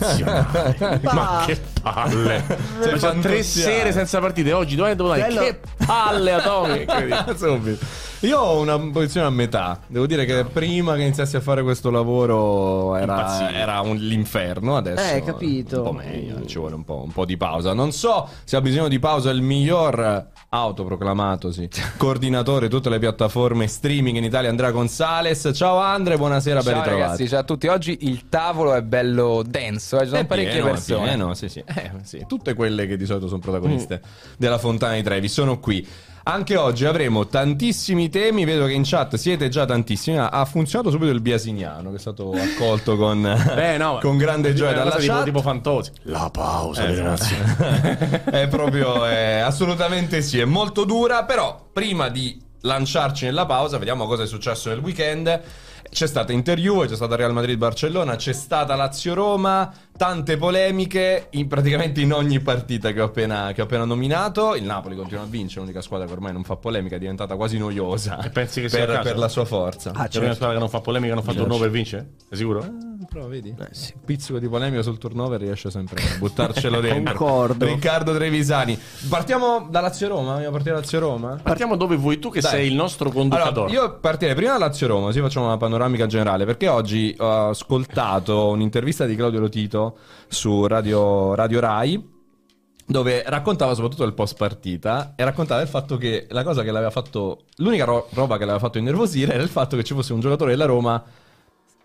nazionale. Ma che palle! Cioè, fa tre sere senza partite. Oggi, domani, domani. Bello. Che palle atomiche! Subito. Io ho una posizione a metà. Devo dire che prima che iniziassi a fare questo lavoro era, era un- l'inferno. Adesso Eh, capito. un po' meglio. Ci vuole un po', un po' di pausa. Non so se ha bisogno di pausa il miglior autoproclamatosi coordinatore di tutte le piattaforme streaming in Italia, Andrea Gonzales. Ciao Andre, buonasera, ben Ciao ritrovati. ragazzi, ciao a tutti. Oggi il tavolo è bello denso, eh, ci sono È parecchie pieno, è persone. pieno, sì, sì. Eh, sì. Tutte quelle che di solito sono protagoniste della Fontana di Trevi sono qui. Anche oggi avremo tantissimi temi, vedo che in chat siete già tantissimi. Ah, Ha funzionato subito il biasiniano che è stato accolto con, Beh, no, con grande gioia è dalla tipo, chat. tipo Fantosi. La pausa Eh, delle nazioni. è proprio eh, assolutamente sì, è molto dura, però prima di lanciarci nella pausa, vediamo cosa è successo nel weekend. C'è stata Inter-Juve, c'è stata Real Madrid-Barcellona, c'è stata Lazio-Roma, tante polemiche in praticamente in ogni partita che ho, appena, che ho appena nominato. Il Napoli continua a vincere, l'unica squadra che ormai non fa polemica, è diventata quasi noiosa E pensi che sia per, caso? per la sua forza. Ah, C'è una squadra che non fa polemica, non fa turnover e vince? Sei sicuro? Però vedi, un pizzico di polemica sul turnover riesce sempre a buttarcelo dentro. Concordo. Riccardo Trevisani. Partiamo da Lazio-Roma? Vogliamo partire da Lazio-Roma? Partiamo dove vuoi tu che Dai. sei il nostro Allora, conducatore. io partirei prima da Lazio-Roma, così facciamo una panoramica generale, perché oggi ho ascoltato un'intervista di Claudio Lotito su Radio, Radio Rai, dove raccontava soprattutto del post partita e raccontava il fatto che la cosa che l'aveva fatto, l'unica ro- roba che l'aveva fatto innervosire era il fatto che ci fosse un giocatore della Roma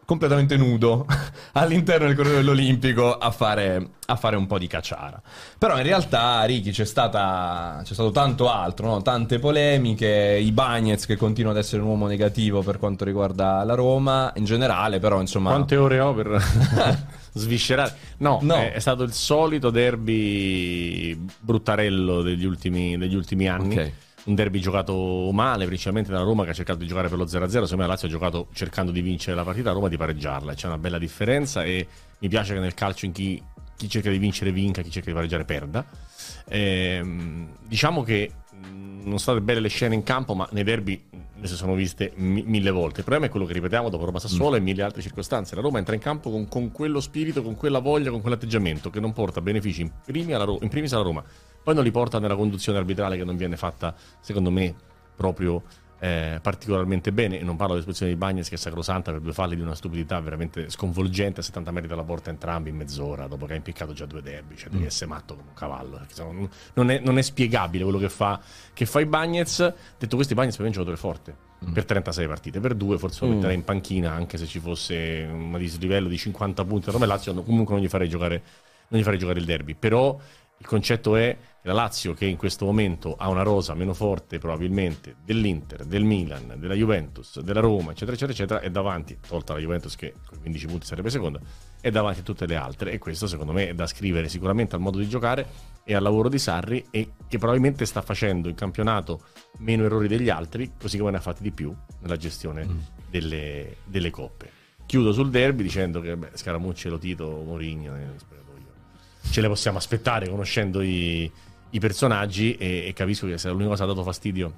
completamente nudo all'interno del corridoio dell'Olimpico a fare, a fare un po' di cacciara. Però in realtà, Ricky, c'è, stata, c'è stato tanto altro, no? tante polemiche, i Bagnets che continua ad essere un uomo negativo per quanto riguarda la Roma, in generale, però insomma... Quante ore ho per sviscerare? No, No. È, è stato il solito derby bruttarello degli ultimi, degli ultimi anni. Ok. Un derby giocato male, principalmente dalla Roma che ha cercato di giocare per lo 0-0. Secondo me la Lazio ha giocato cercando di vincere la partita, la Roma di pareggiarla. C'è una bella differenza e mi piace che nel calcio in chi, chi cerca di vincere vinca, chi cerca di pareggiare perda. Ehm, diciamo che non state belle le scene in campo, ma nei derby ne si sono viste mi- mille volte. Il problema è quello che ripetiamo dopo Roma Sassuolo e mille altre circostanze. La Roma entra in campo con, con quello spirito, con quella voglia, con quell'atteggiamento che non porta benefici in, primi alla Ro- in primis alla Roma, poi non li porta nella conduzione arbitrale che non viene fatta, secondo me, proprio eh, particolarmente bene. E non parlo dell'esposizione di Bagnes che è sacrosanta per due falli di una stupidità veramente sconvolgente a 70 metri dalla porta entrambi in mezz'ora dopo che ha impiccato già due derby. Cioè, devi essere matto come un cavallo. non, è, non è spiegabile quello che fa, che fa i Bagnets. Detto questo, i Bagnets per me è un giocatore forte. Per 36 partite, per due forse lo metterei in panchina anche se ci fosse un dislivello di 50 punti. Roma e Lazio comunque non gli farei giocare, non gli farei giocare il derby. Però il concetto è la Lazio, che in questo momento ha una rosa meno forte probabilmente dell'Inter, del Milan, della Juventus, della Roma, eccetera, eccetera, eccetera, è davanti, tolta la Juventus che con 15 punti sarebbe seconda, è davanti a tutte le altre. E questo secondo me è da scrivere sicuramente al modo di giocare e al lavoro di Sarri e che probabilmente sta facendo in campionato meno errori degli altri, così come ne ha fatti di più nella gestione delle, delle coppe. Chiudo sul derby dicendo che beh, Scaramucci, Lotito, Mourinho, eh, ce le possiamo aspettare conoscendo i, i personaggi e, e capisco che se l'unica cosa che ha dato fastidio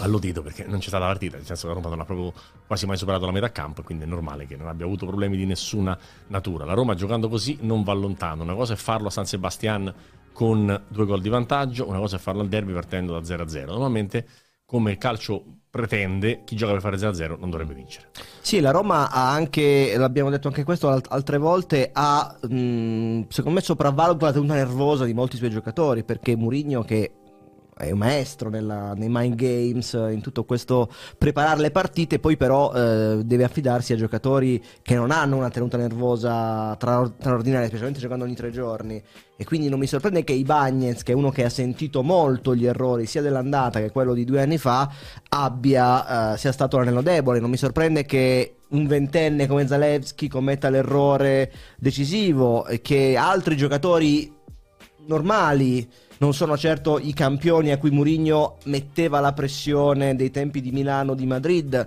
all'udito perché non c'è stata la partita, nel senso che la Roma non ha proprio quasi mai superato la metà campo e quindi è normale che non abbia avuto problemi di nessuna natura. La Roma giocando così non va lontano, una cosa è farlo a San Sebastian con due gol di vantaggio, una cosa è farlo al derby partendo da 0-0. Normalmente come il calcio pretende, chi gioca per fare 0-0 non dovrebbe vincere. Sì, la Roma ha anche, l'abbiamo detto anche questo alt- altre volte, ha mh, secondo me sopravvaluta la tenuta nervosa di molti suoi giocatori perché Mourinho che è un maestro nella- nei mind games, in tutto questo preparare le partite, poi però eh, deve affidarsi a giocatori che non hanno una tenuta nervosa tra- straordinaria, specialmente giocando ogni tre giorni. E quindi non mi sorprende che i Bagnets, che è uno che ha sentito molto gli errori sia dell'andata che quello di due anni fa, abbia, eh, sia stato l'anello debole. Non mi sorprende che un ventenne come Zalewski commetta l'errore decisivo e che altri giocatori normali non sono certo i campioni a cui Mourinho metteva la pressione dei tempi di Milano, di Madrid.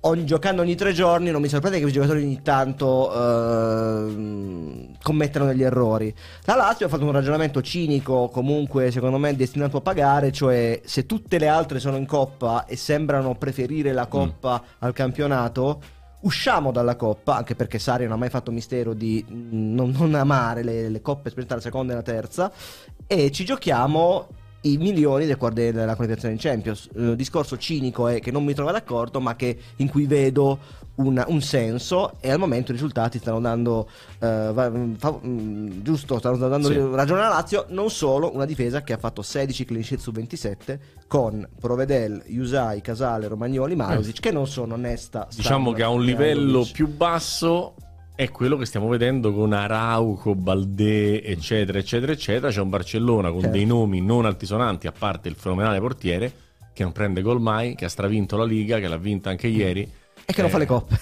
Ogni- giocando ogni tre giorni non mi sorprende che i giocatori ogni tanto ehm, commettano degli errori. La Lazio ha fatto un ragionamento cinico, comunque secondo me destinato a pagare, cioè se tutte le altre sono in coppa e sembrano preferire la coppa al campionato, Usciamo dalla Coppa, anche perché Sari non ha mai fatto mistero di mm, non, non amare le, le coppe, sperimentare la seconda e la terza, e ci giochiamo i milioni del cuore della qualificazione in Champions. Il discorso cinico è che non mi trovo d'accordo, ma che in cui vedo una- un senso e al momento i risultati stanno dando eh, va- fa- mm, giusto, stanno dando Sì. ragione alla Lazio, non solo una difesa che ha fatto 16 clean sheet su 27 con Provedel, Yusai, Casale, Romagnoli, Marusic che non sono onesta. Diciamo che a un livello più basso è quello che stiamo vedendo con Arauco, Baldé, eccetera, eccetera, eccetera. C'è un Barcellona con Certo. dei nomi non altisonanti, a parte il fenomenale portiere, che non prende gol mai, che ha stravinto la Liga, che l'ha vinta anche ieri. E che non Eh, fa le coppe.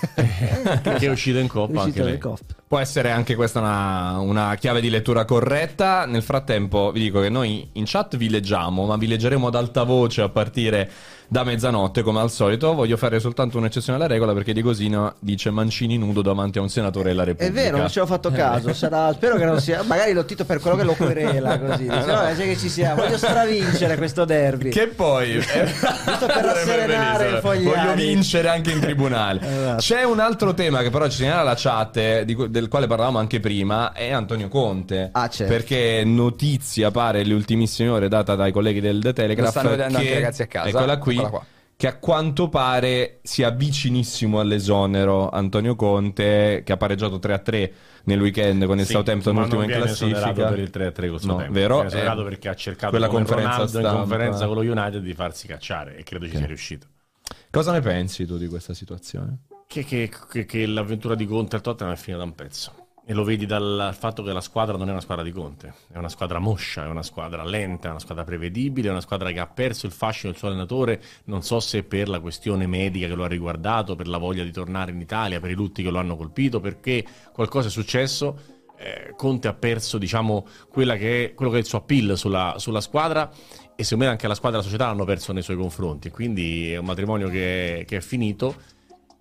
che è uscito in Coppa uscito anche coppe. Può essere anche questa una, una chiave di lettura corretta. Nel frattempo, vi dico che noi in chat vi leggiamo, ma vi leggeremo ad alta voce a partire da mezzanotte, come al solito. Voglio fare soltanto un'eccezione alla regola perché Di Cosina dice Mancini nudo davanti a un senatore della È Repubblica. vero, non ci ho fatto caso. Sarà, spero che non sia. Magari lo tito per quello che lo querela. Così. Dice, "No, sai che ci sia. Voglio stravincere questo derby. Che poi, per rasserenare i fogliari. voglio vincere anche in tribunale. Esatto. C'è un altro tema che però ci segnala la chat, eh, di del quale parlavamo anche prima, è Antonio Conte. Ah, certo. Perché notizia pare le ultimissime ore data dai colleghi del The Telegraph. Lo stanno vedendo che- anche ragazzi a casa. Eccola qui. Qua. Che a quanto pare sia vicinissimo all'esonero Antonio Conte, che ha pareggiato 3-3 nel weekend con il Sì, Southampton, ultimo in classifica. per il 3-3 col No, Southampton. vero? Viene esonerato Eh, perché ha cercato quella conferenza in conferenza con lo United di farsi cacciare e credo ci sia riuscito. Cosa ne pensi tu di questa situazione? Che, che- che- che l'avventura di Conte al Tottenham è finita da un pezzo. E lo vedi dal fatto che la squadra non è una squadra di Conte, è una squadra moscia, è una squadra lenta, è una squadra prevedibile, è una squadra che ha perso il fascino del suo allenatore, non so se per la questione medica che lo ha riguardato, per la voglia di tornare in Italia, per i lutti che lo hanno colpito, perché qualcosa è successo. eh, Conte ha perso, diciamo, che è, quello che è il suo appeal sulla, sulla squadra e secondo me anche la squadra e la società l'hanno perso nei suoi confronti. Quindi è un matrimonio che che è finito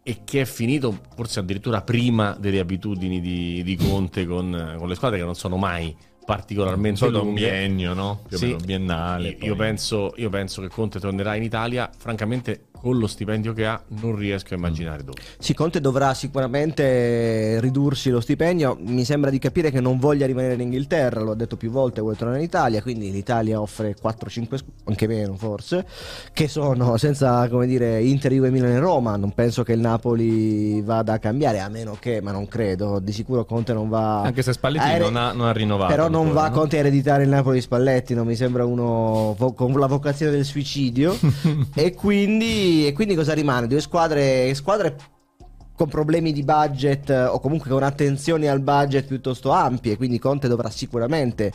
e che è finito forse addirittura prima delle abitudini di, di Conte con, con le squadre che non sono mai particolarmente Solo un lunghe. biennio, no? Più o Sì. meno biennale. Io, poi. io penso, io penso che Conte tornerà in Italia. Francamente, con lo stipendio che ha, non riesco a immaginare dove. Sì, Conte dovrà sicuramente ridursi lo stipendio. Mi sembra di capire che non voglia rimanere in Inghilterra, lo ha detto più volte, vuole tornare in Italia, quindi l'Italia offre 4-5, squ- anche meno forse, che sono senza, come dire, Inter, Juve, Milan e Roma. Non penso che il Napoli vada a cambiare, a meno che, ma non credo, di sicuro Conte non va... Anche se Spalletti a ere- non, ha, non ha rinnovato. Però non ancora, va no? Conte a ereditare il Napoli Spalletti, non mi sembra uno vo- con la vocazione del suicidio. e, quindi, e quindi cosa rimane? Due squadre, squadre con problemi di budget eh, o comunque con attenzioni al budget piuttosto ampie, quindi Conte dovrà sicuramente.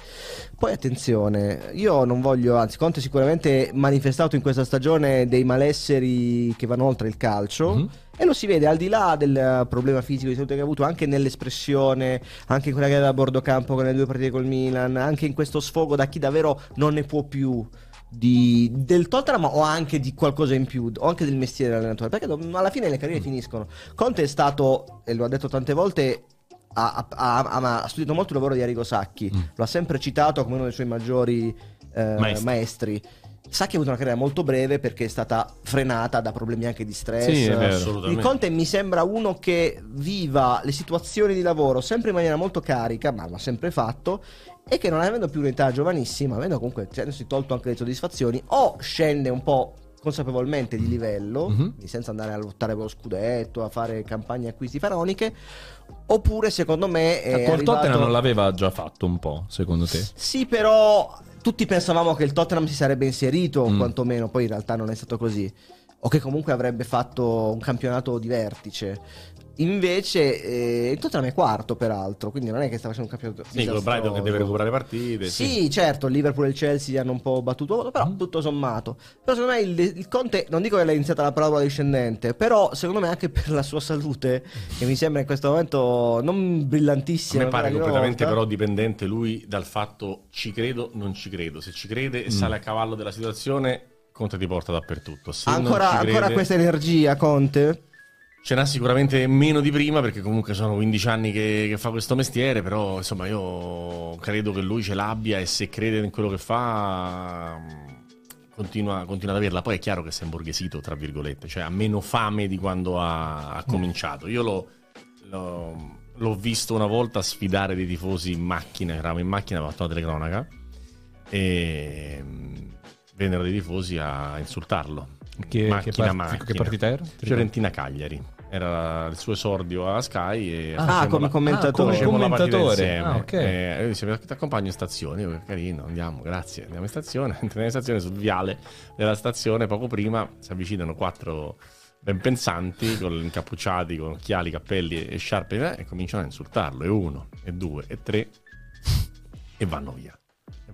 Poi attenzione, io non voglio, anzi Conte sicuramente manifestato in questa stagione dei malesseri che vanno oltre il calcio. Mhm. E lo si vede al di là del problema fisico di salute che ha avuto, anche nell'espressione, anche in quella che aveva a bordo campo con le due partite col Milan, anche in questo sfogo da chi davvero non ne può più di- del Tottenham o anche di qualcosa in più, o anche del mestiere dell'allenatore, perché do- alla fine le carriere finiscono. Conte è stato, e lo ha detto tante volte, ha, ha- ha- ha studiato molto il lavoro di Arrigo Sacchi, lo ha sempre citato come uno dei suoi maggiori eh, Maestri. maestri. Sacchi ha avuto una carriera molto breve perché è stata frenata da problemi anche di stress. Sì, è vero. Il Assolutamente. Conte mi sembra uno che viva le situazioni di lavoro sempre in maniera molto carica, ma l'ha sempre fatto, e che non avendo più un'età giovanissima, avendo comunque si tolto anche le soddisfazioni, o scende un po' consapevolmente di livello, Mhm. quindi senza andare a lottare per lo scudetto, a fare campagne acquisti faraoniche, oppure secondo me è Col arrivato... Tottenham non l'aveva già fatto un po', secondo te? Sì, però tutti pensavamo che il Tottenham si sarebbe inserito, Mm. quantomeno, poi in realtà non è stato così. O che comunque avrebbe fatto un campionato di vertice. Invece eh, il Tottenham è quarto, peraltro, quindi non è che sta facendo un campionato Sì, con Brighton che deve recuperare partite. Sì, certo, il Liverpool e il Chelsea hanno un po' battuto, però Mm. tutto sommato. Però secondo me il, il Conte, non dico che l'ha iniziata la parola discendente, però secondo me anche per la sua salute, che mi sembra in questo momento non A brillantissima. me pare completamente però dipendente lui dal fatto ci credo, non ci credo. Se ci crede e sale a cavallo della situazione, Conte ti porta dappertutto. Se non Ancora, ci ancora crede- questa energia, Conte? Ce n'ha sicuramente meno di prima perché comunque sono 15 anni che, che fa questo mestiere, però insomma io credo che lui ce l'abbia e se crede in quello che fa, mh, continua, continua ad averla. Poi è chiaro che si è imborghesito, tra virgolette, cioè ha meno fame di quando ha, ha cominciato. Io l'ho, l'ho- l'ho visto una volta sfidare dei tifosi in macchina, eravamo in macchina, avevamo fatto una telecronaca e mm, vennero dei tifosi a insultarlo. Che, che, part- macchina. che partita era? Ti ricordi? Fiorentina Cagliari. Era il suo esordio a Sky e Ah, come commentatore. come la partita commentatore. Ah, ok. E lui diceva ti accompagno in stazione, io, carino, andiamo, grazie. Andiamo in stazione, entriamo in stazione sul viale della stazione, poco prima si avvicinano quattro ben pensanti, con incappucciati, con occhiali, cappelli e sciarpe eh, e cominciano a insultarlo. E uno, e due, e tre, e vanno via.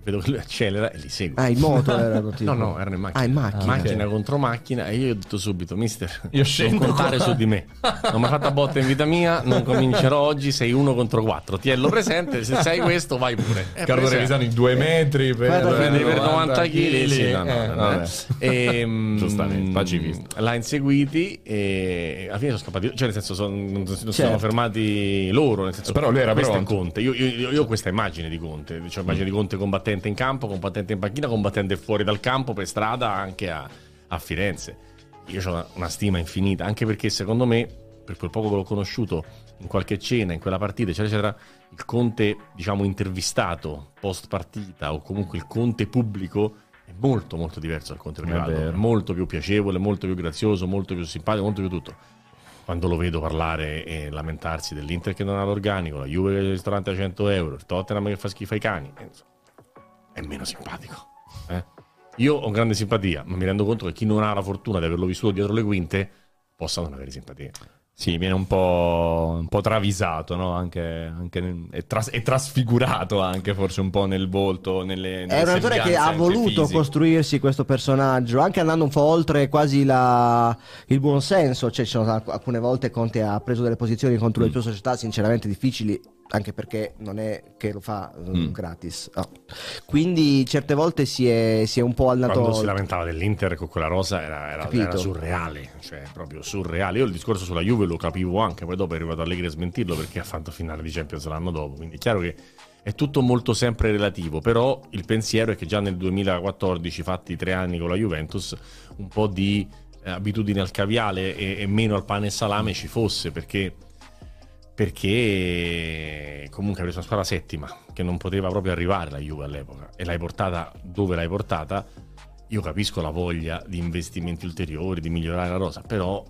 Vedo che lui accelera e li segue. Ah, il moto erano tipo. No, no, erano in macchina. Ah, in macchina. Macchina contro macchina e io ho detto subito, mister, Io scendo non contare qua." su di me. Non mi ha fatta botta in vita mia, non comincerò oggi, sei uno contro quattro. Tiello presente, se sei questo vai pure. Eh, Carlo Revisano in due metri per, Prendi per 90 kg, chili. sì, no, no, Eh, no. E, mm, Giustamente, pacifista. L'ha inseguiti e alla fine sono scappati, cioè nel senso sono, non si sono Certo. fermati loro, nel senso Però lui era questo pronto. Conte. Io, io- io ho questa immagine di Conte, cioè immagine di Conte combattente in campo, combattente in panchina, combattente fuori dal campo per strada anche a, a Firenze. Io ho una, una stima infinita, anche perché secondo me, per quel poco che l'ho conosciuto in qualche cena, in quella partita, eccetera, eccetera, il Conte, diciamo, intervistato post partita o comunque il Conte pubblico è molto molto diverso dal Conte privato, vero. molto più piacevole, molto più grazioso, molto più simpatico, molto più tutto. Quando lo vedo parlare e lamentarsi dell'Inter che non ha l'organico, la Juve che il ristorante a 100 euro, il Tottenham che fa schifo ai cani, eh, insomma, è meno simpatico. eh. Io ho grande simpatia, ma mi rendo conto che chi non ha la fortuna di averlo vissuto dietro le quinte possa non avere simpatia. Sì, viene un po', un po' travisato, no? Anche, anche nel- è, tras- è trasfigurato anche forse un po' nel volto, nelle, nelle È un attore che ha voluto fisiche. costruirsi questo personaggio, anche andando un po' oltre quasi la- il buon senso. Cioè, ci sono alc- alcune volte Conte ha preso delle posizioni contro Mm. le sue società sinceramente difficili, anche perché non è che lo fa eh, Mm. gratis. No. Quindi certe volte si è, si è un po' andato. Quando si lamentava dell'Inter con quella rosa era, era- era surreale, cioè proprio surreale. Io il discorso sulla Juve lo capivo anche, poi dopo è arrivato Allegri a smentirlo perché ha fatto finale di Champions l'anno dopo, quindi è chiaro che è tutto molto sempre relativo, però il pensiero è che già nel 2014, fatti tre anni con la Juventus, un po' di eh, abitudine al caviale e, e meno al pane e salame ci fosse, perché perché comunque hai preso una squadra settima che non poteva proprio arrivare la Juve all'epoca. E l'hai portata dove l'hai portata. Io capisco la voglia di investimenti ulteriori di migliorare la rosa però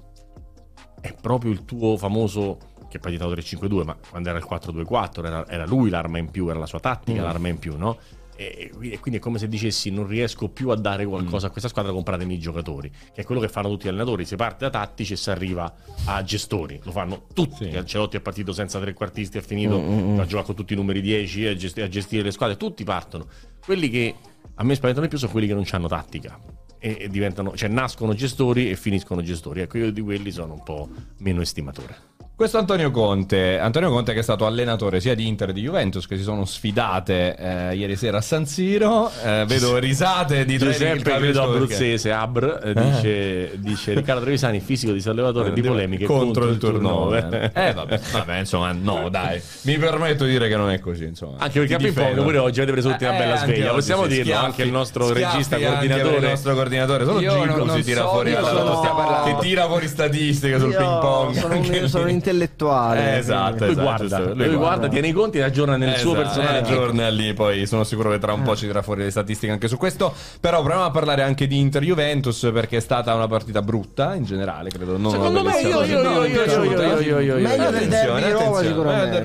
è proprio il tuo famoso che poi è diventato 3-5-2 ma quando era il 4-2-4 era, era lui l'arma in più era la sua tattica l'arma in più no? E, e quindi è come se dicessi non riesco più a dare qualcosa a questa squadra compratemi i giocatori che è quello che fanno tutti gli allenatori. Si parte da tattici e si arriva a gestori. Lo fanno tutti. Ancelotti è partito senza trequartisti è finito a giocare con tutti i numeri 10 e a gesti- a gestire le squadre. Tutti partono. Quelli che a me spaventano di più sono quelli che non hanno tattica e, e diventano cioè nascono gestori e finiscono gestori ecco io di quelli sono un po' meno estimatore Questo Antonio Conte, Antonio Conte che è stato allenatore sia di Inter che di Juventus che si sono sfidate eh, ieri sera a San Siro, Eh, vedo risate di Giuseppe credo abruzzese Abr eh, dice, dice Riccardo Trevisani fisico di sollevatore di polemiche contro, il turnover. Eh vabbè, vabbè, insomma, no, dai. Mi permetto di dire che non è così, insomma. Anche perché a difendo. pure oggi avete preso tutti una Eh, bella sveglia. Possiamo dirlo schiaffi- anche il nostro regista coordinatore. Il nostro coordinatore, solo Io Gillo non- si non tira so fuori stia parlando. che tira fuori statistiche sul Io ping pong. Sono, un, sono un intellettuale. Eh, esatto, Lui esatto, guarda, giusto. lui guarda, tiene i conti e aggiorna nel suo Esatto, personaggio. eh, aggiorna lì, poi sono sicuro che tra un po' ci tirerà fuori le statistiche anche su questo. Però proviamo a parlare anche di Inter Juventus perché è stata una partita brutta in generale, credo. Non Secondo una me io- io- No, io- mi è io- io- io- io- io- Meglio del Attenzione, derby di Roma, sicuramente.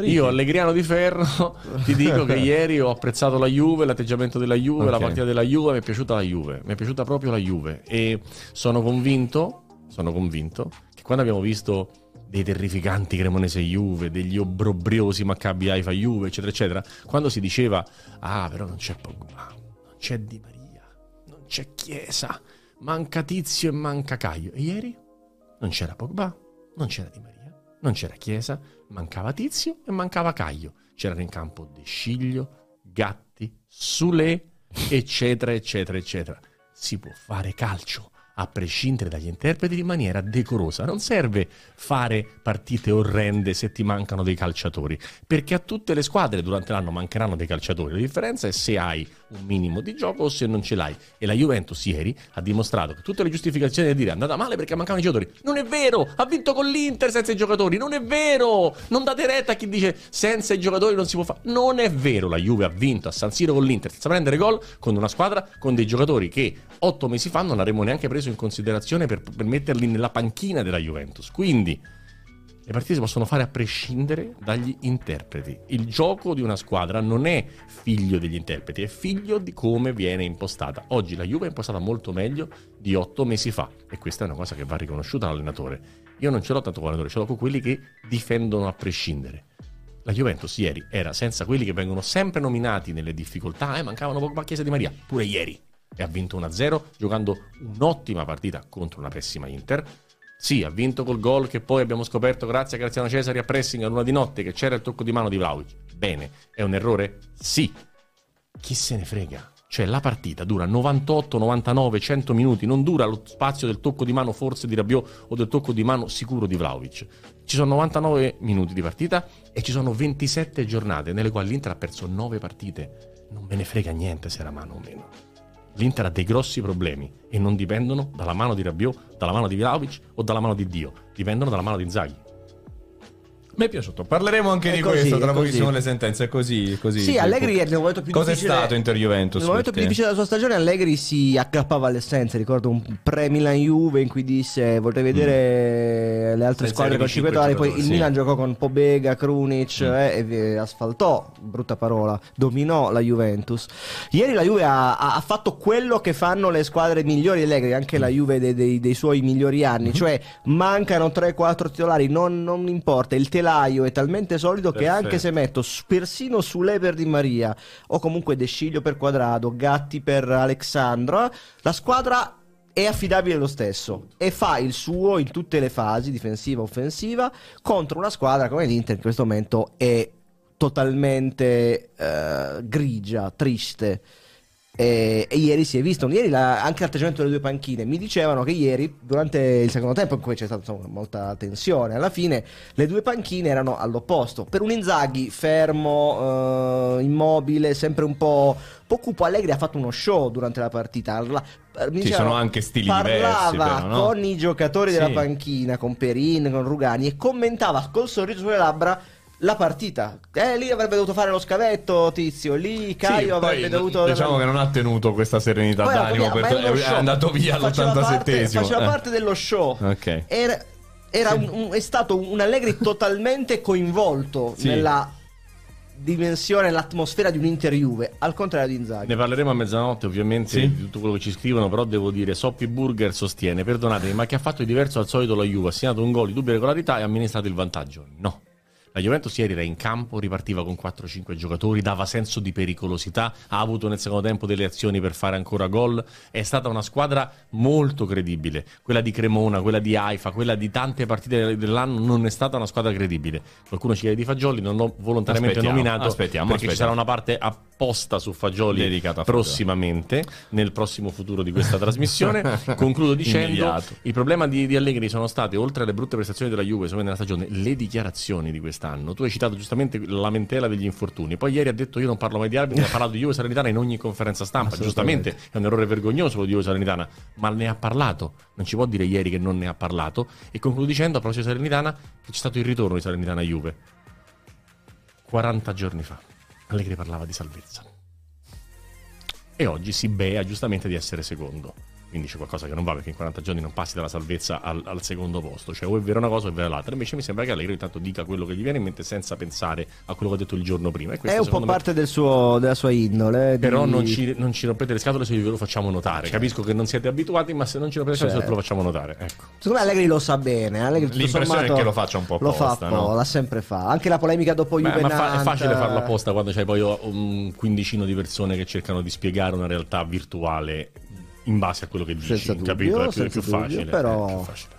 Eh. Io, allegriano di ferro, ti dico che ieri ho apprezzato la Juve, l'atteggiamento della Juve, la Ok. partita della Juve, mi è piaciuta la Juve, mi è piaciuta proprio la Juve e sono convinto, sono convinto che quando abbiamo visto dei terrificanti Cremonese Juve, degli obbrobriosi Maccabi Haifa Juve, eccetera, eccetera, quando si diceva "Ah, però non c'è Pogba, non c'è Di Maria, non c'è Chiesa, manca Tizio e manca Caio". E ieri non c'era Pogba, non c'era Di Maria, non c'era Chiesa, mancava Tizio e mancava Caio. C'erano in campo De Sciglio, Gatti, Sule, eccetera, eccetera, eccetera. Si può fare calcio a prescindere dagli interpreti in maniera decorosa. Non serve fare partite orrende se ti mancano dei calciatori, perché a tutte le squadre durante l'anno mancheranno dei calciatori. La differenza è se hai un minimo di gioco o se non ce l'hai. E la Juventus ieri ha dimostrato che tutte le giustificazioni da dire è andata male perché mancavano i giocatori. Non è vero, ha vinto con l'Inter senza i giocatori. Non è vero, non date retta a chi dice senza i giocatori non si può fare. Non è vero, la Juve ha vinto a San Siro con l'Inter senza prendere gol con una squadra con dei giocatori che otto mesi fa non avremmo neanche preso in considerazione per, per metterli nella panchina della Juventus. Quindi le partite si possono fare a prescindere dagli interpreti. Il gioco di una squadra non è figlio degli interpreti, è figlio di come viene impostata. Oggi la Juve è impostata molto meglio di otto mesi fa e questa è una cosa che va riconosciuta all'allenatore. Io non ce l'ho tanto con l'allenatore, ce l'ho con quelli che difendono a prescindere. La Juventus ieri era senza quelli che vengono sempre nominati nelle difficoltà, eh, mancavano Pogba Chiesa di Maria, pure ieri. E ha vinto 1-0 giocando un'ottima partita contro una pessima Inter sì, ha vinto col gol che poi abbiamo scoperto grazie a Graziano Cesari a pressing a luna di notte che c'era il tocco di mano di Vlaovic. Bene, è un errore? Sì. Chi se ne frega? Cioè la partita dura 98, 99, 100 minuti, non dura lo spazio del tocco di mano forse di Rabiot o del tocco di mano sicuro di Vlaovic. Ci sono 99 minuti di partita e ci sono 27 giornate nelle quali l'Inter ha perso 9 partite. Non me ne frega niente se era mano o meno l'Inter ha dei grossi problemi e non dipendono dalla mano di Rabiot, dalla mano di Vlaovic o dalla mano di Dio, dipendono dalla mano di Zaghi. Mi è piaciuto. Parleremo anche È di così, questo tra è così. pochissimo le sentenze. È così, così. Sì, Allegri è nel momento più Cosa difficile. è stato Inter Juventus? Nel momento più difficile della sua stagione, Allegri si aggrappava alle essenze. Ricordo un pre-Milan Juve in cui disse: Vorrei vedere le altre Senza squadre con avere 5 cinque Poi il sì. Milan giocò con Pobega, Krunic eh, e asfaltò, brutta parola, dominò la Juventus. Ieri la Juve ha, ha- fatto quello che fanno le squadre migliori di Allegri, anche la Juve dei, dei- dei suoi migliori anni. Cioè, mancano 3-4 titolari, non, non importa. Il telaio è talmente solido che Perfetto. anche se metto persino Sule per Di Maria o comunque De Sciglio per Quadrado, Gatti per Alexandro, la squadra è affidabile lo stesso e fa il suo in tutte le fasi, difensiva, offensiva, contro una squadra come l'Inter in questo momento è totalmente eh, grigia, triste. E, e ieri si è visto, ieri la- anche l'atteggiamento delle due panchine. Mi dicevano che ieri, durante il secondo tempo, in cui c'è stata insomma, molta tensione, alla fine le due panchine erano all'opposto. Per un Inzaghi fermo, eh, immobile, sempre un po', po' cupo, Allegri ha fatto uno show durante la partita. La- mi Ci dicevano, sono anche stili parlava diversi, però, no? con i giocatori della Sì. panchina, con Perin, con Rugani e commentava col sorriso sulle labbra. La partita, eh, lì avrebbe dovuto fare lo scavetto, Tizio. Lì Caio Sì, avrebbe poi, dovuto. Diciamo che non ha tenuto questa serenità Poi d'animo. via, per- è è, andato via Faceva parte- all'87esimo. Faceva Eh. parte dello show. Ok. Era, era un- un- è stato un Allegri totalmente coinvolto Sì. nella dimensione, l'atmosfera di un Inter Juve, al contrario di Inzaghi. Ne parleremo a mezzanotte ovviamente Sì. di tutto quello che ci scrivono, però devo dire, Soppi Burger sostiene, perdonatemi, ma che ha fatto di diverso al solito la Juve, ha segnato un gol di dubbia regolarità e ha amministrato il vantaggio. No. La Juventus ieri era in campo, ripartiva con 4-5 giocatori, dava senso di pericolosità, ha avuto nel secondo tempo delle azioni per fare ancora gol, è stata una squadra molto credibile. Quella di Cremona, quella di Haifa, quella di tante partite dell'anno non è stata una squadra credibile. Qualcuno ci chiede di Fagioli, non l'ho volontariamente Aspettiamo, nominato aspettiamo, perché ci aspettiamo. sarà una parte apposta su Fagioli Dedicata prossimamente, nel prossimo futuro di questa trasmissione. Concludo dicendo: Immediato. il problema di, di Allegri sono state, oltre alle brutte prestazioni della Juve nella stagione, le dichiarazioni di quest'anno. Tu hai citato giustamente la lamentela degli infortuni. Poi ieri ha detto: Io non parlo mai di arbitri, ha parlato di Juve Salernitana in ogni conferenza stampa. Giustamente è un errore vergognoso quello di Juve Salernitana, ma ne ha parlato. Non ci può dire ieri che non ne ha parlato. E concludo dicendo a proposito di Salernitana che c'è stato il ritorno di Salernitana a Juve 40 giorni fa. Allegri parlava di salvezza. E oggi si bea giustamente di essere secondo. Quindi c'è qualcosa che non va perché in 40 giorni non passi dalla salvezza al, al secondo posto. Cioè, o è vera una cosa o è vera l'altra. Invece mi sembra che Allegri intanto dica quello che gli viene in mente senza pensare a quello che ha detto il giorno prima. Questo, È un po' secondo me, parte del suo, della sua indole. di- Però non ci, non ci rompete le scatole se ve lo facciamo notare. Capisco che non siete abituati, ma se non ci rompete le scatole se Certo. ve lo facciamo notare. Ecco. Secondo me Allegri lo sa bene. Allegri, tutto L'impressione è che lo faccia un po' Lo fa apposta, po', no? l'ha sempre fa. Anche la polemica dopo Ma, Juve ma fa- è facile farlo apposta quando c'hai poi un quindicino di persone che cercano di spiegare una realtà virtuale in base a quello che dici. Senza dubbio, capito? È più, è più dubbio, facile. però- è più facile.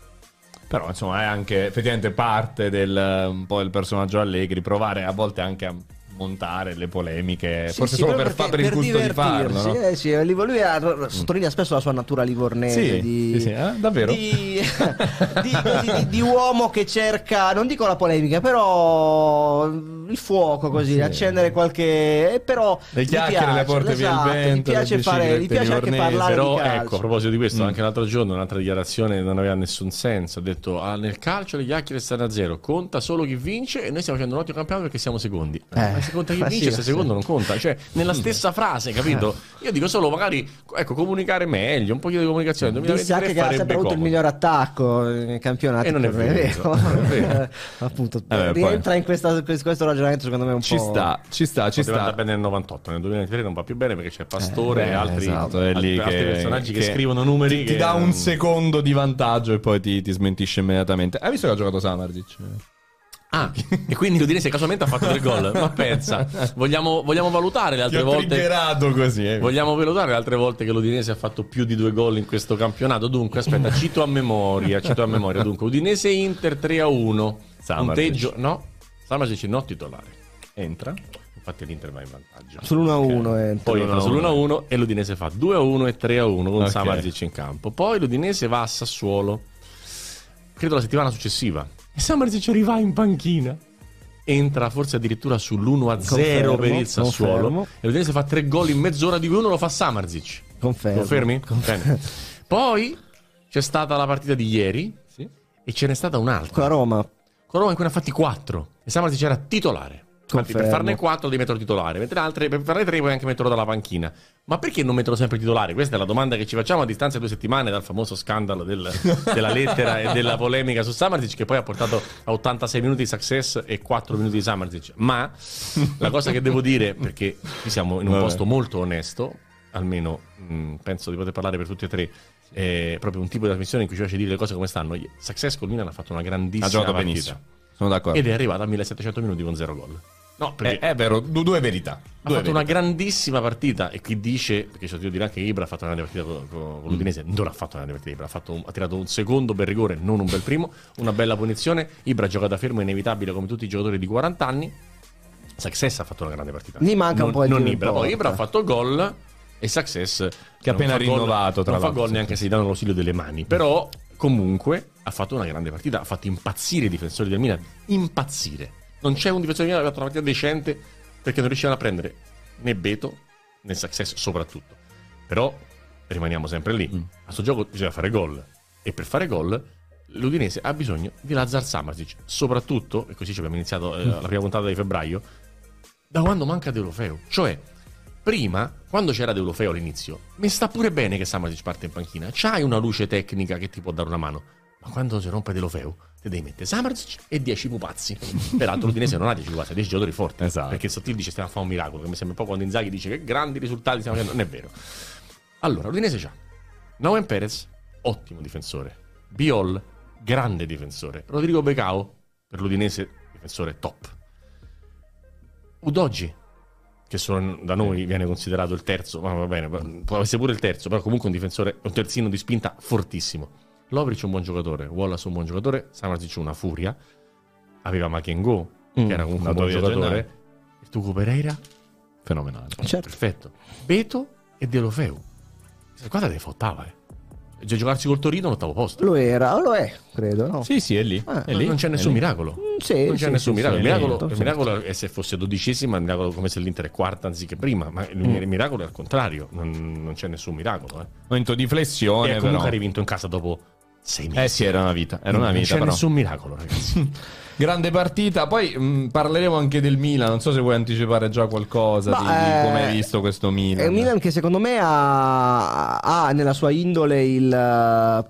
Però insomma è anche effettivamente parte del, un po' del personaggio Allegri provare a volte anche a montare le polemiche, Sì, forse sì, solo per, fa- per il gusto di farlo, no? eh, sì, lui ha- sottolinea spesso la sua natura livornese di, sì, eh, davvero? di, di- così, di- di uomo che cerca, non dico la polemica, però il fuoco così, Sì. accendere qualche... eh, però Le chiacchiere, le porte via il esatto, vento, gli piace, fare, gli piace anche parlare Però di calcio. ecco, a proposito di questo, Mm. anche l'altro giorno un'altra dichiarazione non aveva nessun senso. Ha detto: "Ah, nel calcio le chiacchiere stanno a zero, conta solo chi vince e noi stiamo facendo un ottimo campionato perché siamo secondi. Eh, ma se conta chi ma vince, sì, se secondo sì. non conta. Cioè, nella stessa frase, capito? Io dico solo magari ecco, comunicare meglio, un pochino di comunicazione. Disse anche 2023 che ha sempre avuto il miglior attacco nel campionato. E non è vero, non è vero. Appunto, Vabbè, poi- rientra in questa- questo ragionamento secondo me un Ci po'... sta, ci sta, ci Poteva sta. andare bene nel 98, nel 2023 non va più bene perché c'è Pastore Eh, e altri, esatto, altri che- personaggi che, che scrivono numeri. Ti, che ti dà un secondo di vantaggio e poi ti, ti smentisce immediatamente. Hai visto che ha giocato Samardzic? Ah, e quindi l'Udinese casualmente ha fatto tre gol. Ma pensa, vogliamo, vogliamo valutare le altre volte. così. eh. Vogliamo valutare le altre volte che l'Udinese ha fatto più di due gol in questo campionato. Dunque, aspetta, cito a memoria. Cito a memoria. Dunque, Udinese Inter 3 a 1. Samardzic. Punteggio, no, Samardzic no titolare. Entra. Infatti l'Inter va in vantaggio. Sull'1-1 è Poi entra sull'1-1 e l'Udinese fa 2-1 e 3-1 con Ok. Samardzic in campo. Poi l'Udinese va a Sassuolo, credo la settimana successiva. E Samardzic arriva in panchina. Entra forse addirittura sull'1-0 Confermo, per il Sassuolo. confermo. E l'Udinese fa tre gol in mezz'ora, di cui uno lo fa Samardzic. Confermo. Confermi? Bene. Poi c'è stata la partita di ieri Sì. e ce n'è stata un'altra. Con la Roma. Con Roma in cui ne ha fatti 4 e Samardzic era titolare. Infatti, per farne 4 devi metterlo titolare, mentre altre per farne 3 puoi anche metterlo dalla panchina. Ma perché non metterlo sempre titolare? Questa è la domanda che ci facciamo a distanza di due settimane dal famoso scandalo del- della lettera e della polemica su Samardzic, che poi ha portato a 86 minuti di success e 4 minuti di Samardzic. Ma la cosa che devo dire, perché qui siamo in un Vabbè. posto molto onesto, almeno mh, penso di poter parlare per tutti e tre. È proprio un tipo di trasmissione in cui ci piace dire le cose come stanno. Success col Milan ha fatto una grandissima Ha giocato partita. benissimo. Sono d'accordo. Ed è arrivato a 1700 minuti con 0 gol. No, perché È, è vero, du- due verità. ha Due fatto una verità. grandissima partita. E chi dice, perché ci devo dire anche che Ibra ha fatto una grande partita con, con- con l'Udinese, non ha fatto una grande partita. Ibra ha, fatto un- ha tirato un secondo bel rigore, non un bel primo, una bella punizione. Ibra gioca da fermo, inevitabile come tutti i giocatori di 40 anni. Success ha fatto una grande partita. Gli manca un non, po' di Non Ibra. Poi. Ibra ha fatto gol e Success Che ha appena fa gol- rinnovato, tra Non fa l'altro, gol sì, neanche se gli danno l'ausilio delle mani. Però comunque ha fatto una grande partita. Ha fatto impazzire i difensori del Milan. Impazzire. Non c'è un difensore del Milan che ha fatto una partita decente perché non riuscivano a prendere né Beto né Success soprattutto. Però rimaniamo sempre lì. Mm. A sto gioco bisogna fare gol. E per fare gol l'Udinese ha bisogno di Lazar Samardzic. Soprattutto, e così ci abbiamo iniziato eh, la prima puntata di febbraio, da quando manca Deulofeu. Cioè, prima, quando c'era Deulofeu all'inizio, mi sta pure bene che Samardzic parte in panchina. C'hai una luce tecnica che ti può dare una mano. Ma quando si rompe Deulofeu, ti devi mettere Samardzic e 10 pupazzi. Peraltro l'Udinese non ha 10 pupazzi, ha 10 giocatori forti. Esatto. Perché Sottil dice stiamo a fare un miracolo, che mi sembra un po' quando Inzaghi dice che grandi risultati stiamo facendo. Non è vero. Allora, l'Udinese c'ha Noen Perez, ottimo difensore. Biol, grande difensore. Rodrigo Becao, per l'Udinese, difensore top. Udogi, che sono- da noi viene considerato il terzo, ma va bene, può essere pure il terzo, però comunque un difensore, un terzino di spinta fortissimo. Lovric è un buon giocatore, Wallace un buon giocatore, Samardzic una furia, aveva Makengo, Mm, che era comunque un buon giocatore, e Tuco Pereira, Fenomenale. Certo. perfetto. Beto e Delofeu. Questa squadra deve fottava, eh. Già giocarsi col Torino all'ottavo posto. Lo era, o lo è, credo, no? Sì, sì, è lì. Ah, è lì. non c'è è nessun lì. miracolo. Mm, sì, non c'è sì, nessun sì, miracolo. sì, il miracolo, certo, il miracolo è se fosse dodicesima, il miracolo come se l'Inter è quarta anziché prima. Ma il Mm. miracolo è al contrario, non, non c'è nessun miracolo. Eh. Momento di flessione, e comunque però. hai rivinto in casa dopo sei mesi. Eh sì, era una vita. Era una non vita, c'è però. nessun miracolo, ragazzi. Grande partita. Poi mh, parleremo anche del Milan. Non so se vuoi anticipare già qualcosa Ma, di, di eh, come hai visto questo Milan. È un Milan che secondo me ha, ha nella sua indole il,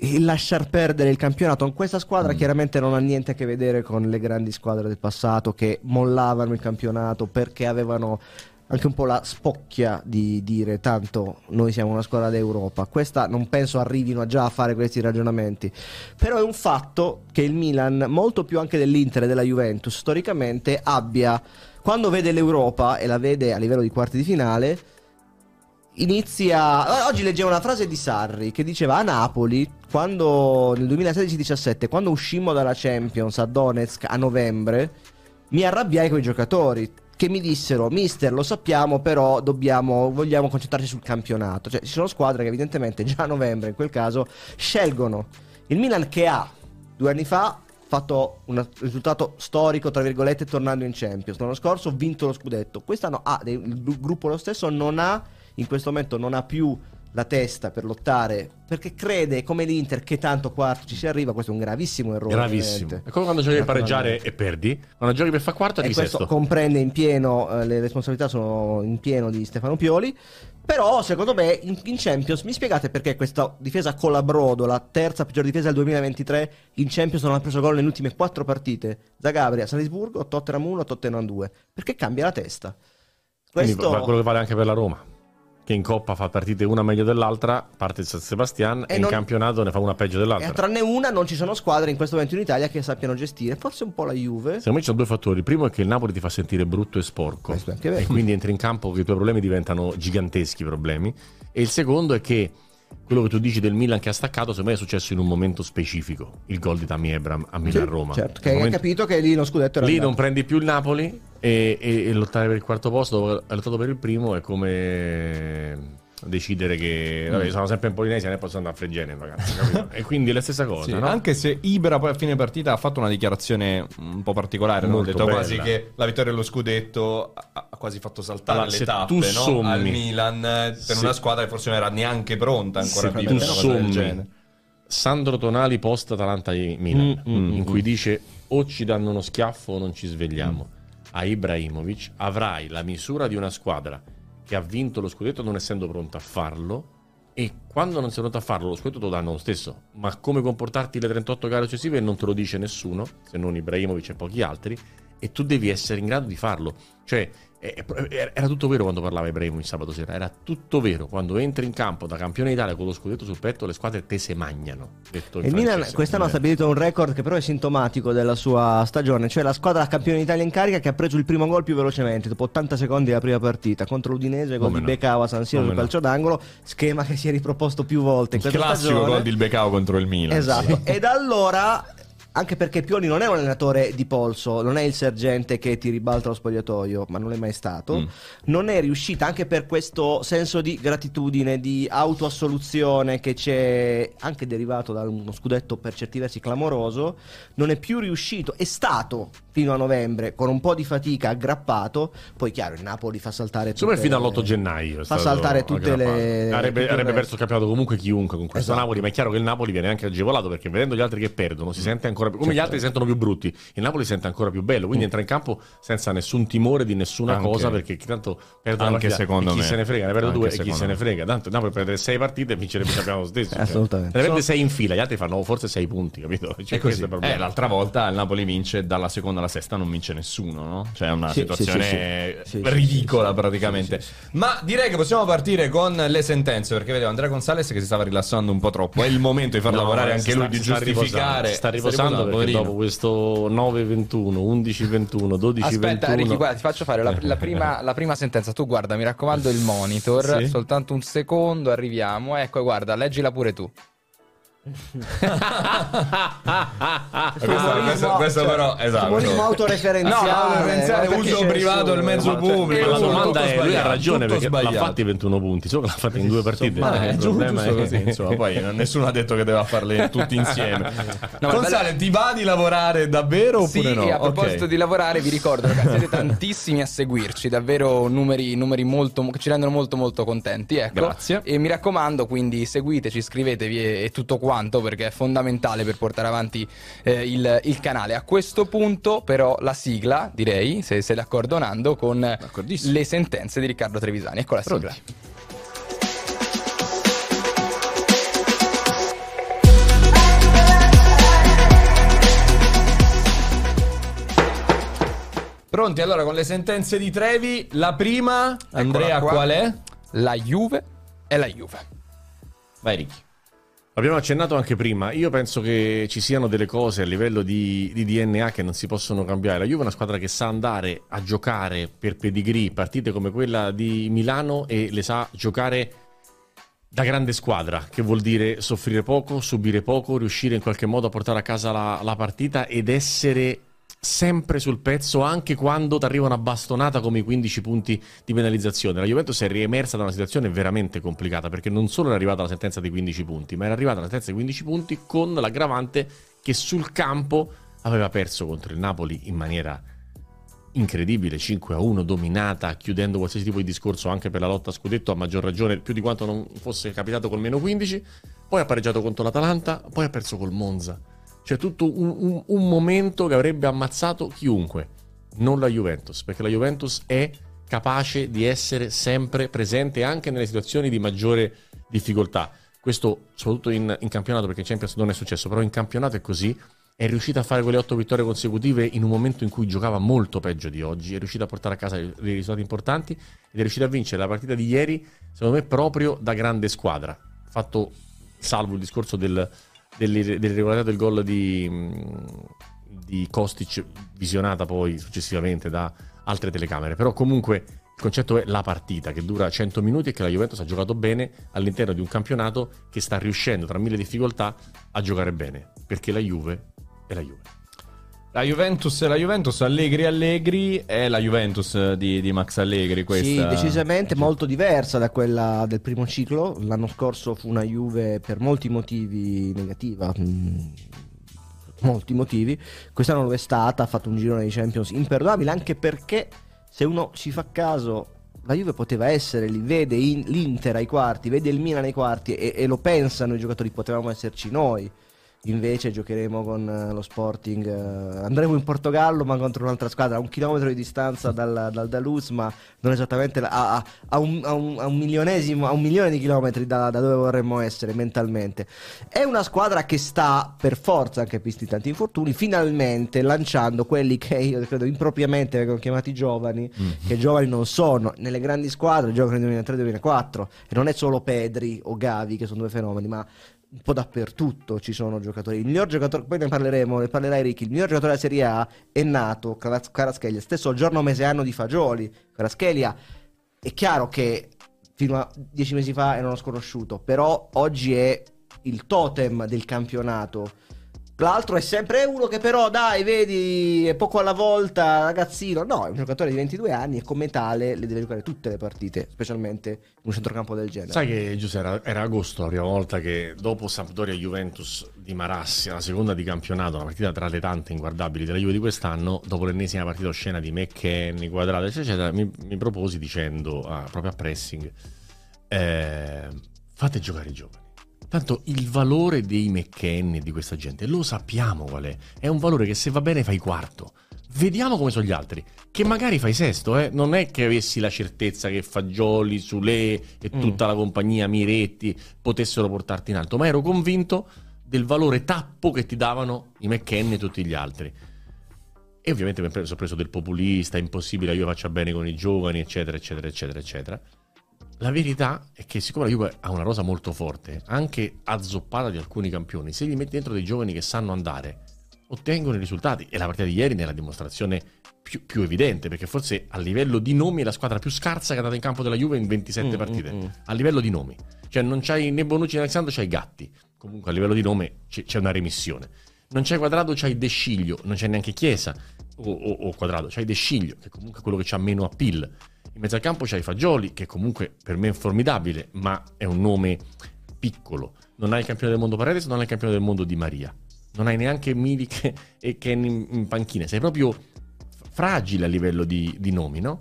il lasciar perdere il campionato. Questa squadra Mm. chiaramente non ha niente a che vedere con le grandi squadre del passato che mollavano il campionato perché avevano anche un po' la spocchia di dire tanto noi siamo una squadra d'Europa. Questa non penso arrivino già a fare questi ragionamenti. Però è un fatto che il Milan, molto più anche dell'Inter e della Juventus, storicamente abbia, quando vede l'Europa e la vede a livello di quarti di finale, inizia... Oggi leggevo una frase di Sarri che diceva a Napoli, quando nel 2016-17, quando uscimmo dalla Champions a Donetsk a novembre, mi arrabbiai con i giocatori che mi dissero mister lo sappiamo però dobbiamo vogliamo concentrarci sul campionato. Cioè ci sono squadre che evidentemente già a novembre in quel caso scelgono. Il Milan che ha due anni fa fatto un risultato storico tra virgolette tornando in Champions. L'anno scorso ha vinto lo scudetto. Quest'anno ha dei- il gru- gruppo lo stesso non ha in questo momento non ha più la testa per lottare perché crede come l'Inter che tanto quarto ci si arriva questo è un gravissimo errore Gravissimo. ovviamente. È come quando giochi per pareggiare e perdi. Quando giochi per far quarto E questo sesto. comprende in pieno eh, le responsabilità sono in pieno di Stefano Pioli. Però, secondo me, in, in Champions mi spiegate perché questa difesa colabrodo, la terza peggior difesa del 2023, in Champions non ha preso gol nelle ultime quattro partite. Zagabria, Salisburgo, Tottenham 1, Tottenham 2. Perché cambia la testa? Quindi Questo va- quello che vale anche per la Roma. Che in Coppa fa partite una meglio dell'altra, parte il San Sebastian e, E in non- campionato ne fa una peggio e dell'altra. tranne una non ci sono squadre in questo momento in Italia che sappiano gestire. Forse un po' la Juve. Secondo me ci sono due fattori. Il primo è che il Napoli ti fa sentire brutto e sporco. E quindi entri in campo che i tuoi problemi diventano giganteschi problemi. E il secondo è che quello che tu dici del Milan che ha staccato, secondo me è successo in un momento specifico. Il gol di Tammy Abraham a Milan-Roma. Certo, che Nel hai momento- capito che lì lo scudetto era Lì andato. non prendi più il Napoli e, e- e lottare per il quarto posto dopo aver lottato per il primo è come decidere che vabbè, sono sempre in Polinesia e posso andare a Fregene in vacanza capito? e quindi è la stessa cosa Sì, no? Anche se Ibra poi a fine partita ha fatto una dichiarazione un po' particolare, no? ha detto bella. quasi che la vittoria dello scudetto ha quasi fatto saltare Allora, le se tappe tu no? sommi- al Milan per Sì. una squadra che forse non era neanche pronta ancora se a tu vivere una cosa del sommi genere. Sandro Tonali post Atalanta di Milan Mm, mm, in mm, cui dice o ci danno uno schiaffo o non ci svegliamo a Ibrahimovic avrai la misura di una squadra che ha vinto lo scudetto non essendo pronta a farlo e quando non sei pronto a farlo lo scudetto te lo danno lo stesso. Ma come comportarti le 38 gare successive non te lo dice nessuno se non Ibrahimovic e pochi altri e tu devi essere in grado di farlo. Cioè era tutto vero quando parlava Ibrahimovic sabato sera era tutto vero quando entri in campo da campione d'Italia con lo scudetto sul petto le squadre te se magnano detto in Il Milan quest'anno ha stabilito un record che però è sintomatico della sua stagione, cioè la squadra campione d'Italia in carica che ha preso il primo gol più velocemente, dopo 80 secondi della prima partita, contro l'Udinese, gol Come di no. Becao a San Siro Come del no. calcio d'angolo, schema che si è riproposto più volte in Il questa classico stagione. gol di Becao contro il Milan. Esatto, e da allora, anche perché Pioli non è un allenatore di polso, non è il sergente che ti ribalta lo spogliatoio, ma non è mai stato, Mm. non è riuscita anche per questo senso di gratitudine, di autoassoluzione che c'è anche derivato da uno scudetto per certi versi clamoroso, non è più riuscito, è stato fino a novembre con un po' di fatica aggrappato, poi chiaro il Napoli fa saltare me tutte fino le- all'8 gennaio fa saltare tutte le avrebbe, tutto il avrebbe perso il campionato comunque chiunque con questo Esatto. Napoli ma è chiaro che il Napoli viene anche agevolato perché vedendo gli altri che perdono si sente ancora più come Certo. gli altri si sentono più brutti il Napoli si sente ancora più bello quindi entra in campo senza nessun timore di nessuna Anche- cosa perché tanto perdono anche secondo chi me. se ne frega ne perde due e chi se ne me. frega tanto il Napoli perde 6 partite e vincerebbe campionato lo stesso cioè. Assolutamente. ne perde 6 in fila gli altri fanno forse 6 punti capito Cioè, Eh, l'altra volta il Napoli vince dalla seconda alla sesta, non vince nessuno, no? Cioè è una Sì, situazione sì, sì, ridicola praticamente. Ma direi che possiamo partire con le sentenze, perché vedevo Andrea Gonzalez che si stava rilassando un po' troppo. È il momento di far No, lavorare eh, anche sta- lui, di sta giustificare. riposando, sta riposando perché poverino. dopo questo 9-21 11-21 12-21 Aspetta, Ricky, guarda, ti faccio fare la, la prima, la prima sentenza. Tu guarda, mi raccomando, il monitor. Sì. Soltanto un secondo, arriviamo. Ecco, guarda, leggila pure tu. Questo, questo- questo cioè, però, esatto. Umorismo autoreferenziale. No, autoreferenziale, uso privato su- mezzo Ma- pubblico. Ma la domanda è, lui ha ragione perché l'ha sbagliato. fatti 21 punti, solo che l'ha fatti in due partite. Ma Eh, il giusto, problema giusto è- così, insomma, poi nessuno ha detto che deve farle tutti insieme. No, Gonzale, ti va di lavorare davvero oppure Sì, no? a proposito di lavorare, vi ricordo ragazzi, siete tantissimi a seguirci, davvero numeri, numeri molto, che ci rendono molto molto contenti. Ecco. Grazie. E mi raccomando, quindi seguiteci, iscrivetevi e, e tutto quanto perché è fondamentale per portare avanti eh, il, il canale. A questo punto, però, la sigla, direi, se sei d'accordo Nando, con le sentenze di Riccardo Trevisani. Ecco la Pronti. sigla. Pronti allora con le sentenze di Trevi. La prima, Andrea, qua. qual è? La Juve è la Juve. Vai Ricky. Abbiamo accennato anche prima, io penso che ci siano delle cose a livello di, di DNA che non si possono cambiare. La Juve è una squadra che sa andare a giocare per pedigree partite come quella di Milano e le sa giocare da grande squadra, che vuol dire soffrire poco, subire poco, riuscire in qualche modo a portare a casa la, la partita ed essere sempre sul pezzo anche quando ti arriva una bastonata come i 15 punti di penalizzazione. La Juventus è riemersa da una situazione veramente complicata perché non solo è arrivata la sentenza di 15 punti, ma era arrivata la sentenza di 15 punti con l'aggravante che sul campo aveva perso contro il Napoli in maniera incredibile, 5 a 1, dominata, chiudendo qualsiasi tipo di discorso anche per la lotta a scudetto, a maggior ragione, più di quanto non fosse capitato col meno 15, poi ha pareggiato contro l'Atalanta, poi ha perso col Monza. Cioè tutto un, un, un momento che avrebbe ammazzato chiunque, non la Juventus, perché la Juventus è capace di essere sempre presente anche nelle situazioni di maggiore difficoltà. Questo soprattutto in, in campionato, perché in Champions non è successo, però in campionato è così è riuscita a fare quelle otto vittorie consecutive in un momento in cui giocava molto peggio di oggi, è riuscita a portare a casa dei risultati importanti ed è riuscita a vincere la partita di ieri, secondo me, proprio da grande squadra. Fatto salvo il discorso del, dell'irregolarità del gol di, di Kostic, visionata poi successivamente da altre telecamere. Però comunque il concetto è la partita che dura 100 minuti e che la Juventus ha giocato bene all'interno di un campionato che sta riuscendo, tra mille difficoltà, a giocare bene. Perché la Juve e la Juve. La Juventus la Juventus, Allegri Allegri è la Juventus di, di Max Allegri questa. Sì, decisamente molto diversa da quella del primo ciclo. L'anno scorso fu una Juve per molti motivi negativa. Mm, molti motivi. Quest'anno lo è stata, ha fatto un girone di Champions imperdonabile anche perché se uno ci fa caso la Juve poteva essere lì, vede in, l'Inter ai quarti, vede il Milan ai quarti e, e lo pensano i giocatori, potevamo esserci noi invece giocheremo con uh, lo Sporting. Uh, andremo in Portogallo, ma contro un'altra squadra a un chilometro di distanza dal, dal Dalus, ma non esattamente a, a, a, un, a, un, a un, milionesimo, a un milione di chilometri da, da, dove vorremmo essere mentalmente. È una squadra che sta per forza, anche visti tanti infortuni, finalmente lanciando quelli che io credo impropriamente vengono chiamati giovani, mm-hmm. che giovani non sono. Nelle grandi squadre giocano nel 2003-2004 e non è solo Pedri o Gavi che sono due fenomeni, ma un po' dappertutto ci sono giocatori. Il miglior giocatore, poi ne parleremo, ne parlerai Ricky, il miglior giocatore della Serie A è nato, Caraschelia, stesso giorno, mese e anno di Fagioli. Caraschelia è chiaro che fino a dieci mesi fa era uno sconosciuto, però oggi è il totem del campionato L'altro è sempre uno che però, dai, vedi, è poco alla volta, ragazzino. No, è un giocatore di 22 anni e come tale le deve giocare tutte le partite, specialmente in un centrocampo del genere. Sai che, Giuseppe, era, era agosto la prima volta che dopo Sampdoria-Juventus di Marassi, la seconda di campionato, una partita tra le tante inguardabili della Juve di quest'anno, dopo l'ennesima partita oscena di McKenny, Quadrato, eccetera, mi, mi proposi dicendo, ah, proprio a pressing, eh, fate giocare i giovani Tanto il valore dei McKenny di questa gente lo sappiamo qual è. È un valore che se va bene fai quarto. Vediamo come sono gli altri. Che magari fai sesto, eh? Non è che avessi la certezza che Fagioli, Sule e mm. tutta mm. la compagnia Miretti potessero portarti in alto, ma ero convinto del valore tappo che ti davano i McKenny e tutti gli altri. E ovviamente mi sono preso del populista, impossibile che io faccia bene con i giovani, eccetera, eccetera, eccetera, eccetera. La verità è che siccome la Juve ha una rosa molto forte, anche azzoppata di alcuni campioni, se gli metti dentro dei giovani che sanno andare, ottengono i risultati. E la partita di ieri ne è la dimostrazione più, più, evidente, perché forse a livello di nomi è la squadra più scarsa che è andata in campo della Juve in 27 mm, partite. Mm, mm. A livello di nomi. Cioè non c'hai né Bonucci né Alessandro, c'hai Gatti. Comunque a livello di nome c'è, c'è una remissione. Non c'hai Quadrado, c'hai De Sciglio, non c'è neanche Chiesa o, o, o Quadrado, c'hai De Sciglio, che comunque è quello che ha meno appeal. In mezzo al campo c'hai Fagioli, che comunque per me è formidabile, ma è un nome piccolo. Non hai il campione del mondo Paredes, non hai il campione del mondo Di Maria. Non hai neanche Milik e Ken in, in panchina. Sei proprio fragile a livello di, di nomi, no?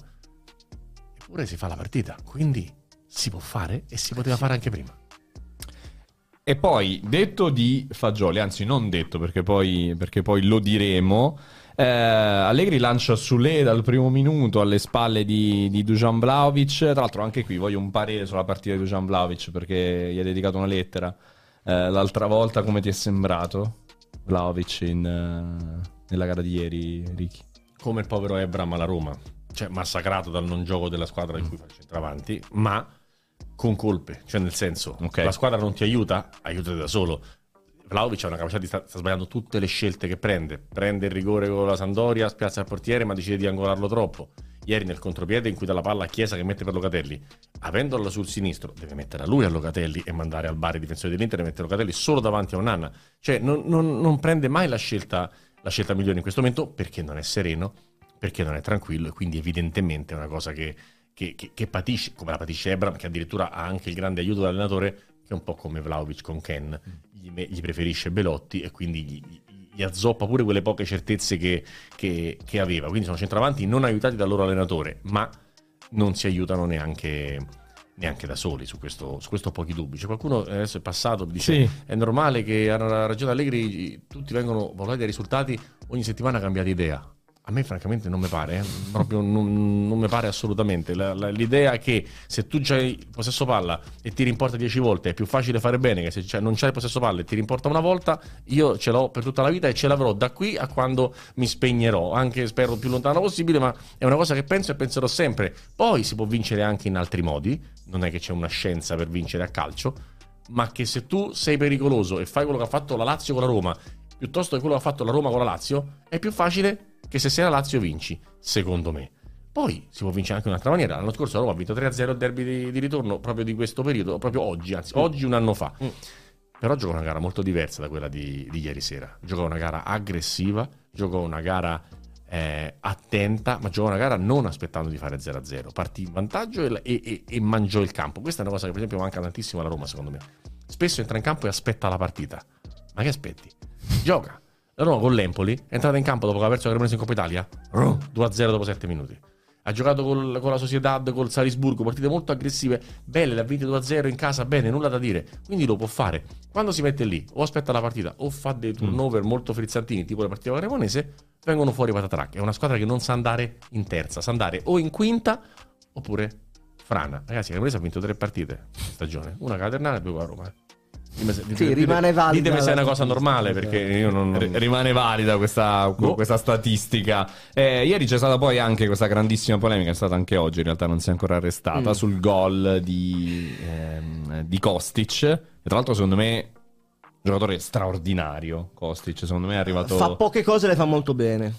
Eppure si fa la partita, quindi si può fare e si poteva fare anche prima. E poi, detto di Fagioli, anzi non detto perché poi, perché poi lo diremo, eh, Allegri lancia Sule dal primo minuto alle spalle di, di Dujan Vlaovic. Tra l'altro, anche qui voglio un parere sulla partita di Dujan Vlaovic perché gli ha dedicato una lettera. Eh, l'altra volta, come ti è sembrato Vlaovic in, uh, nella gara di ieri, Ricky? Come il povero Ebram alla Roma, cioè massacrato dal non gioco della squadra in cui fa il centravanti, ma con colpe, cioè nel senso, okay. la squadra non ti aiuta, aiutati da solo. Vlaovic ha una capacità di sta, sta sbagliando tutte le scelte che prende. Prende il rigore con la Sandoria, spiazza il portiere, ma decide di angolarlo troppo. Ieri nel contropiede in cui dà la palla a Chiesa che mette per Locatelli, avendola sul sinistro, deve mettere a lui a Locatelli e mandare al bar i difensori dell'Inter e mettere Locatelli solo davanti a Onanna. Cioè non, non, non prende mai la scelta, la scelta migliore in questo momento perché non è sereno, perché non è tranquillo e quindi evidentemente è una cosa che, che, che, che patisce, come la patisce Ebram, che addirittura ha anche il grande aiuto dell'allenatore, che è un po' come Vlaovic con Ken, gli, gli preferisce Belotti e quindi gli, gli- azzoppa pure quelle poche certezze che, che- che aveva. Quindi sono centravanti non aiutati dal loro allenatore, ma non si aiutano neanche, neanche da soli, su questo, su questo ho pochi dubbi. C'è qualcuno, eh, adesso è passato, dice Sì. è normale che ha ragione Allegri, tutti vengono valutati dai risultati, ogni settimana cambiate idea. A me francamente non mi pare, eh. proprio non, non mi pare assolutamente. La- la- l'idea che se tu c'hai il possesso palla e ti rimporta 10 volte è più facile fare bene che se non c'hai possesso palla e ti rimporta una volta, io ce l'ho per tutta la vita e ce l'avrò da qui a quando mi spegnerò, anche spero più lontano possibile, ma è una cosa che penso e penserò sempre. Poi si può vincere anche in altri modi, non è che c'è una scienza per vincere a calcio, ma che se tu sei pericoloso e fai quello che ha fatto la Lazio con la Roma, piuttosto che quello che ha fatto la Roma con la Lazio, è più facile che se sei la Lazio vinci, secondo me. Poi si può vincere anche in un'altra maniera. L'anno scorso la Roma ha vinto 3-0 il derby di, di ritorno proprio di questo periodo, proprio oggi, anzi oggi un anno fa. Però gioca una gara molto diversa da quella di, di ieri sera. Gioca una gara aggressiva, gioca una gara eh, attenta, ma gioca una gara non aspettando di fare 0-0. Partì in vantaggio e- e- e mangiò il campo. Questa è una cosa che per esempio manca tantissimo alla Roma, secondo me. Spesso entra in campo e aspetta la partita. Ma che aspetti? Gioca. La Roma con l'Empoli è entrata in campo dopo che aveva perso la Cremonese in Coppa Italia. 2-0 dopo 7 minuti. Ha giocato col- con la Sociedad, col Salisburgo, partite molto aggressive, belle, le ha vinte 2-0 in casa, bene, nulla da dire. Quindi lo può fare. Quando si mette lì, o aspetta la partita, o fa dei turnover molto frizzantini, tipo la partita con la Cremonese, vengono fuori patatrac. È una squadra che non sa andare in terza, sa andare o in quinta, oppure frana. Ragazzi, la Cremonese ha vinto tre partite in stagione, una cadernale e due con la Roma. Se- Sì, rimane valida Ditemi se è una cosa normale, perché io non... Rimane valida questa, Boh. questa statistica. Eh, ieri c'è stata poi anche questa grandissima polemica, è stata anche oggi, in realtà non si è ancora arrestata, Mm. sul gol di, ehm, di Kostic. E tra l'altro secondo me un giocatore straordinario, Kostic, secondo me è arrivato... Fa poche cose e le fa molto bene.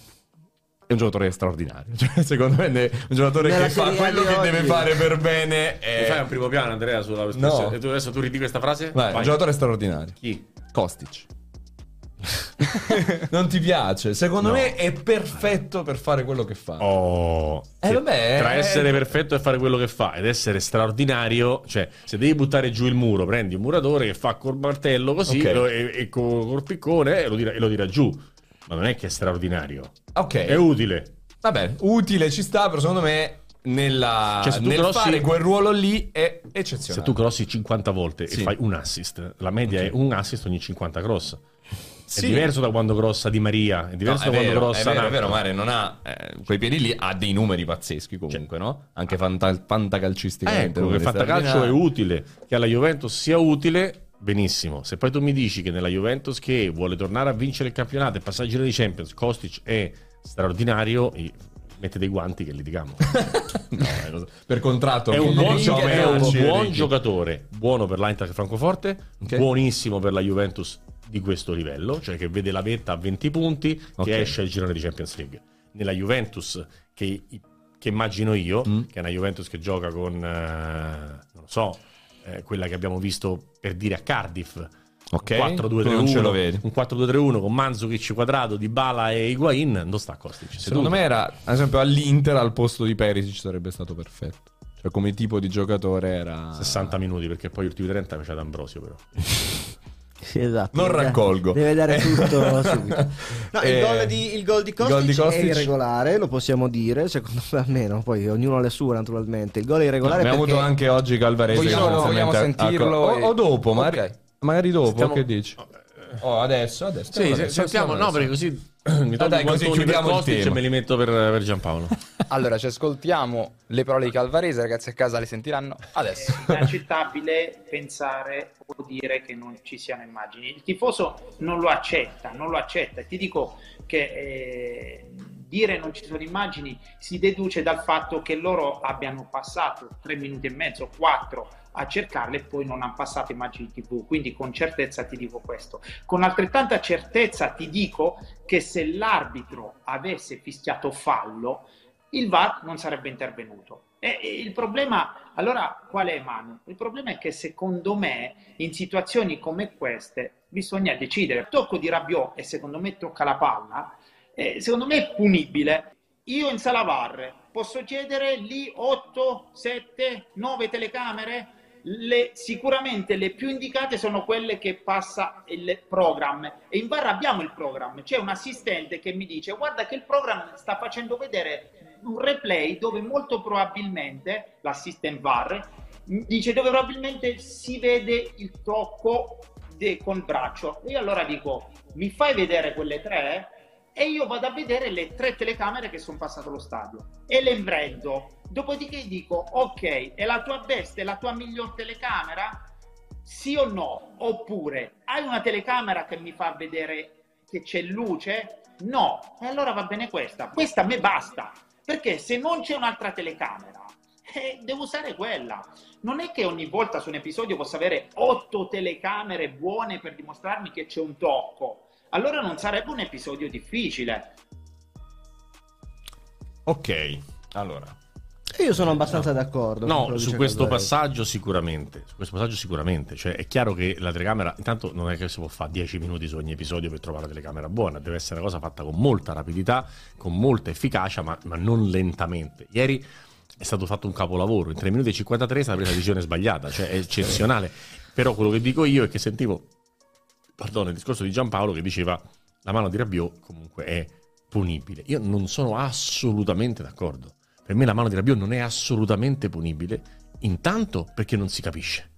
È un giocatore straordinario, cioè, secondo me è un giocatore Nella che fa quello che oggi. deve fare per bene. Mi fai un primo piano, Andrea, sulla No. espressione? E tu adesso tu ridi questa frase? Vai, Vai. un giocatore straordinario. Chi? Kostic. non ti piace? Secondo No. me è perfetto per fare quello che fa. Oh, Eh, vabbè, tra eh. essere perfetto e fare quello che fa ed essere straordinario, cioè se devi buttare giù il muro, prendi un muratore che fa col martello così Ok. lo- e, e col, col piccone e lo, tira, e lo tira giù. Ma non è che è straordinario, Ok. è utile. Va bene, utile ci sta, però secondo me nella, Cioè, se nel crossi- fare quel ruolo lì è Se eccezionale. tu crossi 50 volte Sì. e fai un assist, la media è un assist ogni 50 cross. Sì. È diverso da quando crossa Di Maria, è No, diverso è, da quando vero, è crossa vero, è vero, Mare non ha eh, quei piedi lì, ha dei numeri pazzeschi comunque, no? Anche fanta, fantacalcisticamente. Ecco, che fantacalcio è utile, che alla Juventus sia utile, benissimo. Se poi tu mi dici che nella Juventus che vuole tornare a vincere il campionato e passare il giro di Champions, Kostic è straordinario, mette dei guanti che litigamo. No, per contratto. è un buon, diciamo, gio- è un buon giocatore, buono per l'Eintracht Francoforte, Ok. buonissimo per la Juventus di questo livello, cioè che vede la vetta a 20 punti, Ok. che esce al girone di Champions League. Nella Juventus che, che immagino io, Mm. che è una Juventus che gioca con, eh, non lo so, eh, quella che abbiamo visto per dire a Cardiff, Ok, un 4-2-3-1, tu non ce lo vedi. un 4-2-3-1 con Mandzukic quadrato, Dybala e Higuain, non sta Kostic. Secondo seduto. me era, ad esempio, all'Inter al posto di Perisic sarebbe stato perfetto. Cioè, come tipo di giocatore era... 60 minuti perché poi gli ultimi 30 faceva D'Ambrosio però. Sì, esatto. Non Deve- raccolgo. Deve dare tutto subito. No, il, Eh, gol di, il gol di il gol di Kostic è irregolare, lo possiamo dire, secondo me almeno, poi ognuno ha le sue naturalmente. Il gol è irregolare Abbiamo perché... avuto anche oggi Calvarese. che Vogliamo- sentirlo o, e- o dopo, magari, Ok. magari dopo, Stiamo- che dici? Oh, adesso, adesso. Sì, adesso, se- sentiamo, adesso. no, perché così mi Ah, tolgo dai, i così chiudiamo il tema. e me li metto per, per Giampaolo. Allora, ci ascoltiamo le parole di Calvarese, ragazzi a casa le sentiranno adesso. È inaccettabile pensare o dire che non ci siano immagini. Il tifoso non lo accetta, non lo accetta. E ti dico che eh, dire non ci sono immagini si deduce dal fatto che loro abbiano passato tre minuti e mezzo, quattro a cercarle e poi non hanno passato immagini TV. Quindi con certezza ti dico questo. Con altrettanta certezza ti dico che se l'arbitro avesse fischiato fallo, il VAR non sarebbe intervenuto. E il problema Allora, qual è Manu? Il problema è che secondo me, in situazioni come queste, bisogna decidere. Tocco di Rabiot, e secondo me tocca la palla, eh, secondo me è punibile. Io in sala VAR posso chiedere lì 8, 7, 9 telecamere? Le, sicuramente le più indicate sono quelle che passa il programma e in VAR abbiamo il programma c'è un assistente che mi dice guarda che il programma sta facendo vedere un replay dove molto probabilmente l'assistent VAR dice dove probabilmente si vede il tocco de, col braccio. E io allora dico mi fai vedere quelle tre e io vado a vedere le tre telecamere che sono passate allo stadio e le prendo. Dopodiché dico, ok, è la tua best, è la tua miglior telecamera? Sì o no? Oppure hai una telecamera che mi fa vedere che c'è luce? No, e allora va bene questa. Questa a me basta, perché se non c'è un'altra telecamera, eh, devo usare quella. Non è che ogni volta su un episodio possa avere otto telecamere buone per dimostrarmi che c'è un tocco allora non sarebbe un episodio difficile. Ok, allora. Io sono abbastanza no. d'accordo. No, su questo passaggio sicuramente. Su questo passaggio sicuramente. Cioè, è chiaro che la telecamera, intanto non è che si può fare 10 minuti su ogni episodio per trovare la telecamera buona, deve essere una cosa fatta con molta rapidità, con molta efficacia, ma, ma non lentamente. Ieri è stato fatto un capolavoro, in 3 minuti e 53 è stata presa la decisione sbagliata, cioè è eccezionale. Però quello che dico io è che sentivo pardon, il discorso di Giampaolo che diceva la mano di Rabiot comunque è punibile. Io non sono assolutamente d'accordo. Per me la mano di Rabiot non è assolutamente punibile, intanto perché non si capisce.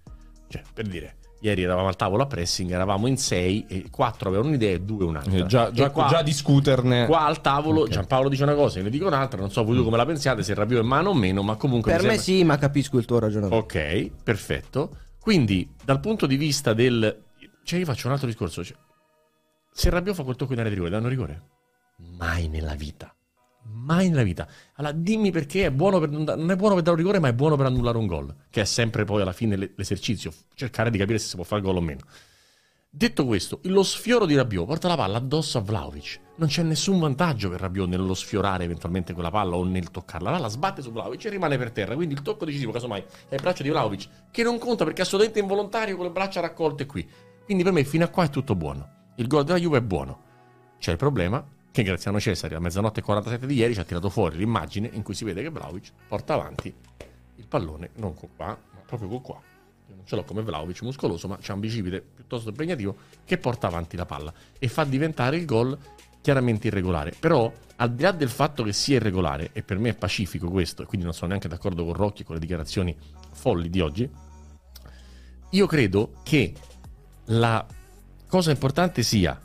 Cioè, per dire, ieri eravamo al tavolo a pressing, eravamo in sei e quattro avevano un'idea e due un'altra. Eh, già, già, qua, già, discuterne. Qua al tavolo okay. Giampaolo dice una cosa, io ne dico un'altra, non so voi mm. come la pensiate, se Rabiot è mano o meno, ma comunque... Per me sembra... sì, ma capisco il tuo ragionamento. Ok, perfetto. Quindi, dal punto di vista del cioè, io faccio un altro discorso. Cioè, se Rabiot fa quel tocco in area di rigore, danno rigore? Mai nella vita. Mai nella vita. Allora, dimmi perché è buono per, non è buono per dare un rigore, ma è buono per annullare un gol. Che è sempre poi alla fine l'esercizio. Cercare di capire se si può fare gol o meno. Detto questo, lo sfioro di Rabiot porta la palla addosso a Vlaovic. Non c'è nessun vantaggio per Rabiot nello sfiorare eventualmente quella palla o nel toccarla. La palla sbatte su Vlaovic e rimane per terra. Quindi il tocco decisivo, casomai, è il braccio di Vlaovic, che non conta perché è assolutamente involontario con le braccia raccolte qui. Quindi per me fino a qua è tutto buono. Il gol della Juve è buono. C'è il problema che Graziano Cesari a mezzanotte e 47 di ieri ci ha tirato fuori l'immagine in cui si vede che Vlaovic porta avanti il pallone non con qua, ma proprio con qua. Non ce l'ho come Vlaovic muscoloso, ma c'è un bicipite piuttosto impegnativo che porta avanti la palla e fa diventare il gol chiaramente irregolare. Però, al di là del fatto che sia irregolare, e per me è pacifico questo, e quindi non sono neanche d'accordo con Rocchi con le dichiarazioni folli di oggi, io credo che la cosa importante sia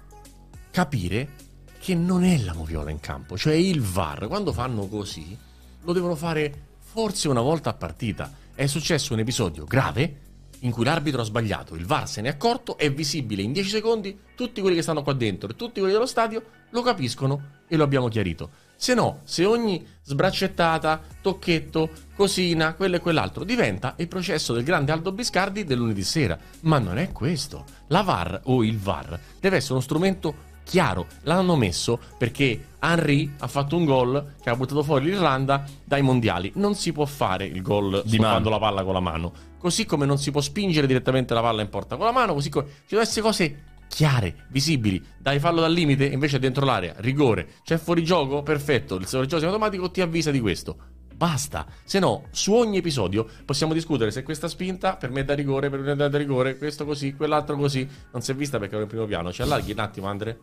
capire che non è la moviola in campo, cioè il VAR, quando fanno così, lo devono fare forse una volta a partita. È successo un episodio grave in cui l'arbitro ha sbagliato, il VAR se ne è accorto, è visibile in 10 secondi, tutti quelli che stanno qua dentro e tutti quelli dello stadio lo capiscono e lo abbiamo chiarito. Se no, se ogni sbraccettata, tocchetto, cosina, quello e quell'altro diventa il processo del grande Aldo Biscardi del lunedì sera. Ma non è questo. La VAR o il VAR deve essere uno strumento chiaro. L'hanno messo perché Henry ha fatto un gol che ha buttato fuori l'Irlanda dai mondiali. Non si può fare il gol di stoppando la palla con la mano. Così come non si può spingere direttamente la palla in porta con la mano, così come ci devono essere cose chiare, visibili. Dai fallo dal limite, invece è dentro l'area, rigore. C'è fuori gioco? Perfetto, il fuorigioco automatico ti avvisa di questo. Basta, se no, su ogni episodio possiamo discutere se questa spinta per me è da rigore, per me è da rigore, questo così, quell'altro così. Non si è vista perché ero in primo piano. Ci allarghi un attimo, Andre?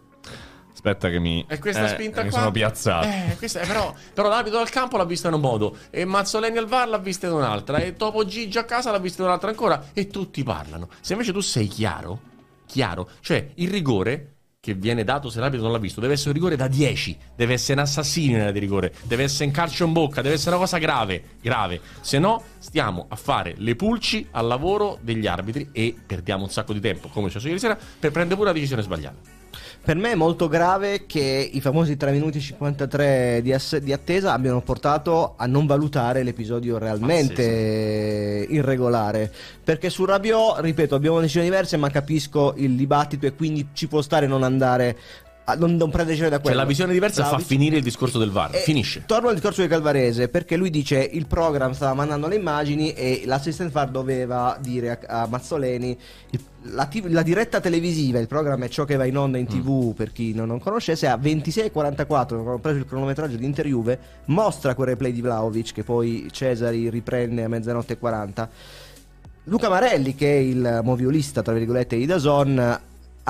Aspetta che mi... E questa eh, spinta mi qua... sono piazzato. Eh, questa, però, però l'abito dal campo l'ha vista in un modo, e Mazzoleni al VAR l'ha vista in un'altra, e Topo Gigi a casa l'ha vista in un'altra ancora, e tutti parlano. Se invece tu sei chiaro chiaro. Cioè, il rigore che viene dato se l'arbitro non l'ha visto deve essere un rigore da 10, deve essere un assassino in area di rigore, deve essere un calcio in bocca, deve essere una cosa grave, grave. Se no, stiamo a fare le pulci al lavoro degli arbitri e perdiamo un sacco di tempo, come è successo ieri sera, per prendere pure la decisione sbagliata. Per me è molto grave che i famosi 3 minuti e 53 di, ass- di attesa abbiano portato a non valutare l'episodio realmente ah, irregolare. Perché su Rabiot, ripeto, abbiamo decisioni diverse, ma capisco il dibattito e quindi ci può stare non andare non, non prende da Cioè, quello. la visione diversa fa Vlahovic- finire il discorso del VAR. e Finisce. Torno al discorso di Calvarese perché lui dice il program stava mandando le immagini e l'assistant VAR doveva dire a, a Mazzoleni la, TV la diretta televisiva, il programma è ciò che va in onda in tv per chi non, non conoscesse, a 26.44, quando ho preso il cronometraggio di Inter Juve, mostra quel replay di Vlaovic che poi Cesari riprende a mezzanotte e 40. Luca Marelli, che è il moviolista, tra virgolette, di Dazon,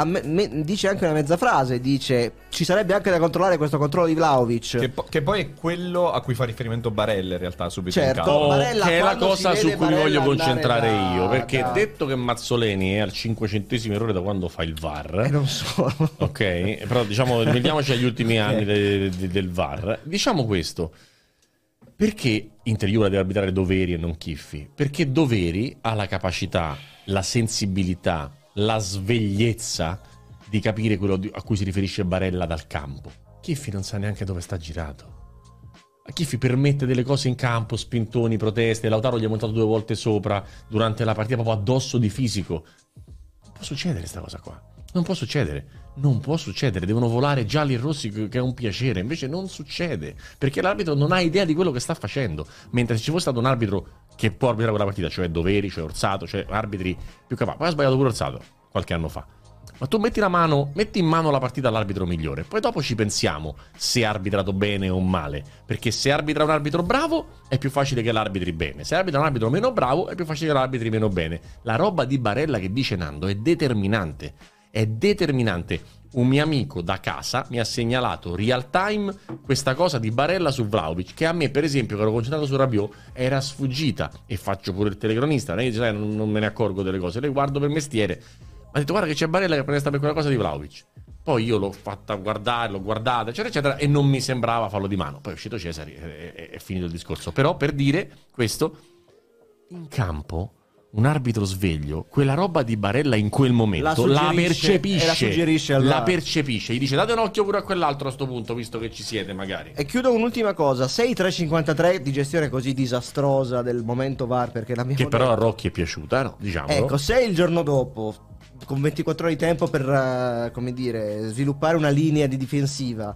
me- me- dice anche una mezza frase, dice ci sarebbe anche da controllare questo controllo di Vlaovic. Che, po- che poi è quello a cui fa riferimento Barella in realtà subito in Certo. Barella, che è la cosa su cui mi voglio Barella concentrare da- io. Perché da- detto che Mazzoleni è al 500 errore da quando fa il VAR. E non solo. Ok, però diciamo, limitiamoci agli ultimi anni de- de- del VAR. Diciamo questo. Perché Inter Juve deve arbitrare Doveri e non Chiffi? Perché Doveri ha la capacità, la sensibilità, la svegliezza di capire quello a cui si riferisce Barella dal campo. Chiffi non sa neanche dove sta girato. A Chiffi permette delle cose in campo, spintoni, proteste. Lautaro gli è montato due volte sopra durante la partita, proprio addosso di fisico. Può succedere questa cosa qua. Non può succedere. Non può succedere. Devono volare gialli e rossi, che è un piacere. Invece non succede. Perché l'arbitro non ha idea di quello che sta facendo. Mentre se ci fosse stato un arbitro che può arbitrare quella partita, cioè Doveri, cioè Orsato, cioè arbitri più capaci. Poi ha sbagliato pure Orsato qualche anno fa. Ma tu metti mano, metti in mano la partita all'arbitro migliore. Poi dopo ci pensiamo se ha arbitrato bene o male. Perché se arbitra un arbitro bravo è più facile che l'arbitri bene. Se arbitra un arbitro meno bravo è più facile che l'arbitri meno bene. La roba di Barella che dice Nando è determinante. È determinante. Un mio amico da casa mi ha segnalato real time questa cosa di Barella su Vlaovic che a me per esempio che ero concentrato su Rabiot era sfuggita. E faccio pure il telecronista non, è che dice, "Eh, non, me ne accorgo delle cose le guardo per mestiere. Ma ha detto guarda che c'è Barella che prende sta per quella cosa di Vlaovic poi io l'ho fatta guardare l'ho guardata eccetera eccetera e non mi sembrava fallo di mano. Poi è uscito Cesari e è, è finito il discorso. Però per dire questo in campo un arbitro sveglio, quella roba di Barella in quel momento La la, suggerisce- percepisce. e la suggerisce al la percepisce. Gli dice date un occhio pure a quell'altro a sto punto, visto che ci siete magari. E chiudo un'ultima cosa, 6-3-53 di gestione così disastrosa del momento VAR perché l'abbiamo Che però a. Rocchi è piaciuta, no? Diciamolo. Ecco, se il giorno dopo, con 24 ore di tempo per, eh, come dire, sviluppare una linea di difensiva,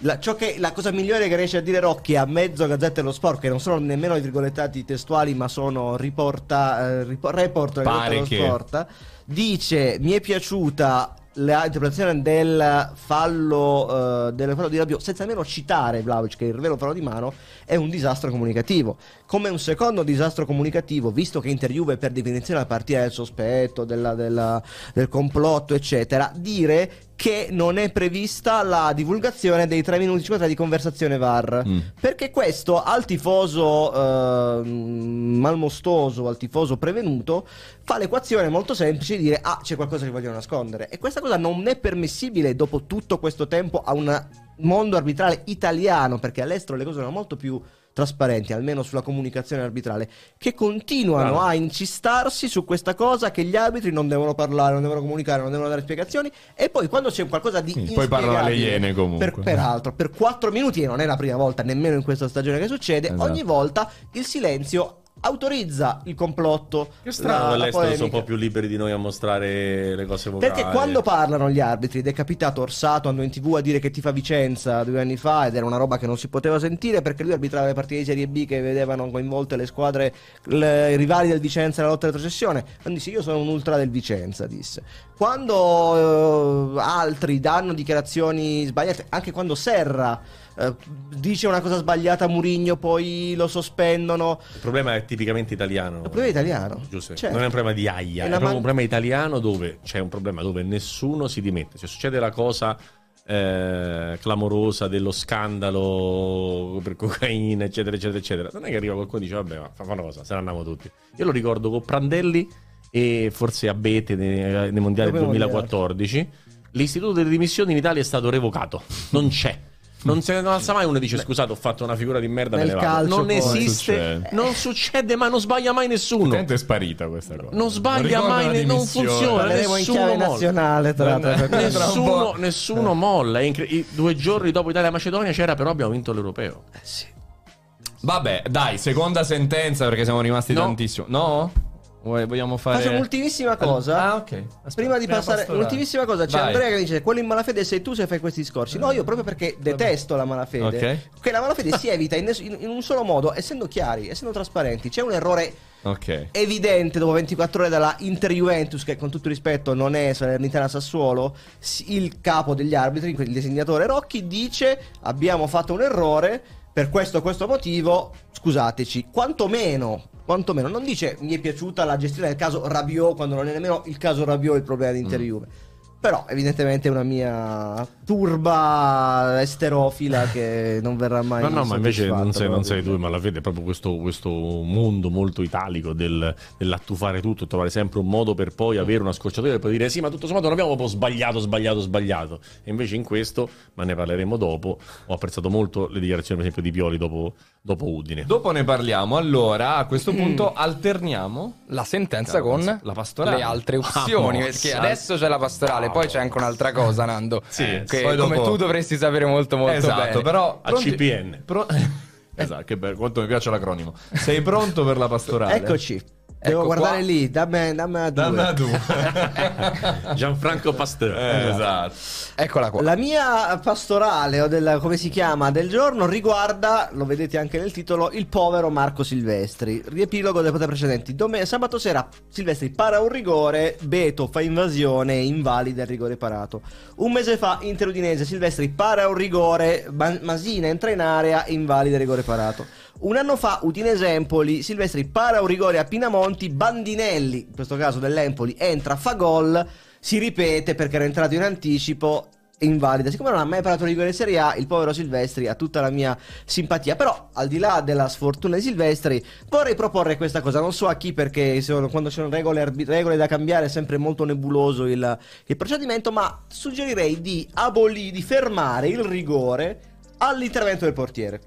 la, ciò che, la cosa migliore che riesce a dire Rocchi a mezzo Gazzetta dello Sport, che non sono nemmeno i virgolettati testuali, ma sono riporta, eh, ripo- report Pare dello che- Sport, dice mi è piaciuta l'interpretazione del fallo, eh, del fallo di Rabiot senza nemmeno citare Vlaovic che è il vero fallo di mano è un disastro comunicativo. Come un secondo disastro comunicativo visto che Inter Juve per definizione la partita del sospetto della- della- del complotto eccetera dire che non è prevista la divulgazione dei 3 minuti 50 di conversazione VAR Mm. perché questo al tifoso eh, malmostoso, al tifoso prevenuto, fa l'equazione molto semplice di dire ah c'è qualcosa che vogliono nascondere. E questa cosa non è permissibile dopo tutto questo tempo a un mondo arbitrale italiano, perché all'estero le cose sono molto più trasparenti, almeno sulla comunicazione arbitrale, che continuano Bravo. a incistarsi su questa cosa che gli arbitri non devono parlare, non devono comunicare, non devono dare spiegazioni e poi quando c'è qualcosa di Sì, poi parlano alle iene comunque. per- peraltro per 4 minuti e non è la prima volta nemmeno in questa stagione che succede, Esatto. ogni volta il silenzio autorizza il complotto. Che strano la- la all'estero sono un po' più liberi di noi a mostrare le cose vocali. Perché quando parlano gli arbitri, ed è capitato Orsato andò in tv a dire che ti fa Vicenza due anni fa ed era una roba che non si poteva sentire perché lui arbitrava le partite di Serie B che vedevano coinvolte le squadre, le- i rivali del Vicenza nella lotta alla retrocessione. Quindi disse io sono un ultra del Vicenza, disse. Quando eh, altri danno dichiarazioni sbagliate, anche quando Serra eh, dice una cosa sbagliata a Murigno poi lo sospendono, Il problema è tipicamente italiano. il problema è italiano. Giusto, Certo. non è un problema di aia, È è, man- un problema italiano dove c'è un problema dove nessuno si dimette. Se succede la cosa eh, clamorosa dello scandalo per cocaina, eccetera, eccetera, eccetera, non è che arriva qualcuno e dice vabbè, ma fa una cosa, se ne andiamo tutti. Io lo ricordo con Prandelli e forse Abete nei, nei mondiali del Come 2014. L'istituto delle dimissioni in Italia è stato revocato, non c'è. Non se ne alza mai uno e dice scusate ho fatto una figura di merda me Nel ne vado. calcio Non poi. esiste, Succede. non succede mai, non sbaglia mai nessuno. È sparita questa cosa. Non sbaglia ricordo mai, ne- non funziona. Nessuno molla. nazionale tra l'altro. Nessuno, nessuno molla. è incre- i- due giorni dopo Italia-Macedonia c'era, però abbiamo vinto l'europeo. Vabbè, dai, seconda sentenza perché siamo rimasti No. tantissimo. No? Vogliamo fare... Faccio un'ultimissima cosa. Ah, ok. Aspetta, Prima di passare, pastorale. un'ultimissima cosa. C'è Vai. Andrea che dice: Quello in malafede sei tu se fai questi discorsi. No, io proprio perché detesto la malafede. Ok. Che la malafede si evita in, in- un solo modo, essendo chiari, essendo trasparenti. C'è un errore Ok. evidente dopo 24 ore dalla Inter Juventus, che con tutto rispetto non è Salernitana Sassuolo. Il capo degli arbitri, il disegnatore Rocchi, dice: Abbiamo fatto un errore. Per questo questo motivo, scusateci, quantomeno, quantomeno, non dice mi è piaciuta la gestione del caso Rabiot quando non è nemmeno il caso Rabiot il problema di Inter Juve. Però evidentemente è una mia turba esterofila che non verrà mai No, no, ma invece non sei, non sei tu, ma la vede proprio questo, questo mondo molto italico del, dell'attufare tutto, trovare sempre un modo per poi avere una scorciatoia e poi dire sì, ma tutto sommato non abbiamo proprio sbagliato, sbagliato, sbagliato. E invece in questo, ma ne parleremo dopo, ho apprezzato molto le dichiarazioni per esempio di Pioli dopo, dopo Udine. Dopo ne parliamo. Allora, a questo punto alterniamo. La sentenza con La pastorale. le altre opzioni. Ah, perché adesso c'è la pastorale, poi c'è anche un'altra cosa, Nando. Sì, che come dopo- tu dovresti sapere molto, molto esatto, bene. però A CPN. Pro- esatto, che bello, quanto mi piace l'acronimo. Sei pronto per la pastorale? Eccoci. Devo Ecco guardare qua. lì, dammi, dammi a due. Dammi a tu. Gianfranco Pasteur. Eh, esatto. Eccola qua. La mia pastorale, o del, come si chiama, del giorno riguarda, lo vedete anche nel titolo, il povero Marco Silvestri. Riepilogo delle puntate precedenti. Dome- sabato sera Silvestri para un rigore, Beto fa invasione invalida il rigore parato. Un mese fa Inter Udinese, Silvestri para un rigore, Ma- Masina entra in area invalida il rigore parato. Un anno fa Udinese Empoli, Silvestri para un rigore a Pinamonti, Bandinelli, in questo caso dell'Empoli, entra, fa gol, si ripete perché era entrato in anticipo e invalida. Siccome non ha mai parato rigore in Serie A, il povero Silvestri ha tutta la mia simpatia. Però, al di là della sfortuna di Silvestri, vorrei proporre questa cosa. Non so a chi, perché sono- quando ci sono regole, regole da cambiare è sempre molto nebuloso il, il procedimento. Ma suggerirei di abolire, di fermare il rigore all'intervento del portiere.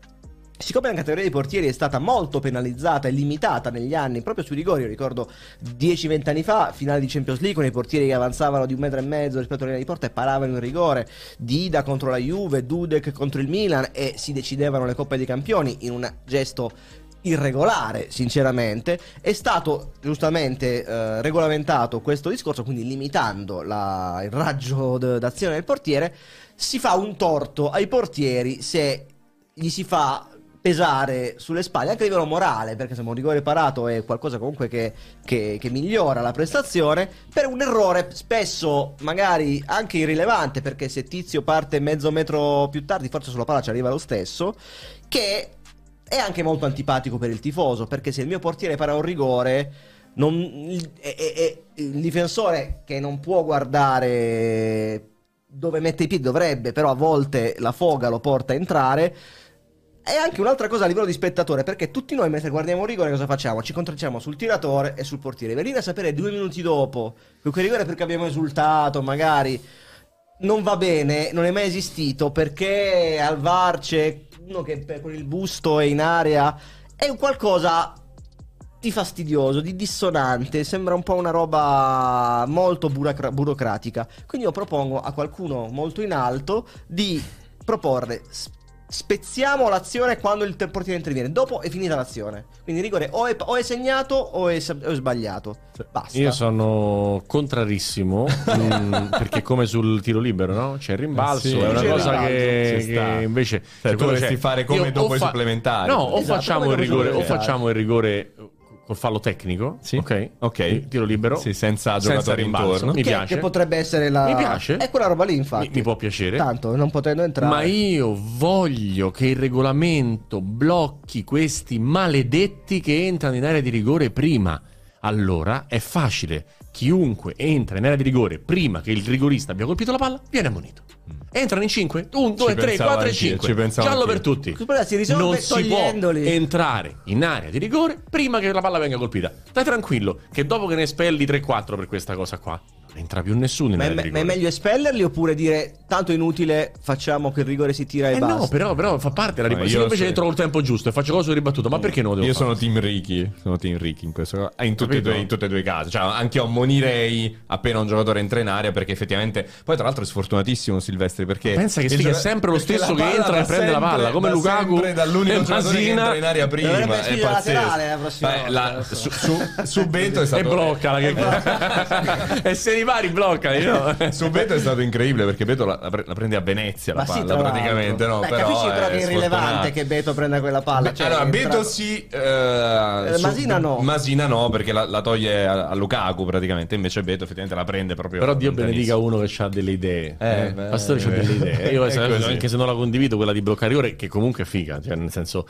Siccome la categoria dei portieri è stata molto penalizzata e limitata negli anni proprio sui rigori, io ricordo 10-20 anni fa, finale di Champions League, con i portieri che avanzavano di un metro e mezzo rispetto alla linea di porta e paravano il rigore, Dida contro la Juve, Dudek contro il Milan e si decidevano le Coppe dei Campioni in un gesto irregolare, sinceramente, è stato giustamente eh, regolamentato questo discorso, quindi limitando la- il raggio d'azione del portiere, si fa un torto ai portieri se gli si fa pesare sulle spalle anche a livello morale perché se un rigore parato è qualcosa comunque che, che- che migliora la prestazione. Per un errore spesso magari anche irrilevante perché se Tizio parte mezzo metro più tardi forse sulla palla ci arriva lo stesso che è anche molto antipatico per il tifoso perché se il mio portiere para un rigore non- è- è- è- il difensore che non può guardare dove mette i piedi dovrebbe però a volte la foga lo porta a entrare è anche un'altra cosa a livello di spettatore, perché tutti noi mentre guardiamo un rigore cosa facciamo? Ci concentriamo sul tiratore e sul portiere. Venire a sapere due minuti dopo che quel rigore perché abbiamo esultato, magari non va bene, non è mai esistito, perché al VAR c'è uno che con il busto è in area, è un qualcosa di fastidioso, di dissonante, sembra un po' una roba molto burocra- burocratica. Quindi io propongo a qualcuno molto in alto di proporre spezziamo l'azione quando il portiere interviene, dopo è finita l'azione. Quindi il rigore o è, o è segnato o è, o è sbagliato. Basta. Io sono contrarissimo mm, perché come sul tiro libero, no? C'è il rimbalzo, Eh sì, è una cosa che, che invece Cioè, tu dovresti fare come dopo o i supplementari. No, o Esatto, facciamo il rigore o facciamo il rigore col fallo tecnico, Sì. ok? Ok. Tiro libero. Sì, senza senza giocatori rimbalzo. intorno. Mi che, piace. che potrebbe essere la. Mi piace. È quella roba lì, infatti. Mi, mi può piacere. Tanto, non potendo entrare. Ma io voglio che il regolamento blocchi questi maledetti che entrano in area di rigore prima. Allora è facile. Chiunque entra in area di rigore prima che il rigorista abbia colpito la palla viene ammonito. Entrano in 5, 1, 2, 3, pensavo 4 e anch'io, 5. ci pensavo Giallo anch'io. per tutti. Guarda, si risolve non si può togliendoli. entrare in area di rigore prima che la palla venga colpita. Stai tranquillo che dopo che ne espelli 3-4 per questa cosa qua, non entra più nessuno in Ma è, ma è meglio espellerli oppure dire tanto è inutile, facciamo che il rigore si tira e Eh basta? no, però, però fa parte della ribattuta. Io io invece so- trovo il tempo giusto e faccio cosa ribattuta, ma perché devo Io fare? sono team Ricky, sono team Ricky in questo eh, in tutti, e Capito? due, in tutti e due i casi. Cioè, anche io ammonirei appena un giocatore entra in area perché effettivamente. Poi, tra l'altro, è sfortunatissimo Silvestri perché. Pensa che sfiga è gioca- sempre lo stesso la che entra e prende la sempre- palla, come Lukaku sempre dall'unico e giocatore che entra in area prima. È pazzesco. laterale la prossima Beh, volta, la- non so. su, su, su Bento è stato. E bloccala che... e se ripari bloccali no? Su Beto è stato incredibile perché Beto la, la pre- la prende a Venezia la Ma sì, palla tra praticamente no Beh, però capisci però che è irrilevante che Beto prenda quella palla. Beh, cioè, allora, Beto sì, eh, su- Masina no. Masina no, perché la, la toglie a, a Lukaku praticamente. Invece Beto effettivamente la prende proprio. Però Dio benedica uno che ha delle idee. Eh, Eh, beh, Pastore c'ha eh, delle idee. Io anche se non la condivido, quella di bloccare rigore, che comunque è figa. Cioè, nel senso,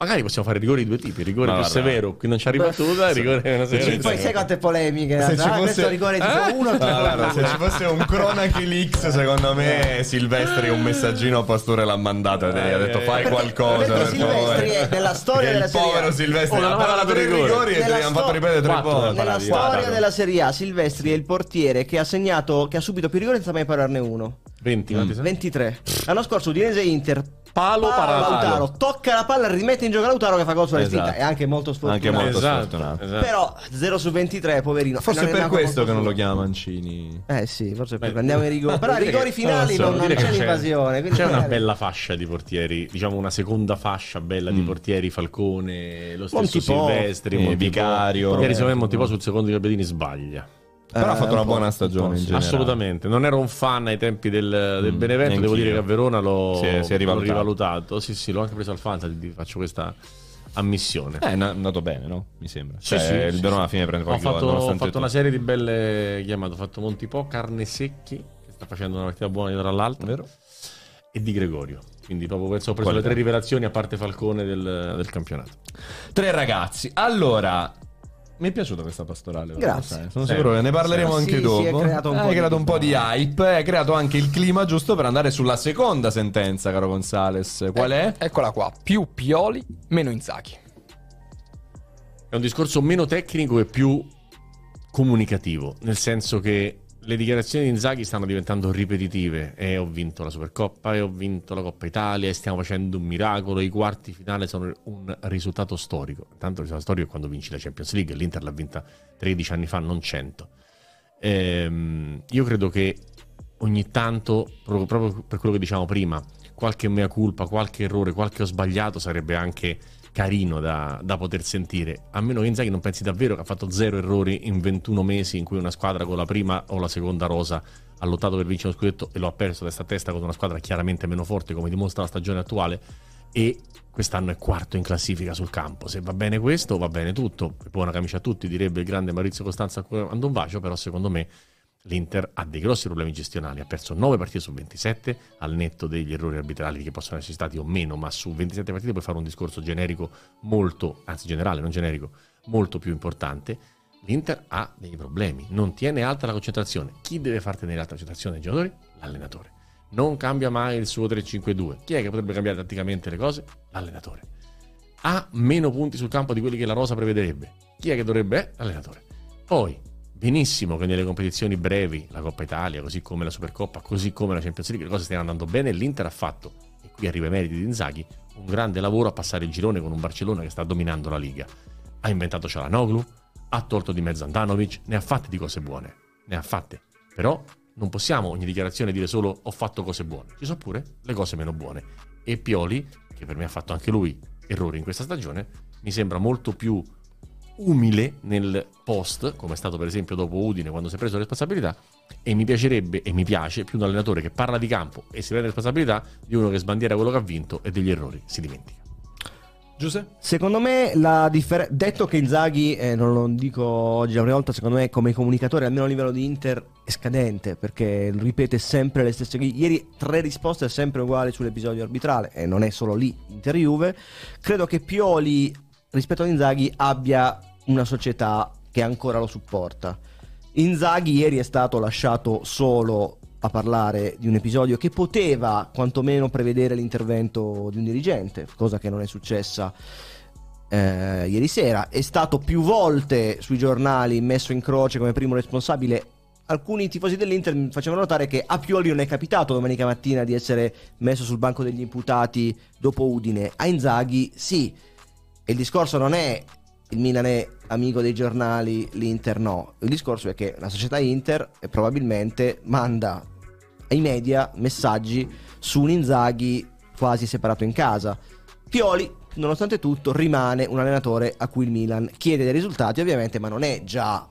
magari possiamo fare rigori di due tipi: rigore Ma più guarda. severo, qui non c'ha ribattuta, il rigore meno severo. poi sai quante polemiche. Se ci ah, fosse- questo rigore tipo Eh? uno tipo Allora, se ci fosse un Cronache Leaks, secondo me Silvestri un messaggino a Pastore l'ha mandato e gli ha detto fai Perché- qualcosa. perché per Silvestri favore." è della storia della il Serie A. povero Silvestri Oh, ha aveva parato dato i rigori. e hanno fatto sto- ripetere tre volte. Nella storia della Serie A, Silvestri è il portiere che ha segnato, che ha subito più rigori senza mai pararne uno. 20, quanti sono? 23. L'anno scorso Udinese Inter. Palo, Palo, parato. Lautaro, tocca la palla, rimette in gioco Lautaro che fa gol sulla Esatto. È anche molto sfortunato. Anche molto Esatto, sfortunato. esatto. Però 0 su 23, poverino. Forse è per questo che non lo chiama Mancini. Eh sì, forse è per andiamo ai rigori. Però ai rigori finali non so, non, non c'è l'invasione. quindi C'è una magari- bella fascia di portieri, diciamo una seconda fascia bella di portieri, Falcone, lo stesso Montipò. Silvestri, Eh, Montipò. Vicario. Ieri secondo me Montipò sul secondo di Gabbiadini sbaglia. Però ha Eh, fatto una buona stagione in generale. Assolutamente, non ero un fan ai tempi del, del Mm, Benevento, devo dire che a Verona l'ho, Si è- si è l'ho rivalutato. rivalutato. Sì, sì, l'ho anche preso al Fantasy, ti faccio questa ammissione. Eh, è andato bene, no? Mi sembra. Sì, Cioè, sì, il sì, Verona sì. alla fine prende Ho qualche gol, fatto, ho fatto una tutto. serie di belle chiamate, ho fatto Montipò, Carne Secchi, che sta facendo una partita buona dietro all'altra, Vero? e Di Gregorio. Quindi proprio penso ho preso Qualità. le tre rivelazioni a parte Falcone del, del campionato. Tre ragazzi. Allora, mi è piaciuta questa pastorale. Grazie. Sono Sì. sicuro che ne parleremo Sì, anche sì, dopo. si è creato un Hai po' di- creato un po' di hype, hai creato anche il clima giusto per andare sulla seconda sentenza, caro Gonzales. Qual è? Eccola qua, più Pioli, meno Inzaghi. È un discorso meno tecnico e più comunicativo, nel senso che le dichiarazioni di Inzaghi stanno diventando ripetitive e ho vinto la Supercoppa e ho vinto la Coppa Italia e stiamo facendo un miracolo, i quarti finale sono un risultato storico. Tanto il risultato storico è quando vinci la Champions League, l'Inter l'ha vinta 13 anni fa, non 100. Ehm, io credo che ogni tanto, proprio per quello che diciamo prima, qualche mea culpa, qualche errore, qualche ho sbagliato sarebbe anche carino da, da poter sentire. A meno che Inzaghi non pensi davvero che ha fatto zero errori in 21 mesi in cui una squadra con la prima o la seconda rosa ha lottato per vincere lo scudetto e lo ha perso testa a testa con una squadra chiaramente meno forte come dimostra la stagione attuale e quest'anno è quarto in classifica sul campo. Se va bene questo, va bene tutto. Buona camicia a tutti, direbbe il grande Maurizio Costanza quando un bacio, però secondo me l'Inter ha dei grossi problemi gestionali. Ha perso 9 partite su 27, al netto degli errori arbitrali che possono esserci stati o meno, ma su 27 partite puoi fare un discorso generico molto, anzi generale, non generico, molto più importante. L'Inter ha dei problemi, non tiene alta la concentrazione. Chi deve far tenere alta la concentrazione dei giocatori? L'allenatore. Non cambia mai il suo 3-5-2. Chi è che potrebbe cambiare tatticamente le cose? L'allenatore. Ha meno punti sul campo di quelli che la Rosa prevederebbe. Chi è che dovrebbe? L'allenatore. Poi, benissimo che nelle competizioni brevi, la Coppa Italia, così come la Supercoppa, così come la Champions League, le cose stiano andando bene. L'Inter ha fatto, e qui arriva i meriti di Inzaghi, un grande lavoro a passare il girone con un Barcellona che sta dominando la Liga. Ha inventato Cialanoglu, ha tolto di mezzo Andanovic, ne ha fatte di cose buone. Ne ha fatte. Però non possiamo ogni dichiarazione dire solo ho fatto cose buone. Ci sono pure le cose meno buone. E Pioli, che per me ha fatto anche lui errori in questa stagione, mi sembra molto più umile nel post, come è stato per esempio dopo Udine quando si è preso la responsabilità, e mi piacerebbe e mi piace più un allenatore che parla di campo e si prende responsabilità di uno che sbandiera quello che ha vinto e degli errori si dimentica. Giuseppe? Secondo me la differenza. Detto che Inzaghi, eh, non lo dico oggi la prima volta, secondo me come comunicatore, almeno a livello di Inter, è scadente perché ripete sempre le stesse. Ieri tre risposte sempre uguali sull'episodio arbitrale e non è solo lì Inter-Juve. Credo che Pioli, rispetto ad Inzaghi, abbia una società che ancora lo supporta. Inzaghi ieri è stato lasciato solo a parlare di un episodio che poteva quantomeno prevedere l'intervento di un dirigente, cosa che non è successa eh, ieri sera. È stato più volte sui giornali messo in croce come primo responsabile alcuni tifosi dell'Inter mi facevano notare che a Pioli non è capitato domenica mattina di essere messo sul banco degli imputati dopo Udine. A Inzaghi sì. E il discorso non è il Milan è amico dei giornali, l'Inter no. Il discorso è che la società Inter eh, probabilmente manda ai media messaggi su un Inzaghi quasi separato in casa. Pioli, nonostante tutto, rimane un allenatore a cui il Milan chiede dei risultati, ovviamente, ma non è già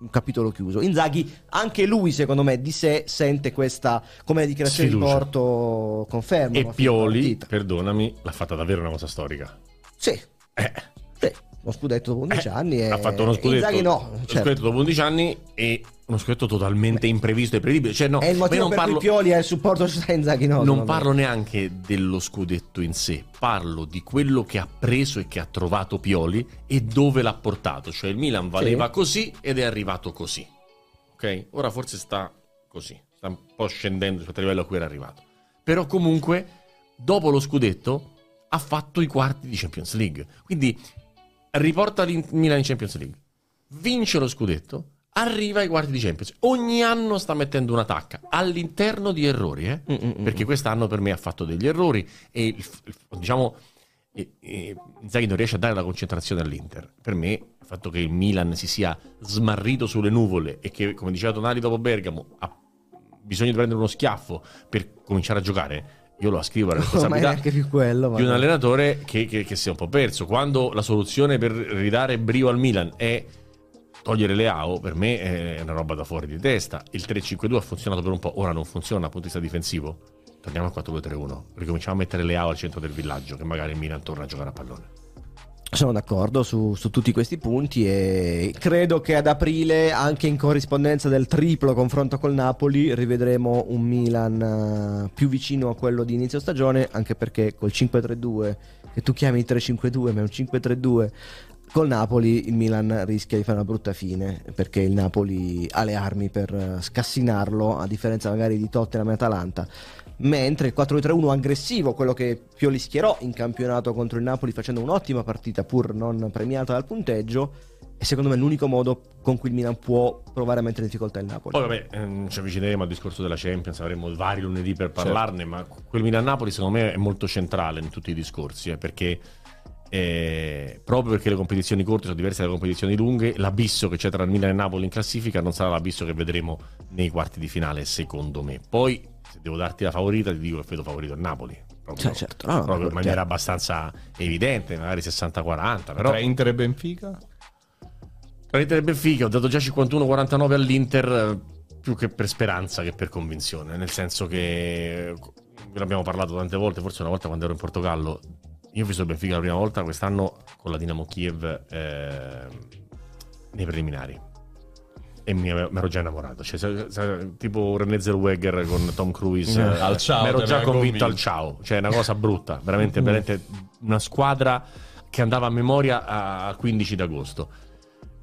un capitolo chiuso. Inzaghi, anche lui, secondo me, di sé sente questa, come la dichiarazione di Porto conferma. E Pioli, perdonami, l'ha fatta davvero una cosa storica. Sì, Eh, sì, uno scudetto dopo 11 eh, anni. E... Ha fatto uno scudetto, Inzaghi no, uno certo. scudetto dopo 11 anni e uno scudetto totalmente imprevisto e prevedibile. Cioè, no, È il motivo non per parlo, cui Pioli ha il supporto società Inzaghi no. non secondo me. parlo neanche dello scudetto in sé, parlo di quello che ha preso e che ha trovato Pioli e dove l'ha portato. Cioè il Milan valeva Sì. così ed è arrivato così. Ok? Ora forse sta così, sta un po' scendendo rispetto al livello a cui era arrivato. Però comunque, dopo lo scudetto, ha fatto i quarti di Champions League. Quindi riporta il Milan in Champions League, vince lo scudetto, arriva ai quarti di Champions. Ogni anno sta mettendo una tacca all'interno di errori, eh? Mm, mm, mm. perché quest'anno per me ha fatto degli errori e diciamo e- e Inzaghi non riesce a dare la concentrazione all'Inter. Per me il fatto che il Milan si sia smarrito sulle nuvole e che, come diceva Tonali dopo Bergamo, ha bisogno di prendere uno schiaffo per cominciare a giocare, io lo ascrivo alla responsabilità quello. di un allenatore che, che- che si è un po' perso. Quando la soluzione per ridare brio al Milan è togliere Leao, per me è una roba da fuori di testa. Il 3-5-2 ha funzionato per un po', ora non funziona dal punto di vista difensivo. Torniamo al 4-2-3-1. Ricominciamo a mettere Leao al centro del villaggio, che magari il Milan torna a giocare a pallone. Sono d'accordo su, su tutti questi punti e credo che ad aprile, anche in corrispondenza del triplo confronto col Napoli, rivedremo un Milan eh, più vicino a quello di inizio stagione, anche perché col 5-3-2, che tu chiami 3-5-2, ma è un 5-3-2, col Napoli il Milan rischia di fare una brutta fine, perché il Napoli ha le armi per eh, scassinarlo, a differenza magari di Tottenham e Atalanta. Mentre il 4-3-1 aggressivo, quello che Pioli schierò in campionato contro il Napoli facendo un'ottima partita pur non premiata dal punteggio, è secondo me l'unico modo con cui il Milan può provare a mettere in difficoltà il Napoli. Poi vabbè, ehm, ci avvicineremo al discorso della Champions, avremo vari lunedì per parlarne, ma quel Milan-Napoli secondo me è molto centrale in tutti i discorsi, eh, perché eh, proprio perché le competizioni corte sono diverse dalle competizioni lunghe, l'abisso che c'è tra il Milan e il Napoli in classifica non sarà l'abisso che vedremo nei quarti di finale, secondo me. Poi, se devo darti la favorita, ti dico che vedo favorito il Napoli. Proprio, Cioè, certo, no, no, proprio in chiaro. maniera abbastanza evidente, magari 60-40, però... Tra Inter e Benfica? Tra Inter e Benfica ho dato già 51-49 all'Inter eh, più che per speranza che per convinzione, nel senso che eh, ve l'abbiamo parlato tante volte, forse una volta quando ero in Portogallo, io ho visto il Benfica la prima volta quest'anno con la Dinamo Kiev eh, nei preliminari e mi ero già innamorato, cioè, sa- sa- tipo René Zellweger con Tom Cruise, Eh, eh, al ciao, mi ero già aveva convinto al convinto. ciao, cioè una cosa brutta, veramente, veramente una squadra che andava a memoria a- al 15 d'agosto.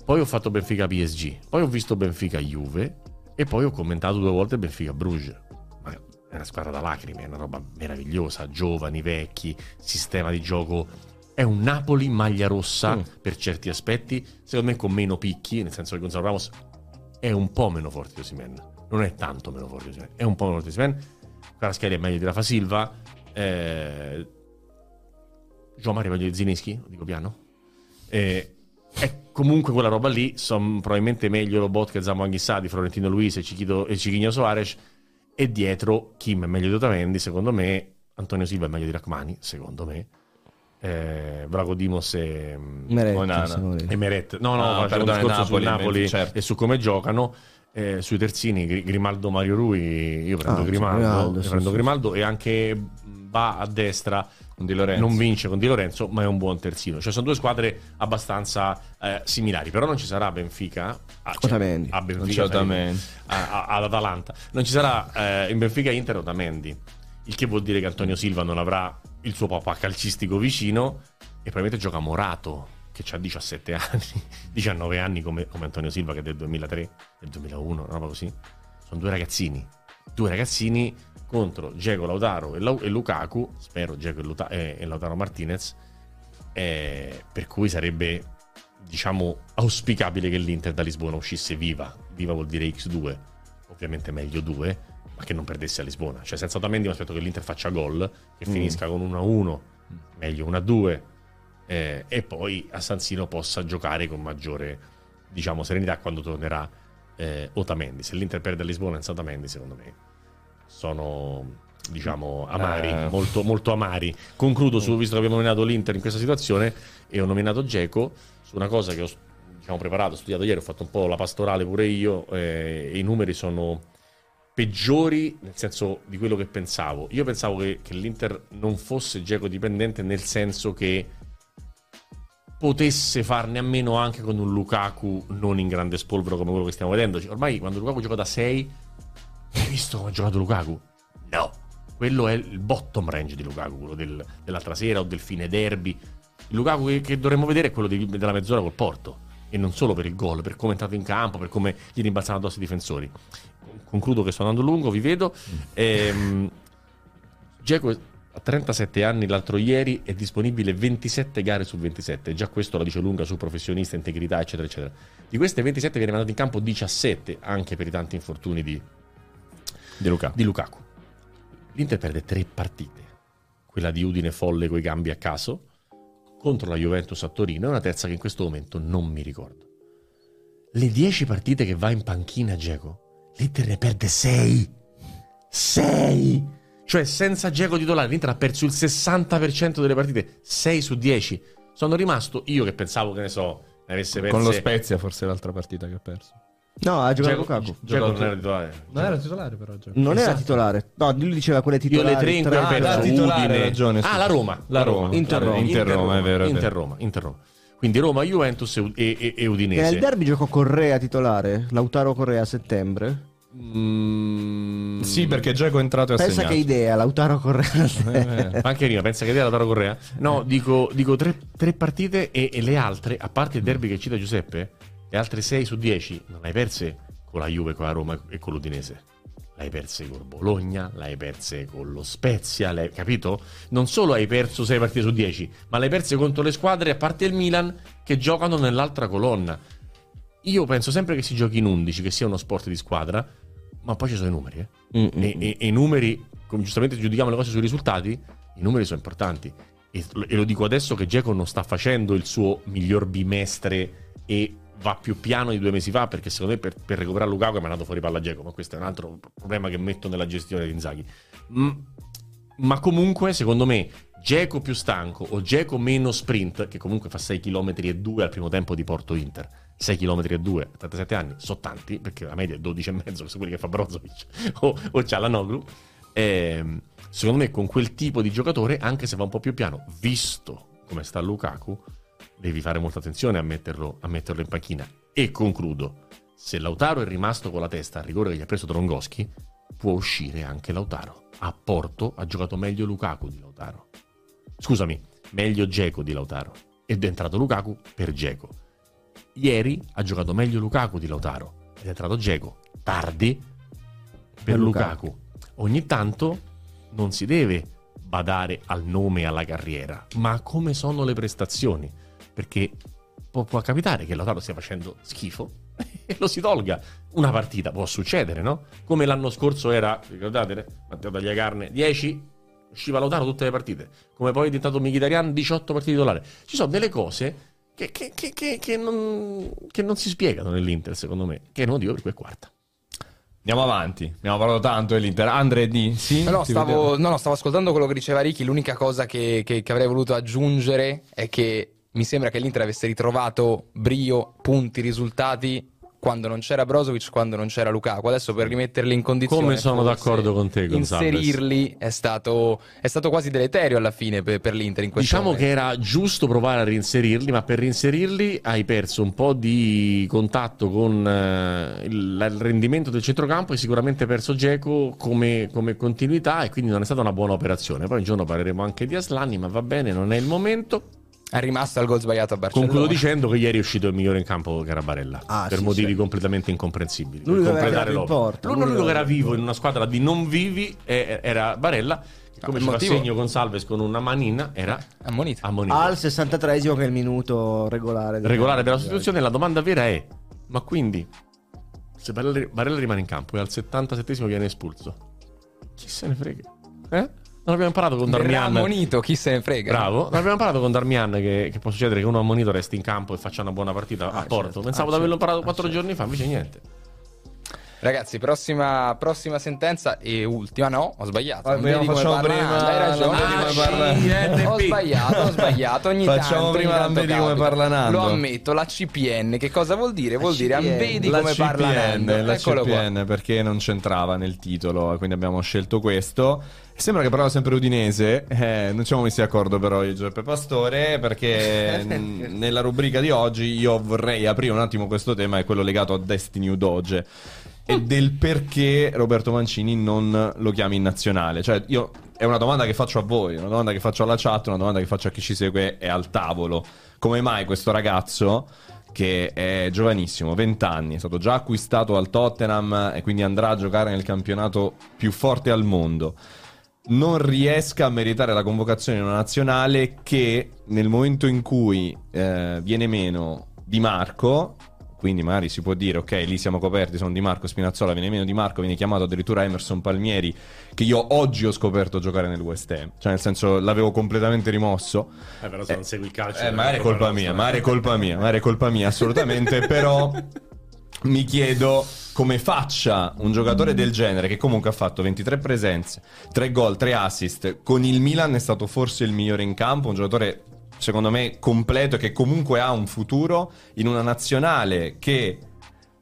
Poi ho fatto Benfica PSG, poi ho visto Benfica Juve e poi ho commentato due volte Benfica Bruges. È una squadra da lacrime, è una roba meravigliosa, giovani, vecchi, sistema di gioco. È un Napoli maglia rossa Mm. per certi aspetti, secondo me con meno picchi, nel senso che Gonzalo Ramos è un po' meno forte di Osimen. Non è tanto meno forte di Osimen, è un po' meno forte di Osimen. Kvaratskhelia è meglio di Rafa Silva. Eh... Gio Mario è meglio di Zinischi, lo dico piano. Eh, è comunque quella roba lì. Sono probabilmente meglio Robot che Zamo Anghissà di Florentino Luis e, Chiquinho Soares. E dietro Kim è meglio di Otamendi, secondo me. Antonio Silva è meglio di Rachmani, secondo me. Eh, Vrago Dimos e, Onana. sono lì. e Meret. No, no, Ah, sul Napoli, Napoli certo. e su come giocano. Eh, sui terzini, Gri- Grimaldo Mario Rui, io prendo Ah, sì, Grimaldo, Grimaldo, io sì, prendo sì, Grimaldo e anche va a destra. Non vince con Di Lorenzo, ma è un buon terzino. Cioè, sono due squadre abbastanza eh, similari. Però non ci sarà Benfica a, cioè, a Non Benfica Otamendi. a- a- ad Atalanta. Non ci sarà eh, in Benfica Inter Otamendi. Il che vuol dire che Antonio Silva non avrà il suo papà calcistico vicino e probabilmente gioca Morato che ha 17 anni, 19 anni come, come Antonio Silva che è del 2003, del 2001, una roba così. Sono due ragazzini, due ragazzini contro Diego Lautaro e, Lau- e Lukaku, spero Diego e, Luta- e- e Lautaro Martinez, eh, per cui sarebbe diciamo, auspicabile che l'Inter da Lisbona uscisse viva. Viva vuol dire X2, ovviamente meglio 2, ma che non perdesse a Lisbona. Cioè, senza Otamendi mi aspetto che l'Inter faccia gol, che Mm. finisca con 1-1, meglio 1-2, eh, e poi a San Siro possa giocare con maggiore, diciamo, serenità quando tornerà eh, Otamendi. Se l'Inter perde a Lisbona senza Otamendi, secondo me, sono... Diciamo amari, Eh. molto, molto amari. Concludo su, visto che abbiamo nominato l'Inter in questa situazione e ho nominato Geco su una cosa che ho diciamo, preparato, ho studiato ieri, ho fatto un po' la pastorale pure io eh, e i numeri sono peggiori nel senso di quello che pensavo. Io pensavo che, che l'Inter non fosse Geco dipendente nel senso che potesse farne a meno anche con un Lukaku non in grande spolvero come quello che stiamo vedendo. Cioè, ormai quando Lukaku gioca da 6, hai visto come ha giocato Lukaku? No. Quello è il bottom range di Lukaku, quello del- dell'altra sera o del fine derby. Il Lukaku che, che dovremmo vedere è quello di- della mezz'ora col Porto. E non solo per il gol, per come è entrato in campo, per come gli rimbalzano addosso i difensori. Concludo che sto andando lungo, vi vedo. Ehm, Dzeko a 37 anni l'altro ieri è disponibile 27 gare su 27. Già questo la dice lunga su professionista, integrità, eccetera, eccetera. Di queste 27 viene mandato in campo 17, anche per i tanti infortuni di, Di Luca. di Lukaku. L'Inter perde tre partite. Quella di Udine folle coi gambi a caso, contro la Juventus a Torino e una terza che in questo momento non mi ricordo. Le 10 partite che va in panchina Geco, l'Inter ne perde 6. 6! Cioè senza Geco titolare l'Inter ha perso il 60% delle partite, 6 su 10. Sono rimasto io che pensavo che ne so, ne avesse perse Con lo Spezia forse l'altra partita che ha perso. No, ha giocato Dzeko- Lukaku. Dzeko non era titolare. Non era titolare però Dzeko. Non era Esatto. titolare. No, lui diceva quelle Io titolari. le tre in cui ho perso Ah, Udine. ragione, Ah, la Roma. La Roma. Inter Roma. Inter Roma, è vero. Inter. Roma, Inter Roma. Quindi Roma, Juventus e, e- e Udinese. nel derby giocò Correa titolare, Lautaro Correa a settembre. Mm, Sì, perché Dzeko è entrato e ha Pensa che idea, Lautaro Correa. Eh, Anche prima, pensa che era Lautaro Correa? No, dico, dico tre, tre partite e, e le altre, a parte il derby che cita Giuseppe, le altre 6 su 10 non hai perse con la Juve, con la Roma e con l'Udinese. L'hai perse con Bologna, l'hai perse con lo Spezia, l'hai capito? Non solo hai perso 6 partite su 10, ma l'hai perse contro le squadre, a parte il Milan, che giocano nell'altra colonna. Io penso sempre che si giochi in 11, che sia uno sport di squadra, ma poi ci sono i numeri, eh. Mm, E, e- e i numeri, come giustamente giudichiamo le cose sui risultati, i numeri sono importanti. E, e lo dico adesso che Geco non sta facendo il suo miglior bimestre e va più piano di due mesi fa, perché secondo me per, per recuperare Lukaku è mandato fuori palla Geco, ma questo è un altro problema che metto nella gestione di Inzaghi. Mm, ma comunque, secondo me, Geco più stanco o Geco meno sprint, che comunque fa 6 km e 2 al primo tempo di Porto Inter. 6 km e 2 a 37 anni, sono tanti, perché la media è 12 e mezzo, sono quelli che fa Brozovic o, o Cialanoglu. Ehm, secondo me con quel tipo di giocatore, anche se va un po' più piano, visto come sta Lukaku, devi fare molta attenzione a metterlo, a metterlo in panchina. E concludo, se Lautaro è rimasto con la testa al rigore che gli ha preso Drongoschi, può uscire anche Lautaro. A Porto ha giocato meglio Lukaku di Lautaro. Scusami, meglio Geco di Lautaro. Ed è entrato Lukaku per Geco. Ieri ha giocato meglio Lukaku di Lautaro. Ed è entrato Geco tardi per Per Lukaku. Lukaku. Ogni tanto non si deve badare al nome e alla carriera, ma a come sono le prestazioni. Perché può, può capitare che Lautaro stia facendo schifo e lo si tolga. Una partita può succedere, no? Come l'anno scorso era, ricordate, Matteo Tagliacarne, 10, usciva Lautaro tutte le partite. Come poi è diventato Mkhitaryan, 18 partite titolare. Ci sono delle cose che, che- che- che- che non, che non si spiegano nell'Inter, secondo me, che è il motivo per cui è quarta. Andiamo avanti. Abbiamo parlato tanto dell'Inter. Andre D. Sì? No, stavo, no, no, stavo ascoltando quello che diceva Ricky. L'unica cosa che, che- che avrei voluto aggiungere è che mi sembra che l'Inter avesse ritrovato brio, punti, risultati quando non c'era Brozovic, quando non c'era Lukaku. Adesso per rimetterli in condizione. Come sono d'accordo con te, Gonzalez. Inserirli è stato, è stato quasi deleterio alla fine per, per l'Inter in questo Diciamo momento. che era giusto provare a reinserirli, ma per reinserirli hai perso un po' di contatto con eh, il, il rendimento del centrocampo e sicuramente perso Geco come, come continuità e quindi non è stata una buona operazione. Poi un giorno parleremo anche di Aslani, ma va bene, non è il momento. È rimasto al gol sbagliato a Barcellona. Concludo dicendo che ieri è uscito il migliore in campo che era Barella, Ah, per sì, motivi sì. completamente incomprensibili. L'unico Per completare l'opera. porta, L'unico l'unico che era vivo in una squadra di non vivi era Barella, che come il ci fa motivo- segno Gonsalves con una manina, era Ammonito. ammonito. Al 63esimo che è il minuto regolare. del- regolare per la sostituzione. La domanda vera è: ma quindi se Barella, Barella rimane in campo e al 77esimo viene espulso, chi se ne frega? Eh? Non abbiamo imparato con Darmian. ammonito, chi se ne frega. Bravo, non abbiamo imparato con Darmian che, che può succedere che uno ammonito resti in campo e faccia una buona partita a Ah, torto. certo. Pensavo Ah, di averlo certo. imparato Ah, quattro certo. giorni fa, invece niente. Ragazzi, prossima, prossima sentenza e ultima. No, ho sbagliato. Come facciamo parla prima- Hai ragione. Ah, parla- sì, NP. Ho sbagliato, ho sbagliato. Ogni Facciamo tanto, prima tanto Ambedi come parla Nando. Lo ammetto, la CPN. Che cosa vuol dire? Vuol dire la come parla CPN, Nando. la Eccolo qua. CPN perché non c'entrava nel titolo, quindi abbiamo scelto questo. Sembra che parlava sempre udinese, eh, non ci siamo messi d'accordo però io e Giuseppe Pastore perché n- nella rubrica di oggi io vorrei aprire un attimo questo tema, è quello legato a Destiny Udoge e del perché Roberto Mancini non lo chiami in nazionale. Cioè io è una domanda che faccio a voi, una domanda che faccio alla chat, una domanda che faccio a chi ci segue e al tavolo. Come mai questo ragazzo che è giovanissimo, 20 anni, è stato già acquistato al Tottenham e quindi andrà a giocare nel campionato più forte al mondo. Non riesca a meritare la convocazione in una nazionale che nel momento in cui eh, viene meno Di Marco, quindi magari si può dire ok, lì siamo coperti, sono Di Marco, Spinazzola, viene meno Di Marco, viene chiamato addirittura Emerson Palmieri, che io oggi ho scoperto giocare nel West Ham, cioè nel senso l'avevo completamente rimosso. Eh, però se non segui il calcio. Eh, magari è colpa mia, magari è colpa mia, magari è colpa mia, assolutamente. però mi chiedo come faccia un giocatore del genere, che comunque ha fatto 23 presenze, 3 gol, 3 assist, con il Milan è stato forse il migliore in campo, un giocatore secondo me completo e che comunque ha un futuro in una nazionale che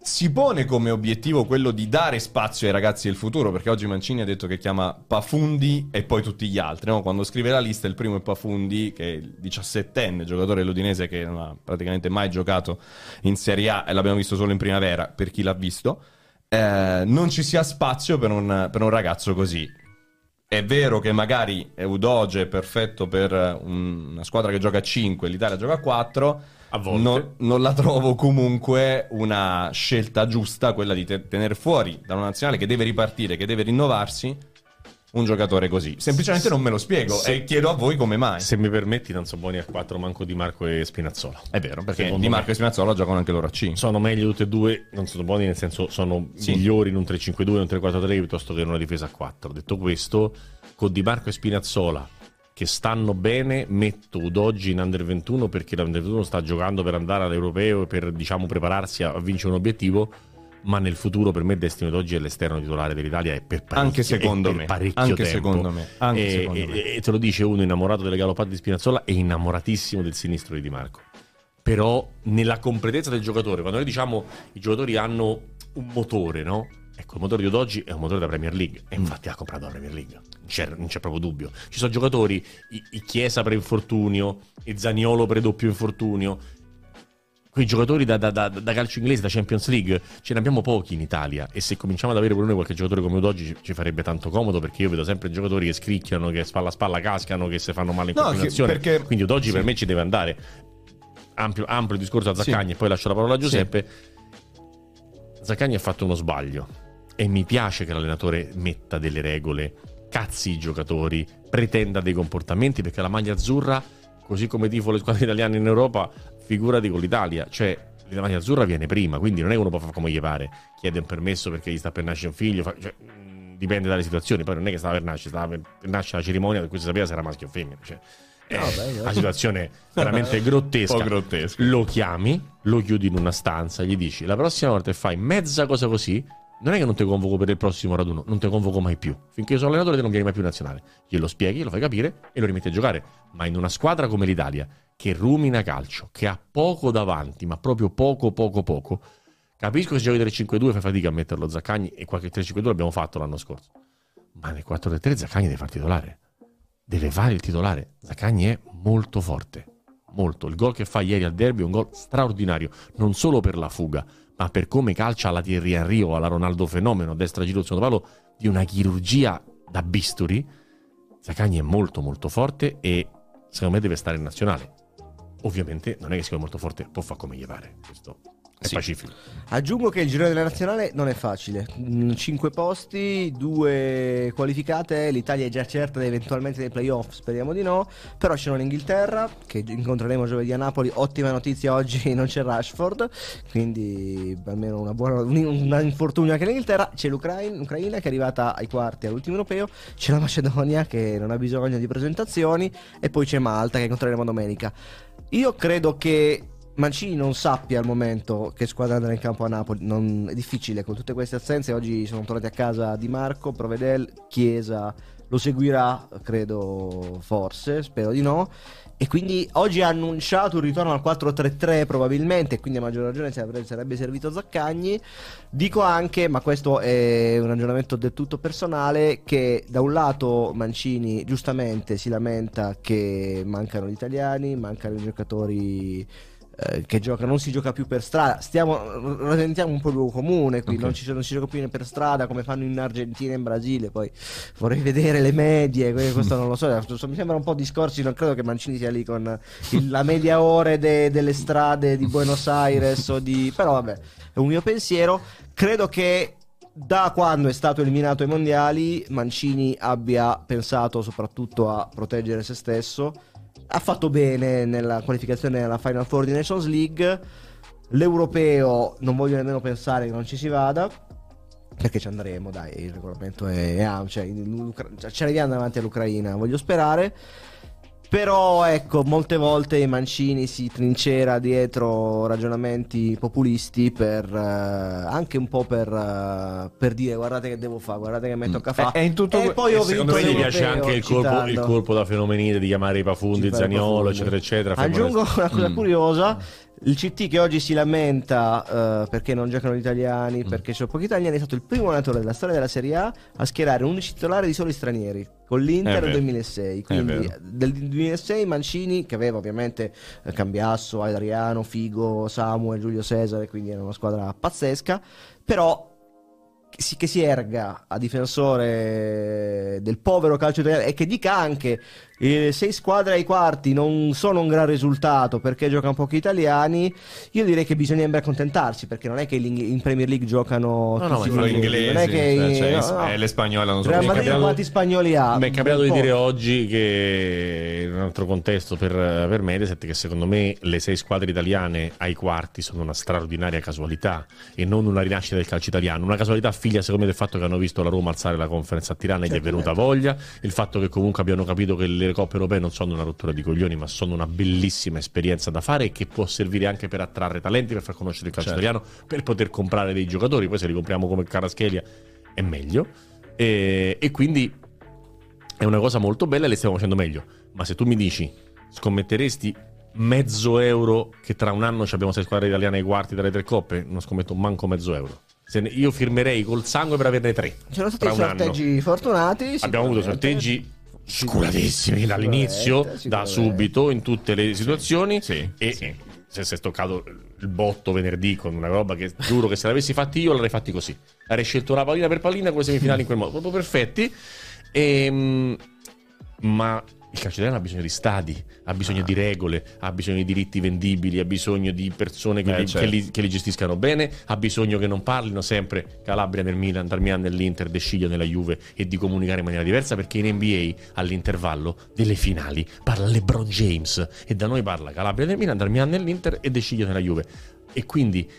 si pone come obiettivo quello di dare spazio ai ragazzi del futuro, perché oggi Mancini ha detto che chiama Pafundi e poi tutti gli altri. no? Quando scrive la lista, il primo è Pafundi, che è il 17enne giocatore dell'Udinese che non ha praticamente mai giocato in Serie A e l'abbiamo visto solo in primavera, per chi l'ha visto. Eh, non ci sia spazio per un, per un ragazzo così. È vero che magari Udoge è perfetto per un- una squadra che gioca a 5, l'Italia gioca a 4. A volte. Non, non la trovo comunque una scelta giusta quella di te- tenere fuori da una nazionale che deve ripartire, che deve rinnovarsi, un giocatore così. Semplicemente non me lo spiego Sì. e chiedo a voi come mai. Se mi permetti, non sono buoni a 4 manco Di Marco e Spinazzola. È vero, perché Secondo Di me- Marco e Spinazzola giocano anche loro a 5. Sono meglio tutti e due, non sono buoni nel senso sono Sì. migliori in un 3-5-2 e un 3-4-3 piuttosto che in una difesa a 4. Detto questo, con Di Marco e Spinazzola che stanno bene, metto Udoggi in Under 21 perché l'Under 21 sta giocando per andare all'Europeo e per diciamo prepararsi a vincere un obiettivo. Ma nel futuro per me Destino Udoggi è l'esterno titolare dell'Italia e per parecchio, Anche secondo me. parecchio Anche tempo. secondo me. Anche e, secondo e- me. e te lo dice uno innamorato delle galoppate di Spinazzola e innamoratissimo del sinistro di Di Marco però nella completezza del giocatore, quando noi diciamo i giocatori hanno un motore, no? Ecco, il motore di Odoggi è un motore da Premier League e infatti ha comprato la Premier League, non c'è, non c'è proprio dubbio. Ci sono giocatori, i, i Chiesa per infortunio, e Zaniolo per doppio infortunio, quei giocatori da, da- da- da calcio inglese, da Champions League, ce ne abbiamo pochi in Italia e se cominciamo ad avere pure noi qualche giocatore come Udoggi ci, ci farebbe tanto comodo perché io vedo sempre giocatori che scricchiano, che spalla a spalla cascano, che si fanno male in No, che- combinazione, perché- quindi Udoggi sì. per me ci deve andare. Ampio, ampio discorso a Zaccagni e poi lascio la parola a Giuseppe. Zaccagni ha fatto uno sbaglio e mi piace che l'allenatore metta delle regole, cazzi i giocatori, pretenda dei comportamenti perché la maglia azzurra, così come tifo le squadre italiane in Europa, figurati con l'Italia, cioè la maglia azzurra viene prima, quindi non è che uno può fare come gli pare, chiede un permesso perché gli sta per nascere un figlio, fa- cioè, mh, dipende dalle situazioni, poi non è che stava per nascere, stava per, nascere la cerimonia per cui si sapeva se era maschio o femmina, cioè, è No, beh, una situazione veramente grottesca. Grottesca. Lo chiami, lo chiudi in una stanza, gli dici la prossima volta che fai mezza cosa così, non è che non ti convoco per il prossimo raduno, non ti convoco mai più. Finché io sono allenatore te non vieni mai più in nazionale. Glielo spieghi, lo fai capire e lo rimetti a giocare. Ma in una squadra come l'Italia, che rumina calcio, che ha poco davanti, ma proprio poco, poco, poco, capisco che se giochi 3-5-2 fai fatica a metterlo Zaccagni e qualche 3-5-2 l'abbiamo fatto l'anno scorso. Ma nel 4-3 Zaccagni deve fare titolare. Deve fare il titolare. Zaccagni è molto forte. Molto. Il gol che fa ieri al derby è un gol straordinario. Non solo per la fuga, ma per come calcia alla Thierry Henry o alla Ronaldo Fenomeno, a destra giro sul secondo palo, di una chirurgia da bisturi. Zaccagni è molto molto forte e secondo me deve stare in nazionale. Ovviamente non è che sia molto forte, può fare come gli pare. Questo È Sì. pacifico. Aggiungo che il girone della nazionale non è facile. 5 posti, due qualificate. L'Italia è già certa eventualmente dei playoff, speriamo di no. Però c'è l'Inghilterra che incontreremo giovedì a Napoli. Ottima notizia oggi non c'è Rashford, quindi almeno una buona un, una infortunio anche l'Inghilterra. C'è l'Ucraina, l'Ucraina che è arrivata ai quarti all'ultimo europeo. C'è la Macedonia che non ha bisogno di presentazioni. E poi c'è Malta che incontreremo domenica. Io credo che Mancini non sappia al momento che squadra andrà in campo a Napoli. Non- è difficile con tutte queste assenze. Oggi sono tornati a casa Di Marco, Provedel, Chiesa. Lo seguirà, credo, forse, spero di no. E quindi oggi ha annunciato un ritorno al 4-3-3 probabilmente, quindi a maggior ragione sarebbe, servito Zaccagni. Dico anche, ma questo è un ragionamento del tutto personale, che da un lato Mancini giustamente si lamenta che mancano gli italiani, mancano i giocatori eh, che gioca, non si gioca più per strada. Stiamo rasentiamo un po' il luogo comune qui, Ok. non, ci, non si gioca più per strada come fanno in Argentina e in Brasile. Poi vorrei vedere le medie, que- questo non lo so. Mi sembra un po' discorsi. Non credo che Mancini sia lì con il- la media ore de- delle strade di Buenos Aires o di. Però vabbè, è un mio pensiero. Credo che. Da quando è stato eliminato ai mondiali, Mancini abbia pensato soprattutto a proteggere se stesso ha fatto bene nella qualificazione alla Final Four di Nations League. L'europeo non voglio nemmeno pensare che non ci si vada. Perché ci andremo, dai, il regolamento è, è cioè, l'Ucra- cioè, ci arriviamo davanti all'Ucraina, voglio sperare. Però ecco, molte volte Mancini si trincera dietro ragionamenti populisti per eh, anche un po' per, eh, per dire guardate che devo fare, guardate che mi tocca fare. E- e in tutto e poi ho e secondo Poi gli me piace anche il colpo, il colpo da fenomenide di chiamare i Pafundi, Zaniolo, eccetera, eccetera. Aggiungo una cosa Mm. curiosa. Il CT che oggi si lamenta eh, perché non giocano gli italiani, perché ci sono pochi italiani, è stato il primo allenatore della storia della Serie A a schierare un unici titolare di soli stranieri con l'Inter nel vero. 2006. È Quindi del 2006 Mancini, che aveva ovviamente eh, Cambiasso, Adriano, Figo, Samuel, Giulio Cesare, quindi era una squadra pazzesca, però che si, che si erga a difensore del povero calcio italiano e che dica anche eh, sei squadre ai quarti non sono un gran risultato perché giocano pochi italiani io direi che bisognerebbe accontentarsi perché non è che in, in Premier League giocano No, no, tutti ma Solo gli inglesi, non è che cioè, cioè, no, no. eh, le spagnole non so Real Madrid capitato- quanti spagnoli ha? Mi è capitato di dire oggi che in un altro contesto per, per Mediaset che secondo me le sei squadre italiane ai quarti sono una straordinaria casualità e non una rinascita del calcio italiano. Una casualità figlia secondo me del fatto che hanno visto la Roma alzare la conferenza a Tirana e gli è venuta voglia, il fatto che comunque abbiano capito che le coppe europee non sono una rottura di coglioni ma sono una bellissima esperienza da fare e che può servire anche per attrarre talenti, per far conoscere il calcio Certo. italiano, per poter comprare dei giocatori, poi se li compriamo come Caraschelia è meglio. E, e quindi è una cosa molto bella e le stiamo facendo meglio. Ma se tu mi dici, scommetteresti mezzo euro che tra un anno ci abbiamo sei squadre italiane ai quarti dalle tre coppe? Non scommetto manco mezzo euro. Se ne- io firmerei col sangue per averne tre. C'erano tra stati un anno. sorteggi fortunati Abbiamo avuto sorteggi scuratissimi dall'inizio, da subito, in tutte le situazioni. Sì, e sì. se si è toccato il botto venerdì con una roba che giuro che se l'avessi fatti io l'avrei fatti così. Avrei scelto la pallina per pallina con le semifinali in quel modo, proprio perfetti. Ehm, ma il calcio italiano ha bisogno di stadi, ha bisogno di regole, ha bisogno di diritti vendibili, ha bisogno di persone che, Eh, li, certo. che li- che li gestiscano bene, ha bisogno che non parlino sempre Calabria nel Milan, Darmian nell'Inter, De Sciglio nella Juve e di comunicare in maniera diversa perché in NBA all'intervallo delle finali parla LeBron James e da noi parla Calabria nel Milan, Darmian nell'Inter e De Sciglio nella Juve. E quindi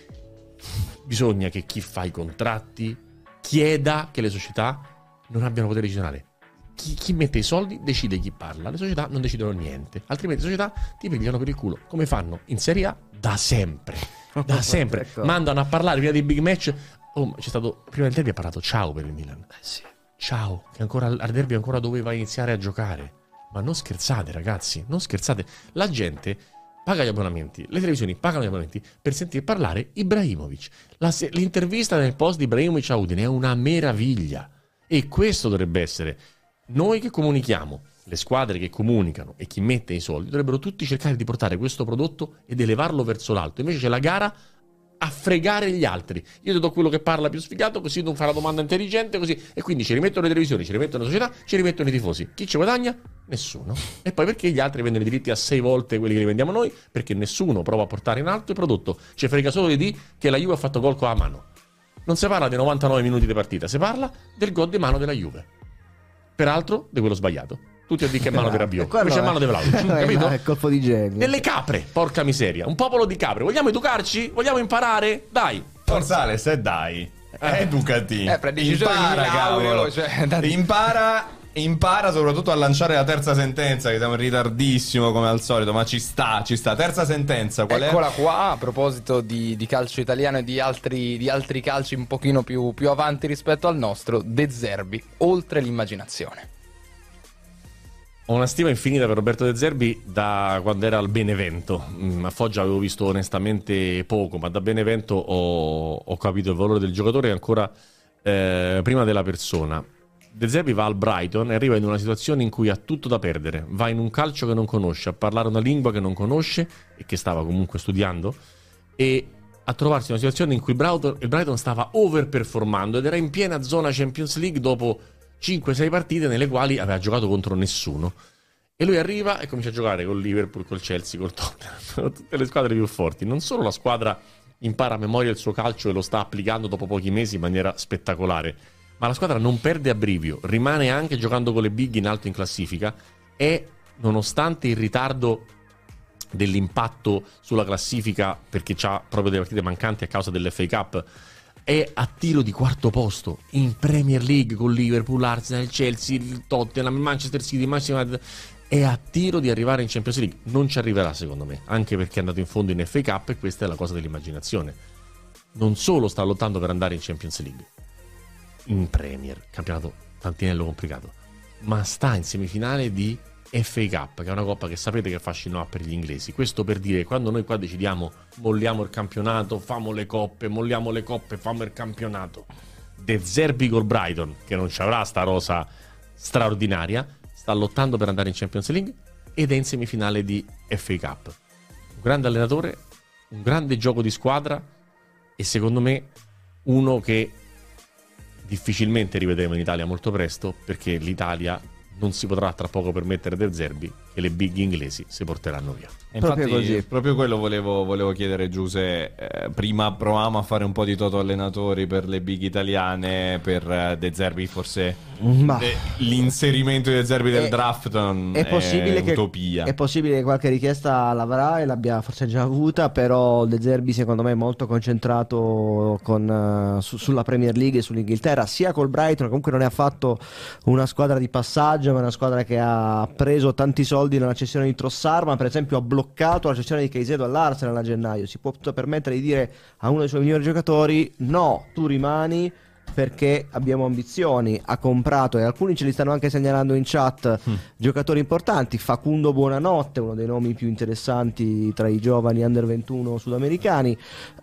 bisogna che chi fa i contratti chieda che le società non abbiano potere decisionale. Chi, chi mette i soldi decide chi parla, le società non decidono niente, altrimenti le società ti pigliano per il culo, come fanno in Serie A da sempre. Da sempre Ecco. mandano a parlare prima dei big match. Oh, c'è stato prima del derby ha parlato ciao per il Milan. Ciao, che ancora al derby ancora doveva iniziare a giocare. Ma non scherzate, ragazzi, non scherzate. La gente paga gli abbonamenti, le televisioni pagano gli abbonamenti per sentire parlare Ibrahimovic. La l'intervista nel post di Ibrahimovic a Udine è una meraviglia. E questo dovrebbe essere. Noi che comunichiamo, le squadre che comunicano e chi mette i soldi dovrebbero tutti cercare di portare questo prodotto ed elevarlo verso l'alto. Invece c'è la gara a fregare gli altri. Io ti do quello che parla più sfigato, così non fa la domanda intelligente, così. E quindi ci rimettono le televisioni, ci rimettono la società, ci rimettono i tifosi. Chi ci guadagna? Nessuno. E poi perché gli altri vendono i diritti a sei volte quelli che li vendiamo noi? Perché nessuno prova a portare in alto il prodotto. Ci frega solo di che la Juve ha fatto gol con la mano. Non si parla dei 99 minuti di partita, si parla del gol di mano della Juve. Peraltro, di quello sbagliato. Tutti a dire che è mano di Rabiot. Quello Invece è è- mano di Vlahovic, Eh, capito? È colpo di genio. Nelle capre, porca miseria. Un popolo di capre. Vogliamo educarci? Vogliamo imparare? Dai. Forzales, e dai. Educati. Eh, prendi decisioni Impara, cavolo. cioè, Impara, impara soprattutto a lanciare la terza sentenza, che siamo in ritardissimo come al solito, ma ci sta, ci sta. Terza sentenza, qual è? Eccola qua, a proposito di, di calcio italiano e di altri, di altri calci un pochino più, più avanti rispetto al nostro, De Zerbi, oltre l'immaginazione. Ho una stima infinita per Roberto De Zerbi da quando era al Benevento. Mm, A Foggia avevo visto onestamente poco, ma da Benevento ho, ho capito il valore del giocatore ancora eh, prima della persona. De Zerbi va al Brighton e arriva in una situazione in cui ha tutto da perdere. Va in un calcio che non conosce, a parlare una lingua che non conosce e che stava comunque studiando e a trovarsi in una situazione in cui il Brighton, stava overperformando ed era in piena zona Champions League dopo 5-6 partite nelle quali aveva giocato contro nessuno. E lui arriva e comincia a giocare con Liverpool, col Chelsea, col Tottenham, tutte le squadre più forti. Non solo la squadra impara a memoria il suo calcio e lo sta applicando dopo pochi mesi in maniera spettacolare, ma la squadra non perde a brivio, rimane anche giocando con le big in alto in classifica e nonostante il ritardo dell'impatto sulla classifica perché ha proprio delle partite mancanti a causa dell'FA Cup è a tiro di quarto posto in Premier League con Liverpool, Arsenal, Chelsea, il Tottenham, Manchester City, Manchester United. È a tiro di arrivare in Champions League. Non ci arriverà secondo me anche perché è andato in fondo in FA Cup e questa è la cosa dell'immaginazione. Non solo sta lottando per andare in Champions League in Premier campionato tantinello complicato ma sta in semifinale di FA Cup, che è una coppa che sapete che fa scinò per gli inglesi. Questo per dire quando noi qua decidiamo molliamo il campionato, famo le coppe, molliamo le coppe, famo il campionato. De Zerbi col Brighton, che non ci avrà sta rosa straordinaria, sta lottando per andare in Champions League ed è in semifinale di FA Cup. Un grande allenatore, un grande gioco di squadra e secondo me uno che difficilmente rivedremo in Italia molto presto perché l'Italia non si potrà tra poco permettere del Zerbi che le big inglesi si porteranno via. Infatti, Proprio così. proprio quello volevo, volevo chiedere, Giuse. Eh, prima provavamo a fare un po' di toto allenatori per le big italiane, per eh, De Zerbi, forse Ma- de- l'inserimento di De Zerbi del È- draft non È possibile, che, utopia. è possibile che qualche richiesta l'avrà e l'abbia forse già avuta, però De Zerbi secondo me è molto concentrato con, eh, su- sulla Premier League e sull'Inghilterra, sia col Brighton, comunque non è affatto una squadra di passaggio, ma è una squadra che ha preso tanti soldi nella cessione di Trossard, ma per esempio ha bloccato la cessione di Caicedo all'Arsenal a gennaio, si può permettere di dire a uno dei suoi migliori giocatori no, tu rimani perché abbiamo ambizioni. Ha comprato, e alcuni ce li stanno anche segnalando in chat, giocatori importanti. Facundo Buonanotte, uno dei nomi più interessanti tra i giovani under 21 sudamericani.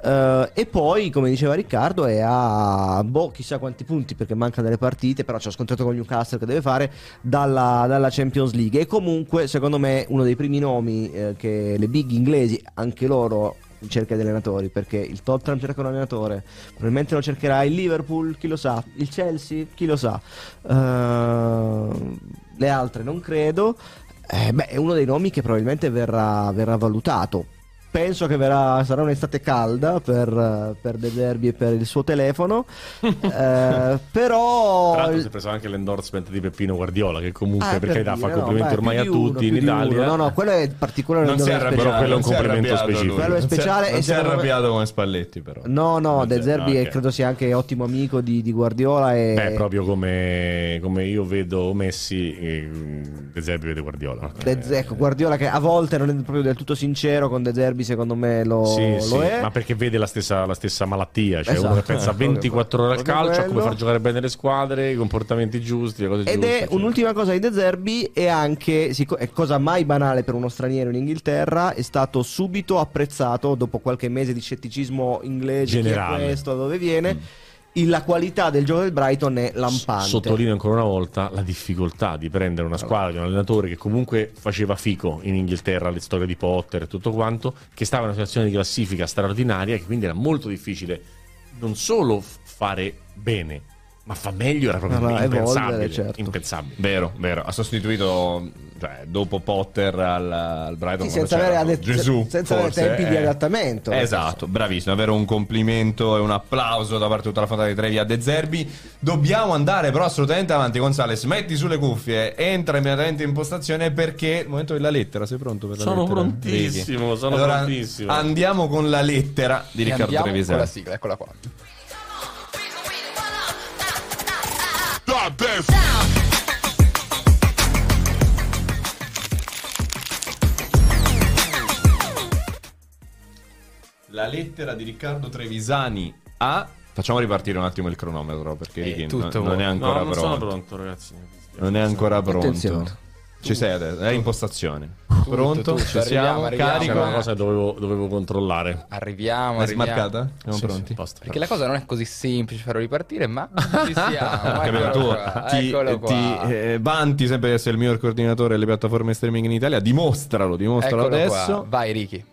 Eh, e poi, come diceva Riccardo, è a boh, chissà quanti punti perché manca delle partite. Però c'è scontrato con Newcastle che deve fare dalla, dalla Champions League. E comunque, secondo me, uno dei primi nomi eh, che le big inglesi, anche loro in cerca di allenatori perché il Tottenham cerca un allenatore probabilmente lo cercherà il Liverpool chi lo sa il Chelsea chi lo sa. Eh, le altre non credo. Eh, beh, è uno dei nomi che probabilmente verrà, verrà valutato penso che verrà, sarà un'estate calda per, per De Zerbi e per il suo telefono Eh, però Tra l'altro si è preso anche l'endorsement di Peppino Guardiola che comunque Ah, per carità fa no, complimenti beh, ormai a di uno, tutti in di uno. Italia no no quello è particolare non si è arrabbiato, quello è un complimento specifico. Quello è speciale e non si è arrabbiato come Spalletti, però. No, no, Non De Zerbi no, è- ok. credo sia anche ottimo amico di, di Guardiola. E... Beh, proprio come, come io vedo Messi, eh, De Zerbi vede Guardiola. De- ecco, Guardiola che a volte non è proprio del tutto sincero con De Zerbi, secondo me lo, Sì, lo sì, è. ma perché vede la stessa, la stessa malattia, cioè Esatto. uno che pensa 24 ore al calcio, a come far giocare bene le squadre, i comportamenti giusti, le cose Ed giuste. è eccetera. un'ultima cosa di De Zerbi e anche, è cosa mai banale per uno straniero in Inghilterra, è stato subito apprezzato dopo qualche mese di scetticismo inglese, chi è Generale. questo, da dove viene. il- la qualità del gioco del Brighton è lampante. Sottolineo ancora una volta la difficoltà di prendere una squadra di un allenatore che comunque faceva fico in Inghilterra, le storie di Potter e tutto quanto, che stava in una situazione di classifica straordinaria e che quindi era molto difficile non solo fare bene, ma fa meglio era proprio No, no, impensabile, evolvere, certo. impensabile. Vero, vero. Ha sostituito, cioè, dopo Potter al, al Brighton. Sì, senza avere ade- Gesù, senza avere forse, tempi di eh. adattamento. Esatto, bravissimo. Davvero un complimento e un applauso da parte di tutta la fantata di Trevi a De Zerbi. Dobbiamo andare però assolutamente avanti. Gonzales, metti sulle cuffie, entra immediatamente in postazione perché il momento della lettera. Sei pronto per la Sono lettera? prontissimo, sono Allora, prontissimo. Andiamo con la lettera di Riccardo andiamo con Trevisani. la sigla, eccola qua. La lettera di Riccardo Trevisani a. Facciamo ripartire un attimo il cronometro perché Eh, Ricky tutto non, non è ancora no, non pronto. sono pronto, ragazzi. Non è ancora pronto. Attenzione. Ci sei adesso, è in postazione. Pronto? tutto, Ci arriviamo, siamo? arriviamo. C'era Carico? una cosa che dovevo, dovevo controllare. Arriviamo, È arriviamo. smarcata? Siamo Sì, pronti? sì, posto. Perché la cosa non è così semplice farlo ripartire, ma ci siamo. Capito? eccolo Tu qua, ti, eccolo qua. ti, eh, vanti sempre di essere il miglior coordinatore delle piattaforme streaming in Italia. Dimostralo, dimostralo Eccolo adesso. qua. Vai Ricky.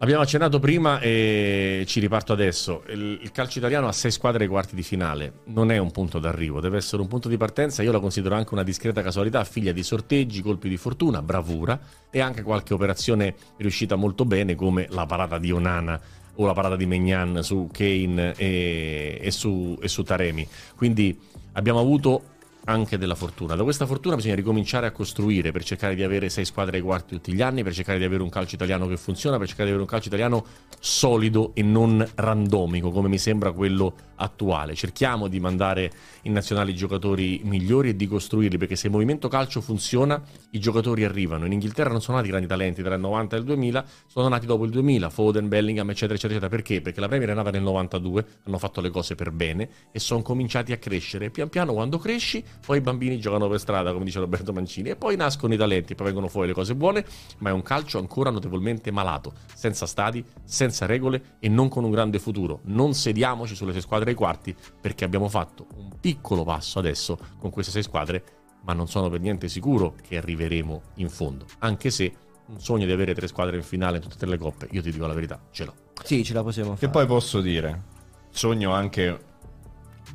Abbiamo accennato prima e ci riparto adesso. Il, calcio italiano ha sei squadre ai quarti di finale. Non è un punto d'arrivo, deve essere un punto di partenza. Io la considero anche una discreta casualità, figlia di sorteggi, colpi di fortuna, bravura e anche qualche operazione riuscita molto bene, come la parata di Onana o la parata di Megnan su Kane e, e su, e su Taremi. Quindi abbiamo avuto anche della fortuna. Da questa fortuna bisogna ricominciare a costruire per cercare di avere sei squadre ai quarti tutti gli anni, per cercare di avere un calcio italiano che funziona, per cercare di avere un calcio italiano solido e non randomico, come mi sembra quello attuale. Cerchiamo di mandare in nazionale i giocatori migliori e di costruirli, perché se il movimento calcio funziona, i giocatori arrivano. In Inghilterra non sono nati grandi talenti tra il 90 e il 2000, sono nati dopo il 2000, Foden, Bellingham, eccetera, eccetera, eccetera. Perché? Perché la Premier è nata nel 92, hanno fatto le cose per bene e sono cominciati a crescere. Pian piano quando cresci, poi i bambini giocano per strada, come dice Roberto Mancini, e poi nascono i talenti, poi vengono fuori le cose buone, ma è un calcio ancora notevolmente malato, senza stadi, senza regole e non con un grande futuro. Non sediamoci sulle sei squadre ai quarti, perché abbiamo fatto un piccolo passo adesso con queste sei squadre, ma non sono per niente sicuro che arriveremo in fondo, anche se un sogno di avere tre squadre in finale in tutte e tre le coppe, io ti dico la verità, ce l'ho. Sì, ce la possiamo fare. Che poi posso dire, sogno anche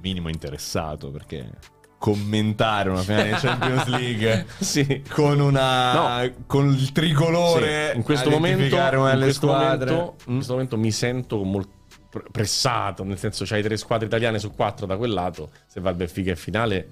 minimo interessato perché commentare una finale di Champions League Sì. con una con il tricolore Sì, in questo a momento, in delle questo squadre. momento- in questo momento mi sento molto pre- pressato, nel senso c'hai tre squadre italiane su quattro da quel lato, se va il Benfica in finale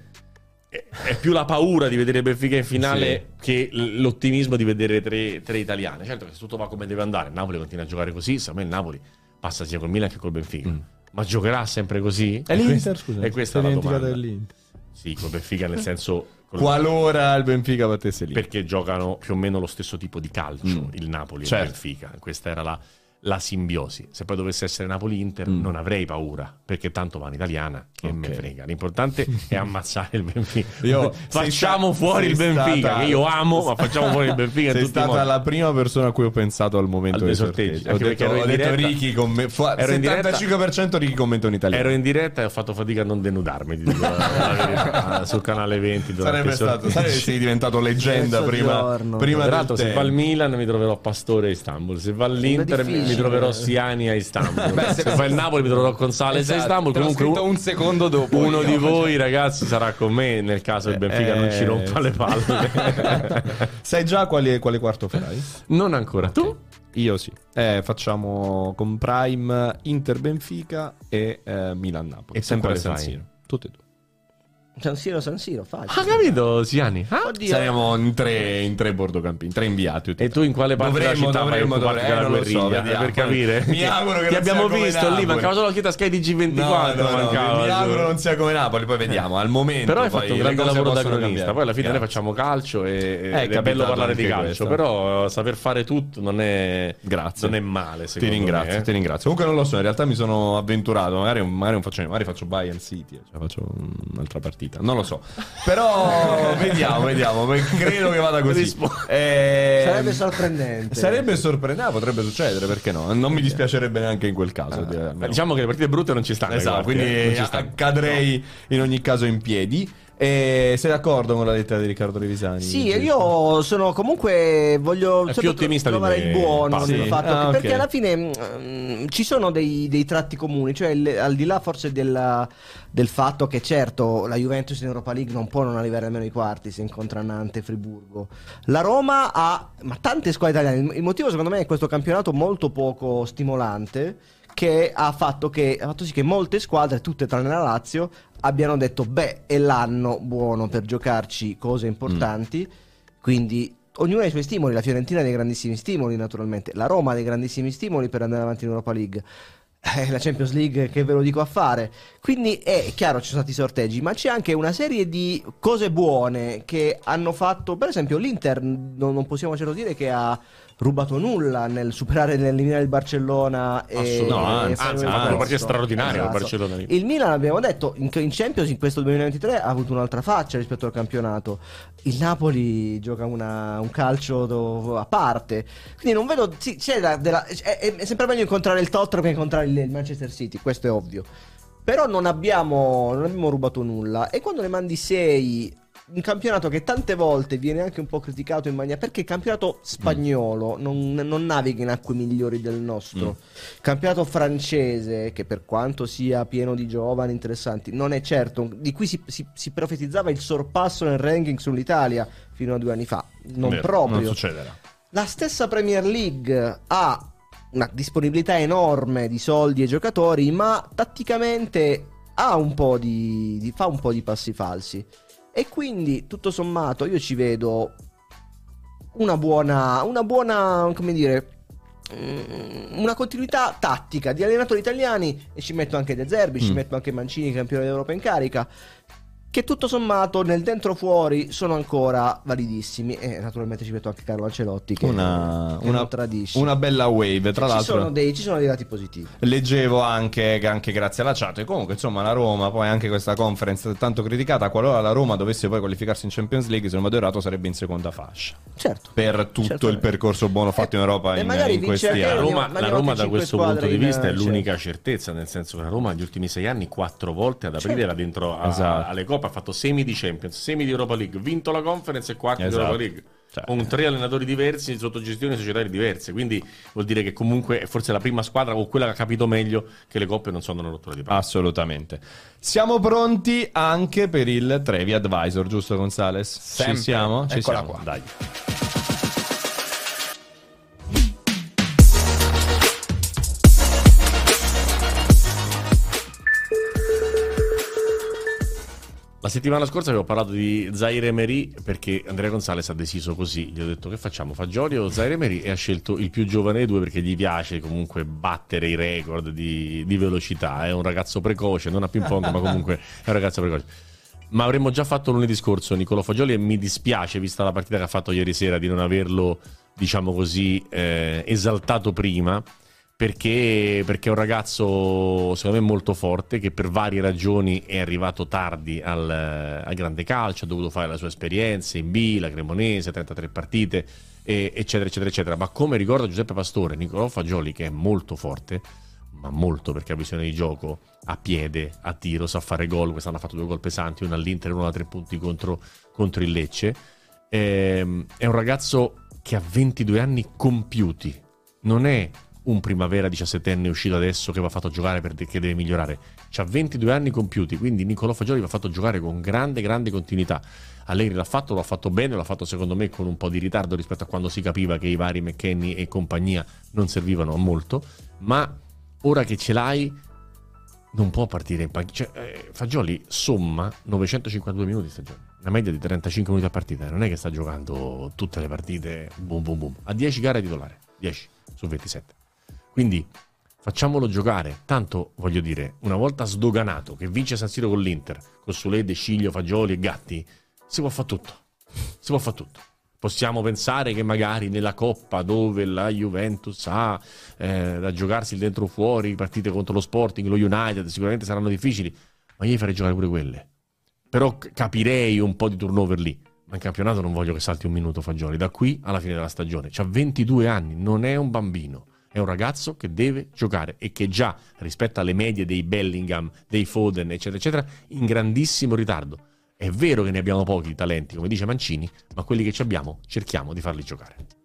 è, è più la paura di vedere il Benfica in finale che l- l'ottimismo di vedere tre, tre italiane. Certo che se tutto va come deve andare, il Napoli continua a giocare così, secondo me il Napoli passa sia col Milan che col Benfica. Ma giocherà sempre così? Mm. È l'Inter, questa- scusa. E questa è Sei la dimenticato domanda. dell'Inter. Sì, col Benfica nel senso... Qualora il Benfica battesse lì. perché giocano più o meno lo stesso tipo di calcio, Mm. il Napoli e Certo. il Benfica. Questa era la, la simbiosi. Se poi dovesse essere Napoli-Inter, Mm. non avrei paura, perché tanto va in italiana che Ok. me frega. L'importante è ammazzare il Benfica. Io- facciamo fuori il Benfica, stata- che io amo, ma facciamo fuori il Benfica Sei stata modi. la prima persona a cui ho pensato al momento Al dei sorteggi. sorteggi, Ho detto, ero in ho detto diretta- Ricky come fa- ero in diretta- 75% Ricky commenta in italiano. Ero in diretta e ho fatto fatica a non denudarmi dico verità, sul canale 20 durante Sarebbe stato, che sei diventato leggenda prima, prima Tra l'altro, se va al Milan mi troverò Pastore a Istanbul, se va all'Inter mi, troverò Siani a Istanbul, Beh, se, se- fa il Napoli mi troverò Gonzales a Esatto, Istanbul. te l'ho Comunque un- un secondo dopo. uno io. di voi ragazzi sarà con me nel caso il Benfica non ci Eh, rompa le palle. Sai già quale, quale quarto farai? non ancora. Tu? Io sì. Eh, facciamo con Prime Inter Benfica e eh, Milan Napoli. E sempre a San? Siro. Tutte e due. San Siro, San Siro, facile. Ha capito Siani? Ah? Oddio. Saremo in tre, in tre bordocampi, in tre inviati. tutti E tu in quale parte Dovremmo- della città dovremmo- dovremmo- della eh, lo so, guerriglia? vediamo. per capire. Mi auguro che Ti non abbiamo sia come visto lì, Napoli. mancava solo la chiesa Sky di G24. No, no, no, mancava, mi auguro non sia come Napoli, poi vediamo. Al momento Però hai poi fatto un grande lavoro da cronista. Poi alla fine noi facciamo calcio e è bello parlare di calcio. questo. Però saper fare tutto non è, Grazie. non è male. Ti Secondo ringrazio, eh. ti ringrazio. Comunque non lo so, in realtà mi sono avventurato. Magari, magari non faccio, magari faccio Bayern City, cioè faccio un'altra partita. Partita. Non lo so. Però vediamo, vediamo. Credo che vada così. Eh, Sarebbe sorprendente. Sarebbe sorprendente, potrebbe succedere, perché no? Non mi dispiacerebbe neanche in quel caso. almeno. Diciamo che le partite brutte non ci stanno. Esatto, quindi eh, non ci stanno. cadrei in ogni caso in piedi. E sei d'accordo con la lettera di Riccardo Revisani? Sì, io sono comunque voglio È più ottimista trovare il buono Sì. fatto Ah, che- perché alla fine mm, ci sono dei, dei tratti comuni, cioè il- al di là forse della- del fatto che certo la Juventus in Europa League non può non arrivare almeno ai quarti se incontra Nantes e Friburgo. La Roma ha ma tante squadre italiane, il- il motivo secondo me è questo campionato molto poco stimolante che ha fatto, che, ha fatto sì che molte squadre, tutte tranne la Lazio, abbiano detto beh è l'anno buono per giocarci cose importanti, quindi ognuno ha i suoi stimoli, la Fiorentina ha dei grandissimi stimoli naturalmente, la Roma ha dei grandissimi stimoli per andare avanti in Europa League. Eh, la Champions League che ve lo dico a fare. Quindi è chiaro ci sono stati i sorteggi ma c'è anche una serie di cose buone che hanno fatto per esempio l'Inter non, non possiamo certo dire che ha rubato nulla nel superare nell'eliminare il Barcellona e. No, anzi, anzi, una partita posto. straordinaria il Barcellona lì. il Milan abbiamo detto in, in Champions in questo 2023 ha avuto un'altra faccia rispetto al campionato il Napoli gioca una- un calcio do- a parte quindi non vedo sì, c'è da- della- è, è- sempre meglio incontrare il Tottenham che incontrare il, il Manchester City questo è ovvio però non abbiamo, non abbiamo rubato nulla e quando ne mandi 6 un campionato che tante volte viene anche un po' criticato in maniera perché il campionato spagnolo non, non naviga in acque migliori del nostro. Campionato francese che per quanto sia pieno di giovani interessanti non è certo di cui si, si- si profetizzava il sorpasso nel ranking sull'Italia fino a due anni fa. Non Vero, proprio. Non succederà. la stessa Premier League ha una disponibilità enorme di soldi e giocatori, ma tatticamente ha un po' di, di- fa un po' di passi falsi. E quindi, tutto sommato, io ci vedo una buona, una buona, come dire, mm, una continuità tattica di allenatori italiani e ci metto anche De Zerbi, ci Mm. metto anche Mancini, campione d'Europa in carica. Che tutto sommato nel dentro fuori sono ancora validissimi. E naturalmente ci metto anche Carlo Ancelotti che, Una, che una- non tradisce. una bella wave, tra ci, l'altro. sono dei, ci sono dei lati positivi. Leggevo anche, che anche grazie alla chat. E comunque, insomma, la Roma, poi anche questa conference tanto criticata. Qualora la Roma dovesse poi qualificarsi in Champions League, se non vado errato, sarebbe in seconda fascia. Certo. Per tutto Certamente. il percorso buono fatto in Europa e in, magari in questi anche La anni. Roma- Roma, ma la Roma da questo punto di in- vista è cioè- l'unica certezza, nel senso che la Roma negli ultimi sei anni quattro volte ad aprile Certo. era dentro a- Esatto. alle coppe, ha fatto semi di Champions, semi di Europa League, vinto la Conference e quarti Esatto. di Europa League. Cioè. Con tre allenatori diversi sotto gestioni societarie diverse, quindi vuol dire che comunque è forse la prima squadra o quella che ha capito meglio che le coppe non sono una rottura di palle. Assolutamente. Siamo pronti anche per il Trevi Advisor, giusto Gonzales? Sempre. Ci siamo? Ci Eccola siamo. qua. Dai. La settimana scorsa avevo parlato di Zaire Emery perché Andrea Gonzalez ha deciso così. Gli ho detto che facciamo, Fagioli o Zaire Emery e ha scelto il più giovane dei due perché gli piace comunque battere i record di, di velocità. È un ragazzo precoce, non a ping pong ma comunque è un ragazzo precoce. Ma avremmo già fatto lunedì scorso Niccolò Fagioli e mi dispiace, vista la partita che ha fatto ieri sera, di non averlo, diciamo così, eh, esaltato prima perché, perché è un ragazzo secondo me molto forte che per varie ragioni è arrivato tardi al, al grande calcio, ha dovuto fare la sua esperienza in B, la Cremonese, 33 partite, e- eccetera, eccetera, eccetera. Ma come ricorda Giuseppe Pastore, Nicolò Fagioli, che è molto forte, ma molto perché ha visione di gioco, a piede, a tiro, sa fare gol, quest'anno ha fatto due gol pesanti, uno all'Inter e uno da tre punti contro, contro il Lecce. Ehm, è un ragazzo che ha 22 anni compiuti, non è un primavera 17enne uscito adesso che va fatto giocare perché deve migliorare. Ha 22 anni compiuti, quindi Niccolò Fagioli va fatto giocare con grande, grande continuità. Allegri l'ha fatto, l'ha fatto bene, l'ha fatto secondo me con un po' di ritardo rispetto a quando si capiva che i vari McKenny e compagnia non servivano a molto, ma ora che ce l'hai non può partire in panchina. Cioè, eh, Fagioli somma 952 minuti stagione, una media di 35 minuti a partita, non è che sta giocando tutte le partite boom boom boom, ha 10 gare titolare, 10 su 27. Quindi facciamolo giocare, tanto voglio dire, una volta sdoganato che vince San Siro con l'Inter, con Sulede, Sciglio, Fagioli e Gatti, si può fare tutto. Si può fare tutto. Possiamo pensare che magari nella Coppa dove la Juventus ha eh, da giocarsi il dentro o fuori, partite contro lo Sporting, lo United, sicuramente saranno difficili, ma io farei giocare pure quelle. Però capirei un po' di turnover lì. Ma in campionato non voglio che salti un minuto Fagioli. Da qui alla fine della stagione. C'ha 22 anni, non è un bambino. È un ragazzo che deve giocare e che già, rispetto alle medie dei Bellingham, dei Foden, eccetera, eccetera, in grandissimo ritardo. È vero che ne abbiamo pochi talenti, come dice Mancini, ma quelli che ci abbiamo cerchiamo di farli giocare.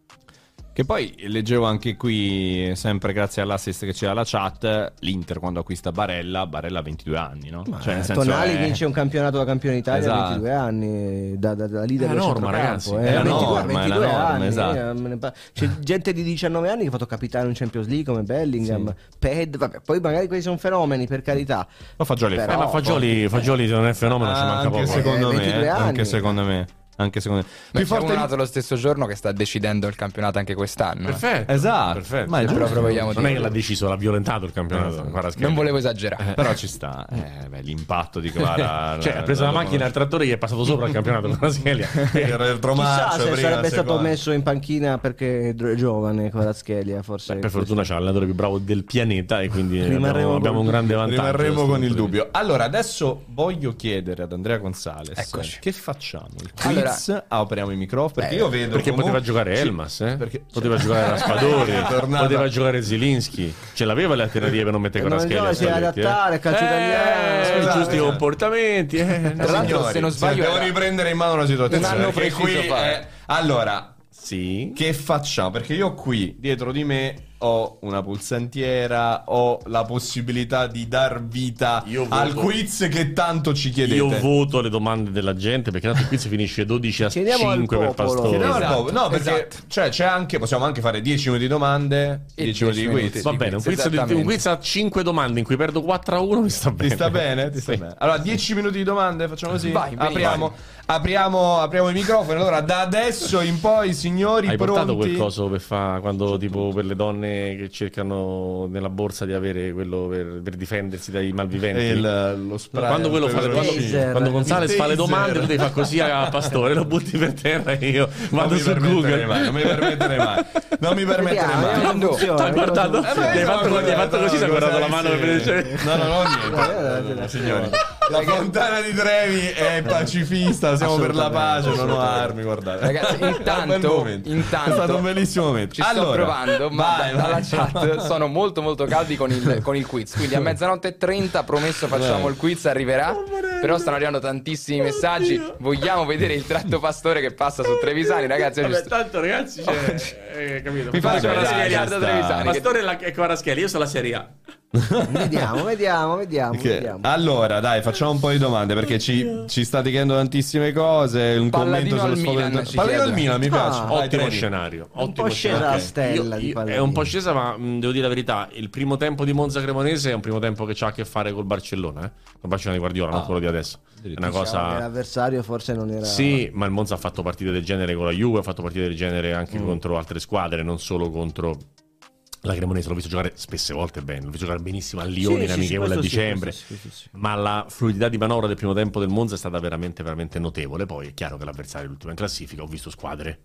Che poi leggevo anche qui, sempre grazie all'assist che c'era la chat, l'Inter quando acquista Barella, Barella ha 22 anni, no? Ma, Cioè, nel eh, senso Tonali è- vince un campionato da campione d'Italia Esatto. a 22 anni, da, da, da leader È la del norma, centrocampo, ragazzi, eh, è la 22 norma, è la 22 norma, anni, esatto. eh, pa- C'è gente di 19 anni che ha fatto capitano in Champions League come Bellingham, Ped, vabbè, poi magari questi sono fenomeni per carità. Ma Fagioli Però- Eh, ma Fagioli, Fagioli se non è fenomeno ci Ah, manca anche poco. secondo Eh, me, 22 anni. anche secondo me. Anche secondo me. Beh, Più forte nato lo stesso giorno che sta decidendo il campionato anche quest'anno. eh. Perfetto. Esatto. Perfetto. Ma è giusto. proprio vogliamo Non è che l'ha deciso, l'ha violentato il campionato. Esatto. Kvaratskhelia. Non volevo esagerare. Però ci sta. Eh, beh, l'impatto di Clara. Cioè, ha preso la macchina al trattore e gli è passato sopra il campionato con la Schelia. Chissà se sarebbe stato messo in panchina perché è giovane Kvaratskhelia, forse. per fortuna c'è l'allenatore più bravo del pianeta e quindi abbiamo, abbiamo con- un grande vantaggio. Rimarremo con il dubbio. Allora, adesso voglio chiedere ad Andrea Gonzalez Eccoci. che facciamo? Il Allora- quiz? Ah, apriamo i microfoni perché io vedo Perché comunque- poteva giocare Elmas, eh? perché- poteva giocare Raspadori, poteva giocare Zilinski. Ce l'aveva le alternative per non mettere Non Kvaratskhelia. si deve Spalletti, adattare, calcio italiano. Eh, i giusti scusate. comportamenti. eh. Tra l'altro, Signori, se non sbaglio, devo riprendere in mano la situazione. perché qui Allora, Sì. che facciamo? Perché io qui dietro di me ho una pulsantiera, ho la possibilità di dar vita voto- al quiz che tanto ci chiedete. Io voto le domande della gente perché tanto il quiz finisce 12 a Chiediamo al 5 per. Pastore. Chiediamo Esatto. No, perché esatto. cioè, c'è anche, possiamo anche fare 10 minuti di domande, E 10 minuti di 10 quiz. Va bene, un quiz, di- un quiz a 5 domande in cui perdo 4 a 1 mi sta bene. Ti sta bene? Ti sta Sì. bene. Allora, 10 minuti di domande, facciamo così? Vai, apriamo, apriamo, apriamo i microfoni. Allora, da adesso in poi, signori, Hai pronti? portato quel coso per fa quando tipo per le donne che cercano nella borsa di avere quello per, per difendersi dai malviventi? Il- lo spray. quando quello fa le quando, quando Gonzales fa le domande, tu devi fare così a Pastore, lo butti per terra e io Non vado mi su Google. mai, non mi permetterei mai. Non mi permetterei Vediamo, mai. come Quando- funziona, Hai fatto, così, si è guardato la mano. No, no, no, Eh, niente. eh, Signori, la fontana di Trevi è pacifista, siamo per la pace, non ho armi, guardate. Ragazzi, È intanto- momento. intanto- è stato un bellissimo momento. Ci sto Allora, provando, ma vai, da- dalla vai. chat sono molto molto caldi con il, con il quiz. Quindi a mezzanotte e 30 promesso facciamo il quiz, arriverà. Però stanno arrivando tantissimi messaggi. Vogliamo vedere il tratto pastore che passa su Trevisani, ragazzi. oggi sto- tanto ragazzi, c'è, eh, capito? Mi fa Vabbè, la ci da. Trevisani. che- Pastore e la- e Kvaratskhelia, io sono la Serie A. Vediamo, vediamo, vediamo. Che- vediamo. Allora, dai, facciamo un po' di domande perché ci, ci state chiedendo tantissime cose. Un Palladino commento sullo al sfogo Milan, del- ci Palladino al chiede. Milan, mi piace. Ah. Ottimo Trevi. scenario. Un ottimo po' scesa scenario. la stella Io- di io- Palladino. È un po' scesa, ma mh, devo dire la verità. Il primo tempo di Monza Cremonese è un primo tempo che ha a che fare col Barcellona, eh? Col Barcellona di Guardiola, non Ah. quello di adesso. È una Diciamo che cosa. L'avversario forse non era. Sì, ma il Monza ha fatto partite del genere con la Juve, ha fatto partite del genere anche Mm. contro altre squadre, non solo contro la Cremonese. L'ho visto giocare spesse volte bene, l'ho visto giocare benissimo a Lione Sì, in sì, sì, amichevole a dicembre. sì. Ma la fluidità di manovra del primo tempo del Monza è stata veramente, veramente notevole. Poi è chiaro che l'avversario è l'ultimo in classifica. Ho visto squadre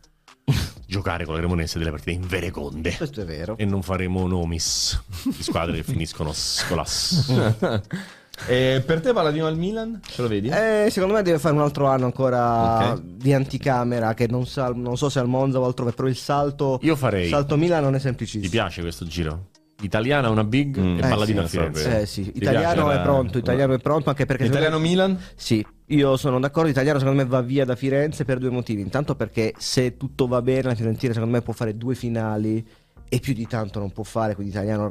giocare con la Cremonese delle partite invereconde. Questo è vero. E non faremo nomis di squadre che finiscono scolas. E per te Palladino al Milan? Ce lo vedi? Eh, secondo me deve fare un altro anno ancora Ok. di anticamera. Che non, sa- non so se al Monza o altrove, però il salto. Io farei. Il salto Milan non è semplicissimo. Ti piace questo giro? Italiana una big Mm. e Eh, Palladino sì, a Firenze. Eh sì, italiano è pronto, italiano è pronto anche perché Italiano me- Milan? Sì, io sono d'accordo, italiano secondo me va via da Firenze per due motivi. Intanto perché se tutto va bene la Fiorentina secondo me può fare due finali e più di tanto non può fare, quindi italiano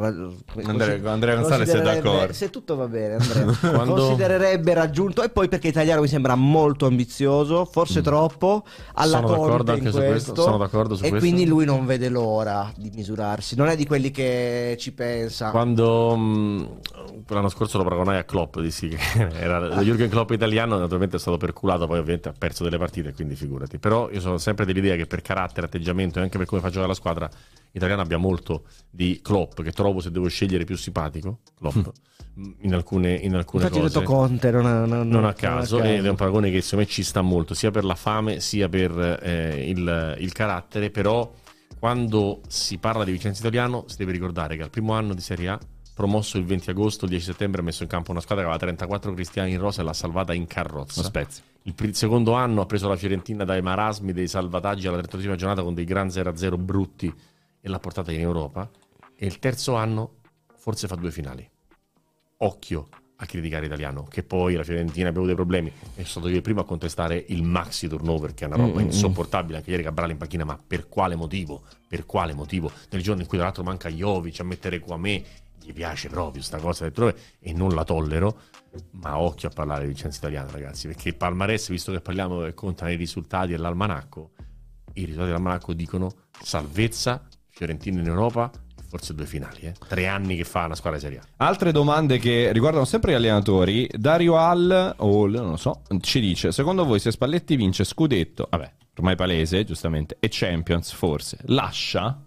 Andrea- Andrea Gonzalez è d'accordo. Se tutto va bene, Andrea, Quando- considererebbe raggiunto e poi perché italiano mi sembra molto ambizioso, forse troppo alla Mm. Sono d'accordo anche su questo, questo, sono d'accordo su e questo. quindi lui non vede l'ora di misurarsi, non è di quelli che ci pensa. Quando mh, l'anno scorso lo paragonai a Klopp, dissi che era lo Jürgen Klopp italiano, naturalmente è stato perculato, poi ovviamente ha perso delle partite, quindi figurati. Però io sono sempre dell'idea che per carattere, atteggiamento e anche per come fa giocare la squadra italiana abbia molto di Klopp, che trovo se devo scegliere più simpatico, Klopp, mh, in alcune, in alcune Infatti cose. detto Conte, non a, non- non non a caso, ed è un paragone che secondo me ci sta molto, sia per la fame sia per eh, il, il carattere, però quando si parla di Vincenzo Italiano si deve ricordare che al primo anno di Serie A promosso il 20 agosto, il 10 settembre ha messo in campo una squadra che aveva 34 cristiani in rosa e l'ha salvata in carrozza. Il pri- secondo anno ha preso la Fiorentina dai marasmi dei salvataggi alla 32 giornata con dei gran 0-0 brutti e l'ha portata in Europa. E il terzo anno forse fa due finali. Occhio a criticare italiano, che poi la Fiorentina ha avuto dei problemi. E sono stato io il primo a contestare il maxi turnover, che è una roba Mm, mm, insopportabile. Anche ieri Cabral in panchina, ma per quale motivo? Per quale motivo? Nel giorno in cui tra l'altro manca Jovic a mettere qua me, gli piace proprio sta cosa del trove e non la tollero. Ma occhio a parlare di Vincenzo Italiano, ragazzi, perché il palmarès, visto che parliamo e contano i risultati dell'almanacco, i risultati dell'almanacco dicono salvezza, Fiorentina in Europa forse due finali. Eh? Tre anni che fa una squadra di Serie A. Altre domande che riguardano sempre gli allenatori. Dario Hall, Hall, non lo so, ci dice: Secondo voi, se Spalletti vince scudetto, vabbè, ormai palese, giustamente, e Champions, forse lascia?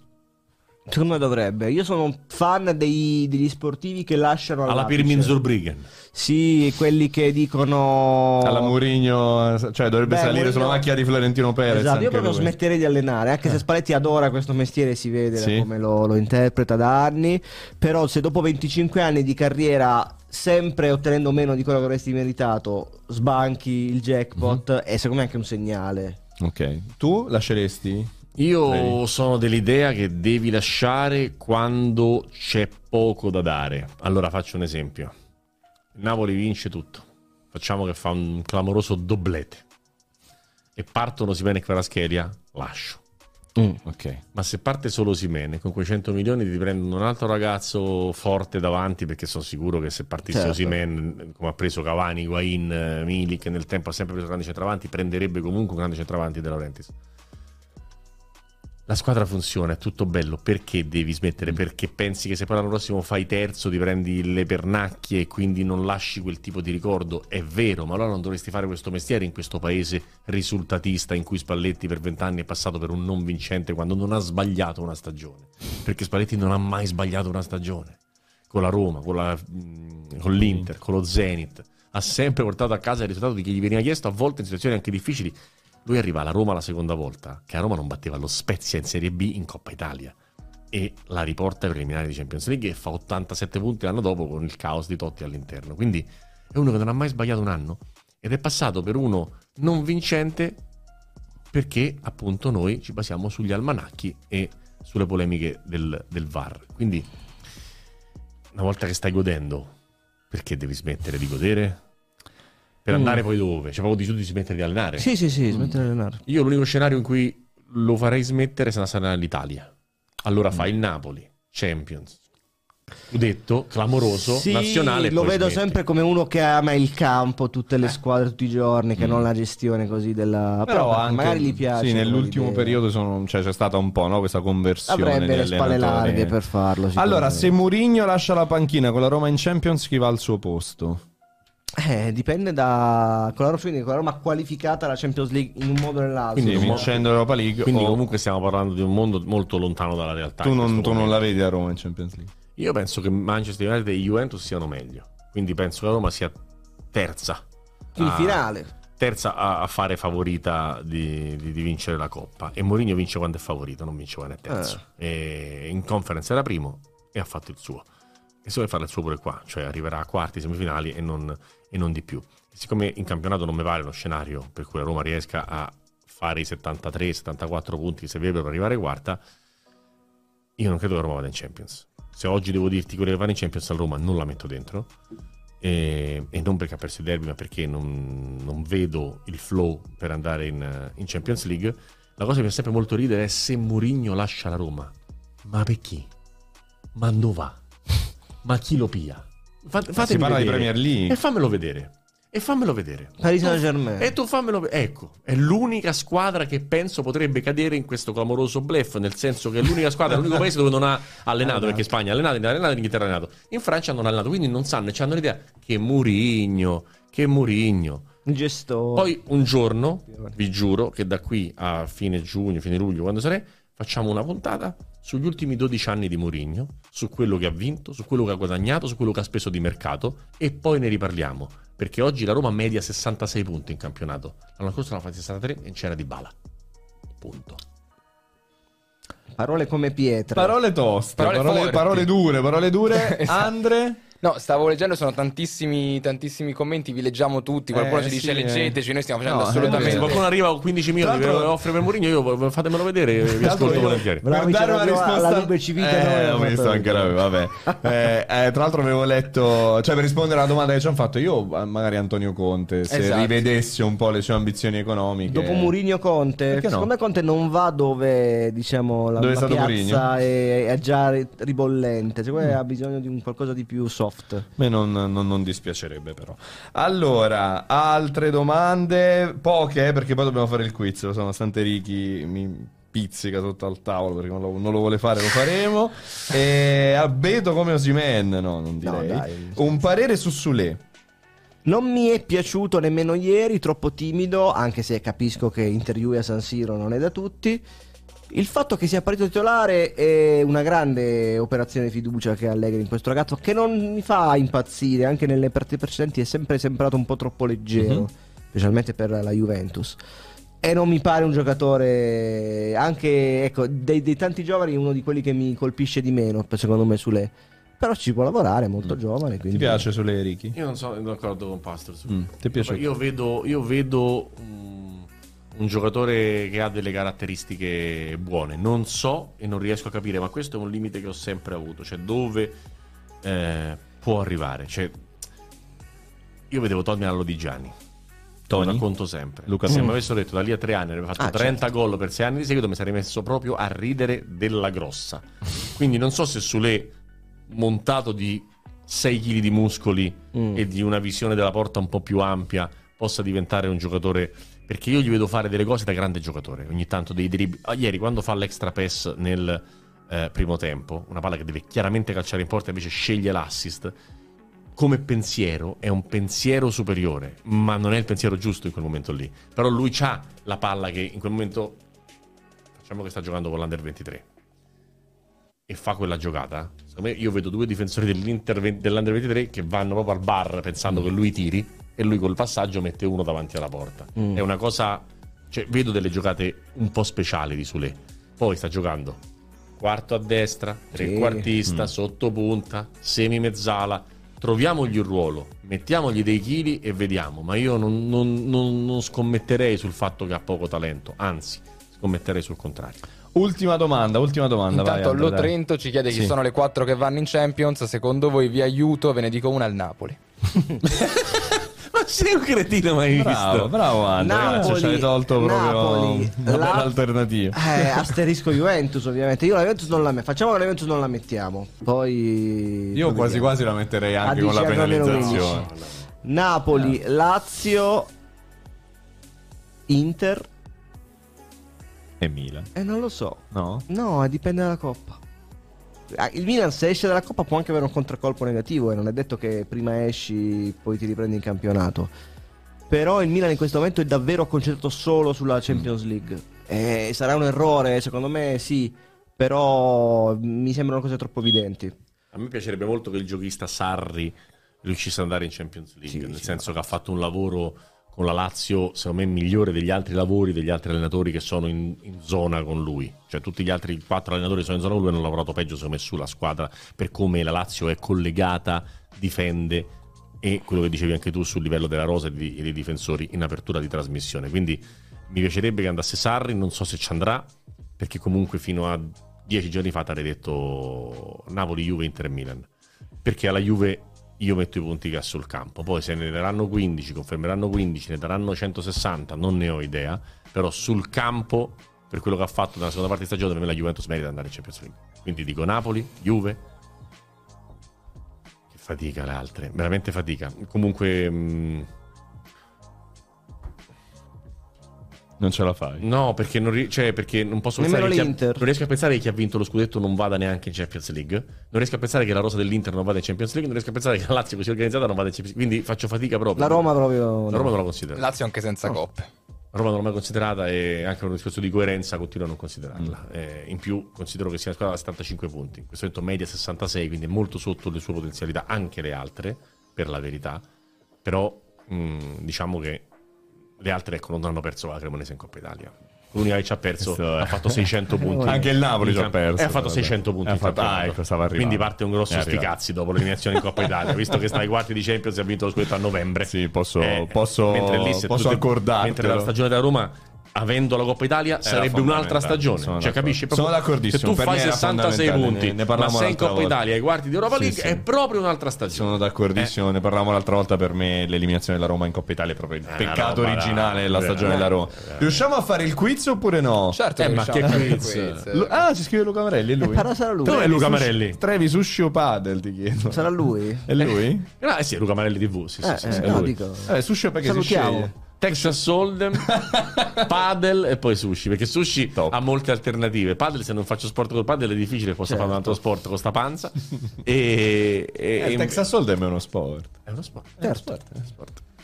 Secondo me dovrebbe. Io sono un fan dei- degli sportivi che lasciano Alla. Pirmin Zurbriggen. Sì, quelli che dicono Alla Mourinho, cioè dovrebbe Beh, salire Mourinho- sulla macchina di Florentino Perez. Esatto, io proprio lui. smetterei di allenare, anche se Spalletti adora questo mestiere, si vede Sì. come lo, lo interpreta da anni, però se dopo 25 anni di carriera, sempre ottenendo meno di quello che avresti meritato, sbanchi il jackpot, Mhm. è secondo me anche un segnale. Ok. Tu lasceresti? Io Vedi. sono dell'idea che devi lasciare quando c'è poco da dare. Allora faccio un esempio. Napoli vince tutto. Facciamo che fa un clamoroso doblete. E partono Simene e Kvaratskhelia, lascio. Ok. Ma se parte solo Simene, con quei 100 milioni ti prendono un altro ragazzo forte davanti, perché sono sicuro che se partisse Certo. Simene, come ha preso Cavani, Higuain, eh, Milik, nel tempo ha sempre preso grandi centravanti, prenderebbe comunque un grande centravanti De Laurentiis. La squadra funziona, è tutto bello. Perché devi smettere? Perché pensi che se poi l'anno prossimo fai terzo, ti prendi le pernacchie e quindi non lasci quel tipo di ricordo? È vero, ma allora non dovresti fare questo mestiere in questo paese risultatista in cui Spalletti per vent'anni è passato per un non vincente quando non ha sbagliato una stagione. Perché Spalletti non ha mai sbagliato una stagione. Con la Roma, con, la- mh, con l'Inter, con lo Zenit. Ha sempre portato a casa il risultato di chi gli veniva chiesto, a volte in situazioni anche difficili. Lui arriva alla Roma la seconda volta, che a Roma non batteva lo Spezia in Serie B in Coppa Italia e la riporta ai preliminari di Champions League e fa 87 punti l'anno dopo con il caos di Totti all'interno. Quindi è uno che non ha mai sbagliato un anno ed è passato per uno non vincente perché appunto noi ci basiamo sugli almanacchi e sulle polemiche del, del VAR. Quindi una volta che stai godendo, perché devi smettere di godere? Per Mm. andare poi dove? Cioè proprio di tu di smettere di allenare? Sì, sì, sì, smettere di allenare. Io l'unico scenario in cui lo farei smettere se sarà all'Italia. Allora fa il Napoli, Champions, detto clamoroso, Sì, nazionale. lo vedo smette. sempre come uno che ama il campo, tutte Eh. le squadre, tutti i giorni, che non la gestione così della... Però Però anche, magari gli piace. Sì, nell'ultimo idea. periodo sono- cioè, c'è stata un po' no, questa conversione. Avrebbe le spalle larghe per farlo. Allora, se Mourinho lascia la panchina con la Roma in Champions, chi va al suo posto? Eh, dipende da... Con la Roma, quindi con la Roma qualificata alla Champions League in un modo o nell'altro. Quindi vincendo l'Europa League. Quindi o- comunque stiamo parlando di un mondo molto lontano dalla realtà. tu, in non, tu non la vedi a Roma in Champions League. Io penso che Manchester United e Juventus siano meglio. Quindi penso che la Roma sia terza. A- finale. Terza a, a fare favorita di, di- di vincere la Coppa. E Mourinho vince quando è favorito, non vince quando è terzo. E in conference era primo e ha fatto il suo. E se vuole fare il suo pure qua, cioè arriverà a quarti, semifinali e non, e non di più. Siccome in campionato non mi pare uno scenario per cui la Roma riesca a fare i 73-74 punti che serve per arrivare quarta, io non credo che la Roma vada in Champions. Se oggi devo dirti quello che va in Champions a Roma, non la metto dentro. E, e non perché ha perso il derby, ma perché non, non vedo il flow per andare in, in Champions League. La cosa che mi fa sempre molto ridere è se Mourinho lascia la Roma. Ma perché? Ma dove va? Ma chi lo pia? Fa- fatemi si parla di vedere. Premier League. E fammelo vedere. E fammelo vedere. Paris Tu- Saint-Germain. E tu fammelo vedere. Ecco, è l'unica squadra che penso potrebbe cadere in questo clamoroso bluff, nel senso che è l'unica squadra, l'unico paese dove non ha allenato, perché Spagna ha allenato, in allenato, in Inghilterra ha allenato. In Francia non ha allenato, quindi non sanno e hanno l'idea che Murigno, che Murigno. Gestore. Poi un giorno, vi giuro, che da qui a fine giugno, fine luglio, quando sarà, facciamo una puntata sugli ultimi 12 anni di Mourinho, su quello che ha vinto, su quello che ha guadagnato, su quello che ha speso di mercato e poi ne riparliamo. Perché oggi la Roma media 66 punti in campionato. L'anno scorso l'ha fatti 63 e c'era di bala. Punto. Parole come pietre. Parole toste, Parole parole, parole dure, parole dure. Esatto. Andre? No, stavo leggendo, sono tantissimi, tantissimi commenti, vi leggiamo tutti. Qualcuno Eh, ci dice sì, eh. leggeteci, noi stiamo facendo No, Se assolutamente. qualcuno arriva con 15 milioni che offre per Mourinho, io fatemelo vedere, vi ascolto volentieri. Per dare una risposta alla Lube Civita, eh, ho visto anche la vabbè eh, eh, tra l'altro avevo letto cioè per rispondere alla domanda che ci hanno fatto io magari Antonio Conte se Esatto. rivedessi un po' le sue ambizioni economiche Dopo Murigno Conte, Perché no? secondo me Conte non va dove diciamo la, Dove è la stato piazza è, è già ri- ribollente, secondo me ha bisogno di un qualcosa di più soft. A me non, non- non dispiacerebbe però. Allora, altre domande, poche eh, perché poi dobbiamo fare il quiz, lo so, nonostante Ricky mi pizzica sotto al tavolo perché non lo, non lo vuole fare, lo faremo. e abbeto come Osimen, no, non direi. dai. Un parere su Sule. Non mi è piaciuto nemmeno ieri, troppo timido, anche se capisco che interview a San Siro non è da tutti. Il fatto che sia partito titolare è una grande operazione di fiducia che ha Allegri in questo ragazzo, che non mi fa impazzire, anche nelle partite precedenti è sempre sembrato un po' troppo leggero, Mhm. specialmente per la Juventus. E non mi pare un giocatore, anche ecco, dei, dei tanti giovani, uno di quelli che mi colpisce di meno, secondo me, Sule. Però ci può lavorare, è molto giovane. Ti Quindi... piace Sule Ricky? Io non sono d'accordo con Pastor. su- Mm, ti piace? Io vedo, io vedo mm, un giocatore che ha delle caratteristiche buone. Non so e non riesco a capire, ma questo è un limite che ho sempre avuto. Cioè, dove eh, può arrivare. Cioè, io vedevo Tommy allo di Gianni. Tony? Lo racconto sempre. Luca Se Toni. mi avessero detto da lì a tre anni avrebbe fatto Ah, 30 gol per sei anni di seguito, mi sarei messo proprio a ridere della grossa. Quindi non so se Sule montato di 6 kg di muscoli Mm. e di una visione della porta un po' più ampia possa diventare un giocatore perché io gli vedo fare delle cose da grande giocatore. Ogni tanto dei dribbli Ah, ieri quando fa l'extra pass nel eh, primo tempo una palla che deve chiaramente calciare in porta invece sceglie l'assist come pensiero è un pensiero superiore ma non è il pensiero giusto in quel momento lì. Però lui ha la palla che in quel momento facciamo che sta giocando con l'Under 23 e fa quella giocata, secondo me io vedo due difensori dell'Inter dell'Under 23 che vanno proprio al bar pensando che lui tiri e lui col passaggio mette uno davanti alla porta. Mm. È una cosa, cioè vedo delle giocate un po' speciali di Sule. Poi sta giocando quarto a destra, trequartista, sottopunta, semi mezzala. Troviamogli un ruolo, mettiamogli dei chili e vediamo. Ma io non, non- non- non scommetterei sul fatto che ha poco talento, anzi, scommetterei sul contrario. Ultima domanda, ultima domanda. Intanto vai, Lo dai. Trento ci chiede chi Sì. sono le quattro che vanno in Champions. Secondo voi vi aiuto? Ve ne dico una al Napoli. Sei un cretino mai Bravo, visto? bravo Andre, Napoli, grazie, ci hai tolto proprio Napoli, una la- bella alternativa. Eh, asterisco Juventus ovviamente. Io la Juventus non la metto. Facciamo che la Juventus non la mettiamo. Poi. Io quasi vediamo. quasi la metterei anche con la 10 almeno penalizzazione. 15. Napoli, Lazio, Inter. E Milan. E non lo so. No? No, dipende dalla coppa. Ah, Il Milan se esce dalla coppa può anche avere un contraccolpo negativo e non è detto che prima esci poi ti riprendi in campionato. Però il Milan in questo momento è davvero concentrato solo sulla Champions League. E sarà un errore, secondo me sì, però mi sembrano cose troppo evidenti. A me piacerebbe molto che il giochista Sarri riuscisse ad andare in Champions League, Sì, nel sì, senso che ha fatto un lavoro con la Lazio, secondo me, migliore degli altri lavori degli altri allenatori che sono in, in zona con lui. Cioè tutti gli altri quattro allenatori che sono in zona con lui hanno lavorato peggio, secondo me, sulla squadra per come la Lazio è collegata, difende e quello che dicevi anche tu sul livello della rosa e, di- e dei difensori in apertura di trasmissione. Quindi mi piacerebbe che andasse Sarri, non so se ci andrà, perché comunque fino a dieci giorni fa ti avrei detto Napoli, Juve, Inter Milan. Perché alla Juve io metto i punti che ha sul campo. Poi se ne daranno 15, confermeranno 15, ne daranno 160, non ne ho idea. Però sul campo, per quello che ha fatto nella seconda parte di stagione, per me la Juventus merita di andare in Champions League. Quindi dico Napoli, Juve. Che fatica le altre, veramente fatica. Comunque... mh, Non ce la fai. No, perché non, ri- cioè, perché non posso Nemmeno pensare che ha- non riesco a pensare che chi ha vinto lo scudetto non vada neanche in Champions League. Non riesco a pensare che la rosa dell'Inter non vada in Champions League. Non riesco a pensare che la Lazio così organizzata non vada in Champions League. Quindi faccio fatica proprio. La Roma proprio... La Roma non la considero. La Lazio anche senza coppe. Roma non l'ho mai considerata e anche per un discorso di coerenza continuo a non Mm. considerarla. Eh, in più considero che sia una squadra da 75 punti. In questo momento media 66, quindi è molto sotto le sue potenzialità, anche le altre, per la verità. Però mh, diciamo che le altre ecco, non hanno perso la Cremonese in Coppa Italia. L'unica che ci ha perso Questo ha fatto 600 punti. Anche il Napoli ci ha perso, E ha fatto vabbè. 600 punti. E ha in fatto- ah, ecco, stava arrivando. Quindi parte un grosso sticazzi dopo l'eliminazione in Coppa Italia. Visto che sta ai quarti di Champions e ha vinto lo scudetto a novembre. Sì, posso- Eh, posso- mentre lì posso tu- accordartelo. Mentre la stagione della Roma avendo la Coppa Italia sarebbe un'altra stagione. Sono cioè, capisci? Sono Proprio- d'accordissimo. Se tu Per fai me era 66 fondamentale. punti, Ne- ne ma sei in Coppa volta. Italia ai quarti di Europa Sì, League, sì. è proprio un'altra stagione. Sono d'accordissimo, ne parlavamo l'altra volta. Per me l'eliminazione della Roma in Coppa Italia è proprio il una peccato roba originale della stagione eh, della Roma. Riusciamo a fare il quiz oppure no? Certo, Eh, ma che quiz? Ah, ci scrive Luca Marelli, è lui. però sarà lui. Dov'è Luca Sushi- Marelli? Trevi Sushi o Padel, ti chiedo. Sarà lui? È lui? Ah, eh sì, Luca Marelli TV. Sì, sì, Eh, sì, eh, sì, è no, dico. Eh, sushi o perché si sceglie? Texas Hold'em, Padel e poi sushi. Perché sushi Top. ha molte alternative. Padel, se non faccio sport col padel, è difficile. Posso fare un altro sport con sta panza. e, e- Eh, e- il Texas Hold'em è uno sport. è uno sport. Certo.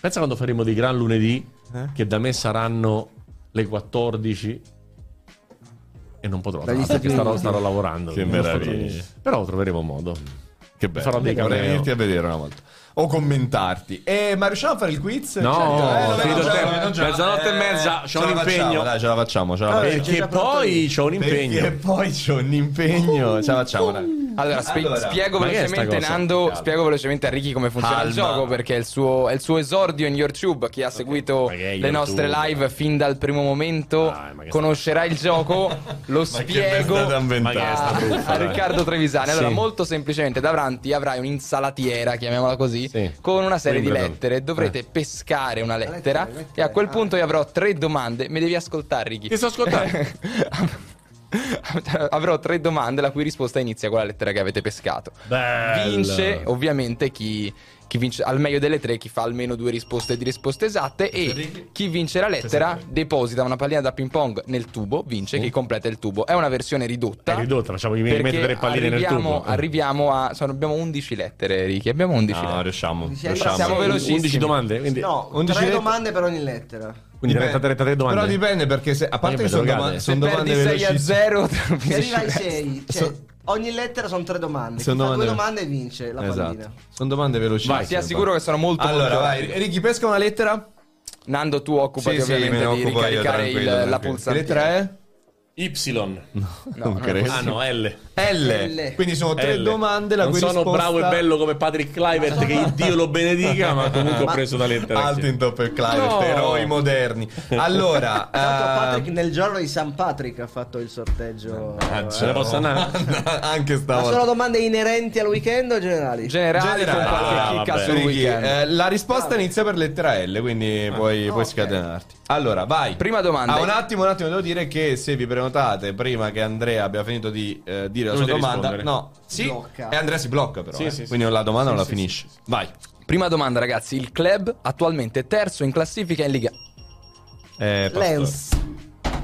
Pensa quando faremo dei gran lunedì, Eh? che da me saranno le 14. E non potrò, Dagli perché starò, starò lavorando. Che meraviglia. Però troveremo modo. Che bello. Farò dei Vorrei cameo. venirti a vedere una volta. O commentarti. Eh, ma riusciamo a fare il quiz? No, finito il tempo. ce la- Mezzanotte e mezza, c'ho un impegno. Dai, ce la facciamo, ce la Ah, facciamo. Perché pronto poi c'ho un impegno. Perché poi c'ho un impegno. Ce la facciamo, dai. Allora, spie- Allora, spiego velocemente? Nando, Calma. spiego velocemente a Ricky come funziona il Calma. gioco perché è il suo, è il suo esordio in YouTube. Chi ha seguito è le nostre live fin dal primo momento che conoscerà il gioco. Lo spiego a, a. Riccardo Trevisani. Allora, Sì. molto semplicemente, davanti avrai un'insalatiera, chiamiamola così, Sì. con una serie di Wimbledon. lettere. Dovrete pescare una lettera, lettera, lettera. e a quel Ah. punto io avrò tre domande. Mi devi ascoltare, Ricky. Ti sto ascoltando. Avrò tre domande la cui risposta inizia con la lettera che avete pescato. Bello. Vince ovviamente chi, chi vince al meglio delle tre, chi fa almeno due risposte di risposte esatte e chi vince la lettera deposita una pallina da ping pong nel tubo, vince chi completa il tubo. È una versione ridotta. È ridotta, facciamo i perché mettere tre palline nel tubo. arriviamo a sono, abbiamo 11 lettere, Ricky, abbiamo 11 No, lettere. riusciamo. Sì, riusciamo. siamo velocissimi. 11 domande? Quindi, No, 11 tre domande per ogni lettera. quindi Dipende. 30, 33 domande. Però dipende perché se, a parte che sono, drogate. doma- Se sono domande perdi 6 a velocissime. 0 Se arriva ai 6, cioè, So- ogni lettera sono tre domande. Chi Sono fa due domande- domande vince la Esatto. pallina. Sono domande velocissime. Ti assicuro che sono molto Allora, molto vai. Ricky, pesca una lettera? Nando, tu occupati Sì, sì, ovviamente me ne di occupo io, ricaricare il- tranquillo, la tranquillo. Che lettera è? Y. No, non credo. Ah no, L. L. L. Quindi sono tre L. domande la non cui sono risposta... bravo e bello come Patrick Clivert che Dio lo benedica ma comunque ho Ma- preso da lettera Alto in top e Clive, No. eroi moderni. Allora, l'altro Patrick nel giorno di San Patrick ha fatto il sorteggio. Se ne posso andare? anche Ma sono stavolta. domande inerenti al weekend o generali? generali con Generali. qualche Ah, chicca vabbè. sul Ricky, weekend. eh, la risposta inizia per lettera L, quindi puoi, puoi ok. scatenarti. Allora, vai. Prima domanda. Ah, un attimo, un attimo, devo dire che se vi prenotate prima che Andrea abbia finito di eh, dire la sua Dovete domanda, rispondere. no, sì, Blocca. e Andrea si blocca però, Sì, eh. sì, sì. quindi la domanda non la finisce. Vai. Prima domanda, ragazzi. Il club attualmente terzo in classifica in Liga. Eh, Pastore. Lens.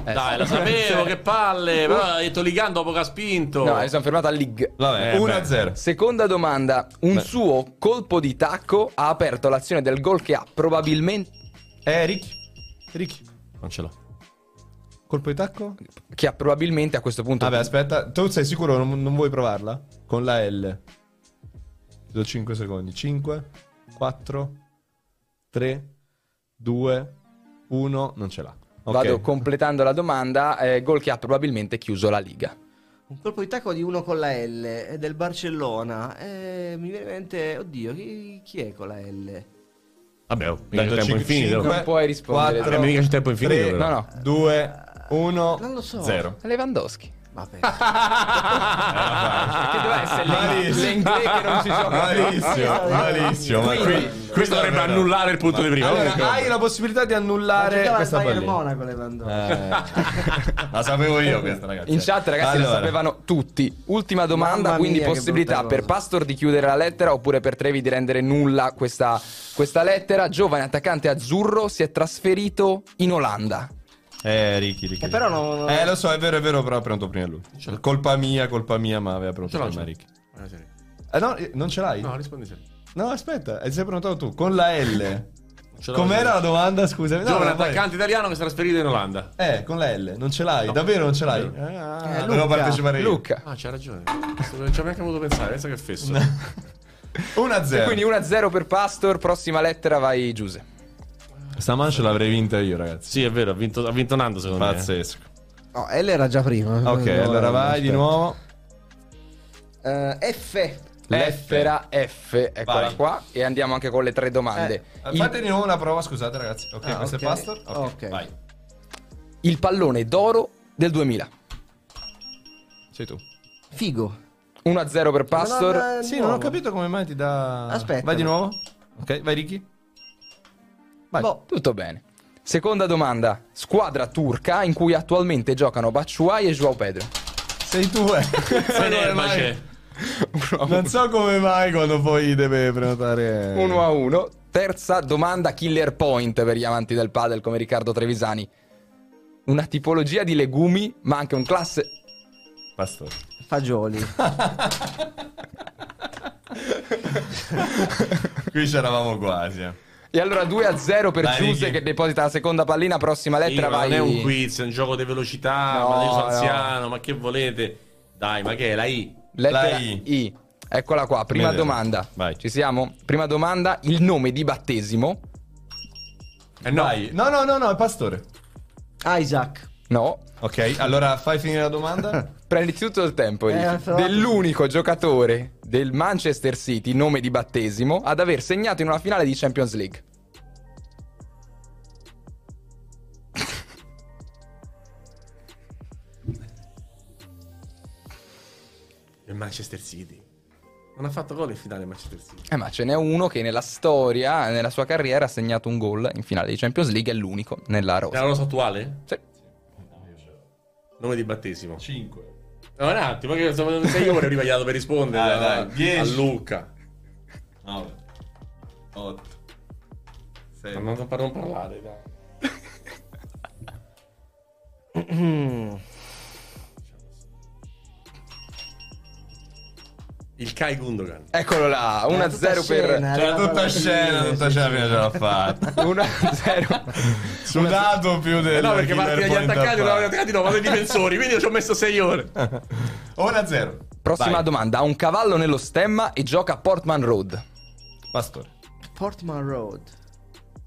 Eh, Dai, lo sapevo, che palle. Però ha detto Ligando dopo che ha spinto. No, mi sono fermato a League. Vabbè, Eh, 1-0. Seconda domanda. Un suo colpo di tacco ha aperto l'azione del gol che ha probabilmente. Eh, Ricky. Ricky. Non ce l'ho. Colpo di tacco? Che ha probabilmente a questo punto. Vabbè, aspetta. Tu sei sicuro non, non vuoi provarla? Con la L. Ti do 5 secondi. 5, 4, 3, 2, 1. Non ce l'ha. Ok. Vado completando la domanda. eh, gol che ha probabilmente chiuso la Liga. Un colpo di tacco di uno con la L è del Barcellona. Eh, mi viene in mente, oddio, chi, chi è con la L? Vabbè, oh, Dai, tempo cinque- infinito. cinque, Non puoi rispondere. quattro, Mica c'è tempo infinito, tre, però. No, no. 2, 1. Non lo so. 0. Lewandowski. Vabbè. Che deve essere Malissimo. l'inglese che non ci gioca. Malissimo, malissimo. Ma qui, Questo dovrebbe annullare il punto di prima. Allora, Comunque, hai la possibilità di annullare questa pallina. Monaco Lewandowski. Eh, la sapevo io questa, ragazzi. In chat, ragazzi, Allora, lo sapevano tutti. Ultima domanda, Mamma quindi mia, possibilità per. Pastor di chiudere la lettera oppure per Trevi di rendere nulla questa, questa lettera. Giovane attaccante azzurro si è trasferito in Olanda. Eh, Ricky, Ricky. Eh, però non- Eh, lo so, è vero, è vero, però ha pronto prima lui. Colpa mia, colpa mia, ma aveva pronto prima. Ricky. Eh, no, eh, non ce l'hai? No, rispondi sì. No, aspetta, eh, sei prenotato tu. Con la L. Com'era la domanda, scusami? No, Giovane no, vai. attaccante italiano che si è trasferito in Olanda. Eh, con la L. Non ce l'hai? Davvero non ce l'hai? Eh, ah, Eh, dovevo Luca. partecipare io. Luca. Ah, c'ha ragione. Non ci ho neanche voluto pensare. Pensa che fesso. 1 a E 0. quindi 1-0 per Pastor. Prossima lettera vai Giuse. Sta mancia l'avrei vinta io, ragazzi. Sì, è vero, ha vinto, ha vinto Nando secondo me. Pazzesco. No, L era già prima. Ok, No, allora no, vai di aspetta. nuovo. Eh, F. Lettera F, eccola Vai. qua. E andiamo anche con le tre domande. Eh, Il- Fate di nuovo una prova, scusate ragazzi. Ok, Ah, questo ok. è Pastor. Ok, Ok. vai. il pallone d'oro del 2000. Sei tu. Figo. 1-0 per Pastor. Ma non- Sì, non ho capito come mai ti dà... Aspetta. Vai di nuovo. Ok, vai Ricky. Vai. Boh. Tutto bene. Seconda domanda. Squadra turca in cui attualmente giocano Batshuayi e Joao Pedro. Sei tu, eh. C'è. Non so come mai quando poi deve prenotare... 1 a 1. Terza domanda, killer point per gli amanti del padel come Riccardo Trevisani. Una tipologia di legumi, ma anche un classe. Pastor. Fagioli. Qui c'eravamo quasi. eh. E allora 2 a 0 per Dai, Giuse che deposita la seconda pallina. Prossima Sì, lettera ma vai. non è un quiz, è un gioco di velocità. No, ma io sono no. anziano, ma che volete? Dai, ma che è la I? Lettera La I. I. Eccola qua, prima Vedete. domanda. Vai. Ci siamo? Prima domanda, il nome di battesimo. Eh no. Vai. No, no, no, no, è Pastore. Isaac. No. Ok, allora fai finire la domanda. Prendi tutto il tempo Eh, dell'unico giocatore del Manchester City, nome di battesimo, ad aver segnato in una finale di Champions League. Il Manchester City. Non ha fatto gol in finale il Manchester City. Eh, ma ce n'è uno che nella storia, nella sua carriera, ha segnato un gol in finale di Champions League, è l'unico nella È rosa. la rosa attuale? Sì. Nome di battesimo. 5. No, un attimo, che sei ore prima gli ha dato per rispondere Dai, a, dai, a Luca. 9. 8. 6. Ma non, non parlare, dai. Il Kai Gundogan. Eccolo là, 1-0 per... scena. C'era tutta scena, tutta scena fino ce l'ha fatta. 1-0. Sudato più del Eh no, perché parti dagli point attaccati, a no, gli parte. attaccati no, vado ai difensori, quindi io ci ho messo 6 ore. 1-0. Prossima Vai. domanda, ha un cavallo nello stemma e gioca a Portman Road. Pastore. Portman Road.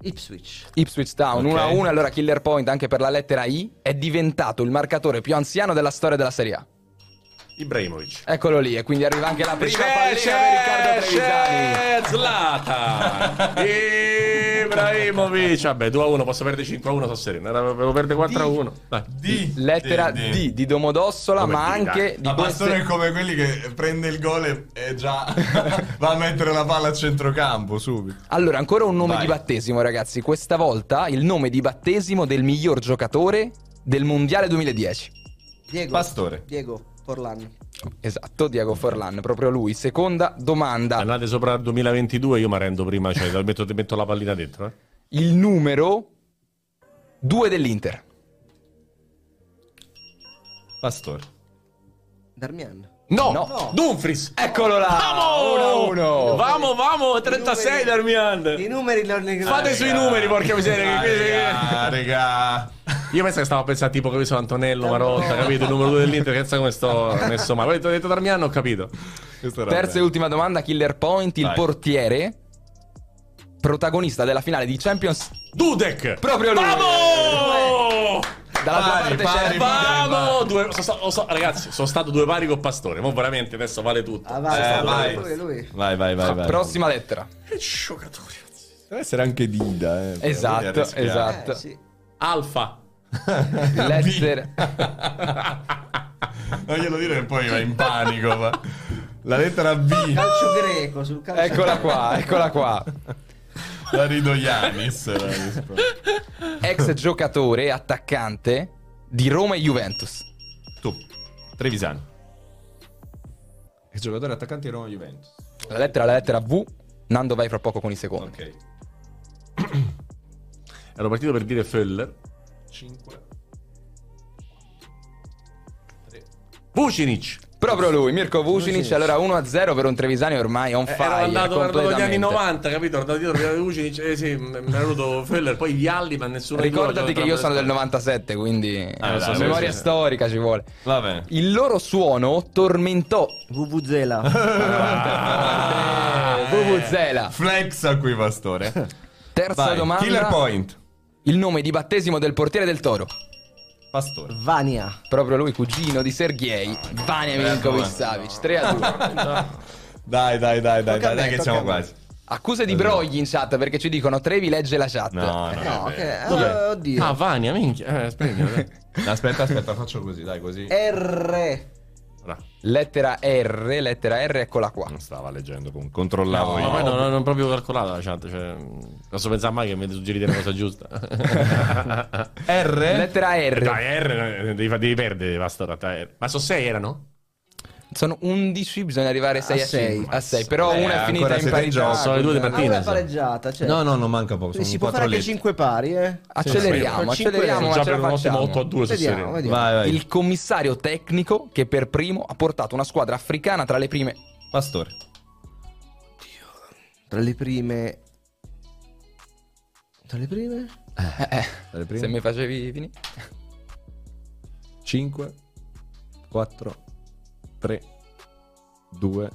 Ipswich. Ipswich Town, Ok. 1-1, allora killer point anche per la lettera I, è diventato il marcatore più anziano della storia della Serie A. Ibrahimovic. Eccolo lì, e quindi arriva anche la prima C'è, pallina per Riccardo Trevisani. c'è, Zlatan. Ibrahimovic. Vabbè, 2 a 1, posso perdere 5 a 1, sono sereno. Avevo perdere 4 a 1. Dai. D. Lettera D, D di Domodossola, Come ma D, anche dai. di Ma Pastore è queste... come quelli che prende il gol e, e già va a mettere la palla a centrocampo subito. Allora, ancora un nome Vai. di battesimo, ragazzi. Questa volta il nome di battesimo del miglior giocatore del Mondiale 2010. Diego. Pastore. Diego Forlan. Esatto, Diego Forlan, proprio lui. Seconda domanda. Andate sopra il 2022, io mi rendo prima, cioè ti metto, ti metto la pallina dentro. Eh. Il numero 2 dell'Inter. Pastore. Darmian. No, No. Dumfries. Eccolo là! Vamo! 1-1. Vamo, vamo, 36 I Darmian. numeri lo ne- Fate sui numeri, porca miseria. Ah, regà, regà. Io penso che stavo a pensare tipo che sono Antonello, Marotta, capito? Il numero 2 dell'Inter, che sa come sto messo male. Ho detto Darmian, ho capito. Terza e ultima domanda, Killer Point, il Vai. portiere protagonista della finale di Champions Dudek. Proprio lui. Vamo! Dalla Pari, parte pari, pari. Vamo! Due, sono sta- so- ragazzi, sono stato due pari con Pastore. Mo veramente adesso vale tutto. Ah, vai, Eh, vai, vai. lui, lui. Vai, vai, vai, vai. prossima lettera. Che giocatore. Deve essere anche Dida, eh. Esatto, esatto. Eh, sì. Alfa. Lettera Non glielo dire che poi va in panico. ma- La lettera B. Calcio greco sul calcio Eccola qua, eccola qua. La rido Yanis. Ex giocatore e attaccante di Roma e Juventus. Tu, Trevisani. Ex giocatore attaccante di Roma Juventus. La lettera la lettera V. Nando vai fra poco con i secondi. Ok. Ero partito per dire Föller. 5. Vucinic. Proprio lui, Mirko Vucinic. Allora 1-0 per un Trevisani ormai on Eh, fire. ero andato, andato negli anni completamente. 90, capito? Andato dietro per Vucinic. Eh sì, mi è venuto Föller, poi Vialli, ma nessuno Ricordati che io sono del le 97, quindi Ah, eh, dai, memoria sì, sì. storica ci vuole. Va bene. Il loro suono tormentò Vuvuzela. eh, Vuvuzela. Flex a qui, Pastore. Terza Vai. domanda. Killer point. Il nome di battesimo del portiere del Toro. Pastore. Vania. Proprio lui, cugino di Sergei. Vania Milinkovic Savic. 3 a 2. Dai, dai, dai, dai, Tocca a dai, me, dai che tocca siamo me. quasi. Accuse di brogli in chat perché ci dicono Trevi legge la chat. No, no. No, no. che... Dov'è? eh, oddio. Ah, Vania, minchia. Eh, aspetta. Aspetta, aspetta, faccio così, dai, così. R. Lettera R, lettera R, eccola qua. Non stava leggendo, comunque. controllavo No, io. ma poi non, non, non proprio calcolata la chat. Cioè, posso pensare mai che mi suggerite una cosa giusta. R? Lettera R. Dai, R, eh, devi, devi perdere, basta. R. Ma sono 6 erano? Sono 11, bisogna arrivare 6 a, A sei. 5. A 6, però Eh, una è finita in gioco. Sono le due di partita. una pareggiata, cioè. No, no, non manca poco. Sono si può fare anche letti. 5 pari, eh. Acceleriamo, Sì, acceleriamo, ma già ce per la un ottimo facciamo. 8 a 2 su Vediamo, vediamo. Vai, vai. Il commissario tecnico che per primo ha portato una squadra africana tra le prime. Pastore. Tra le prime... Tra le prime? Eh, eh, Tra le prime? se mi facevi finire. 5, 4, 3, 2,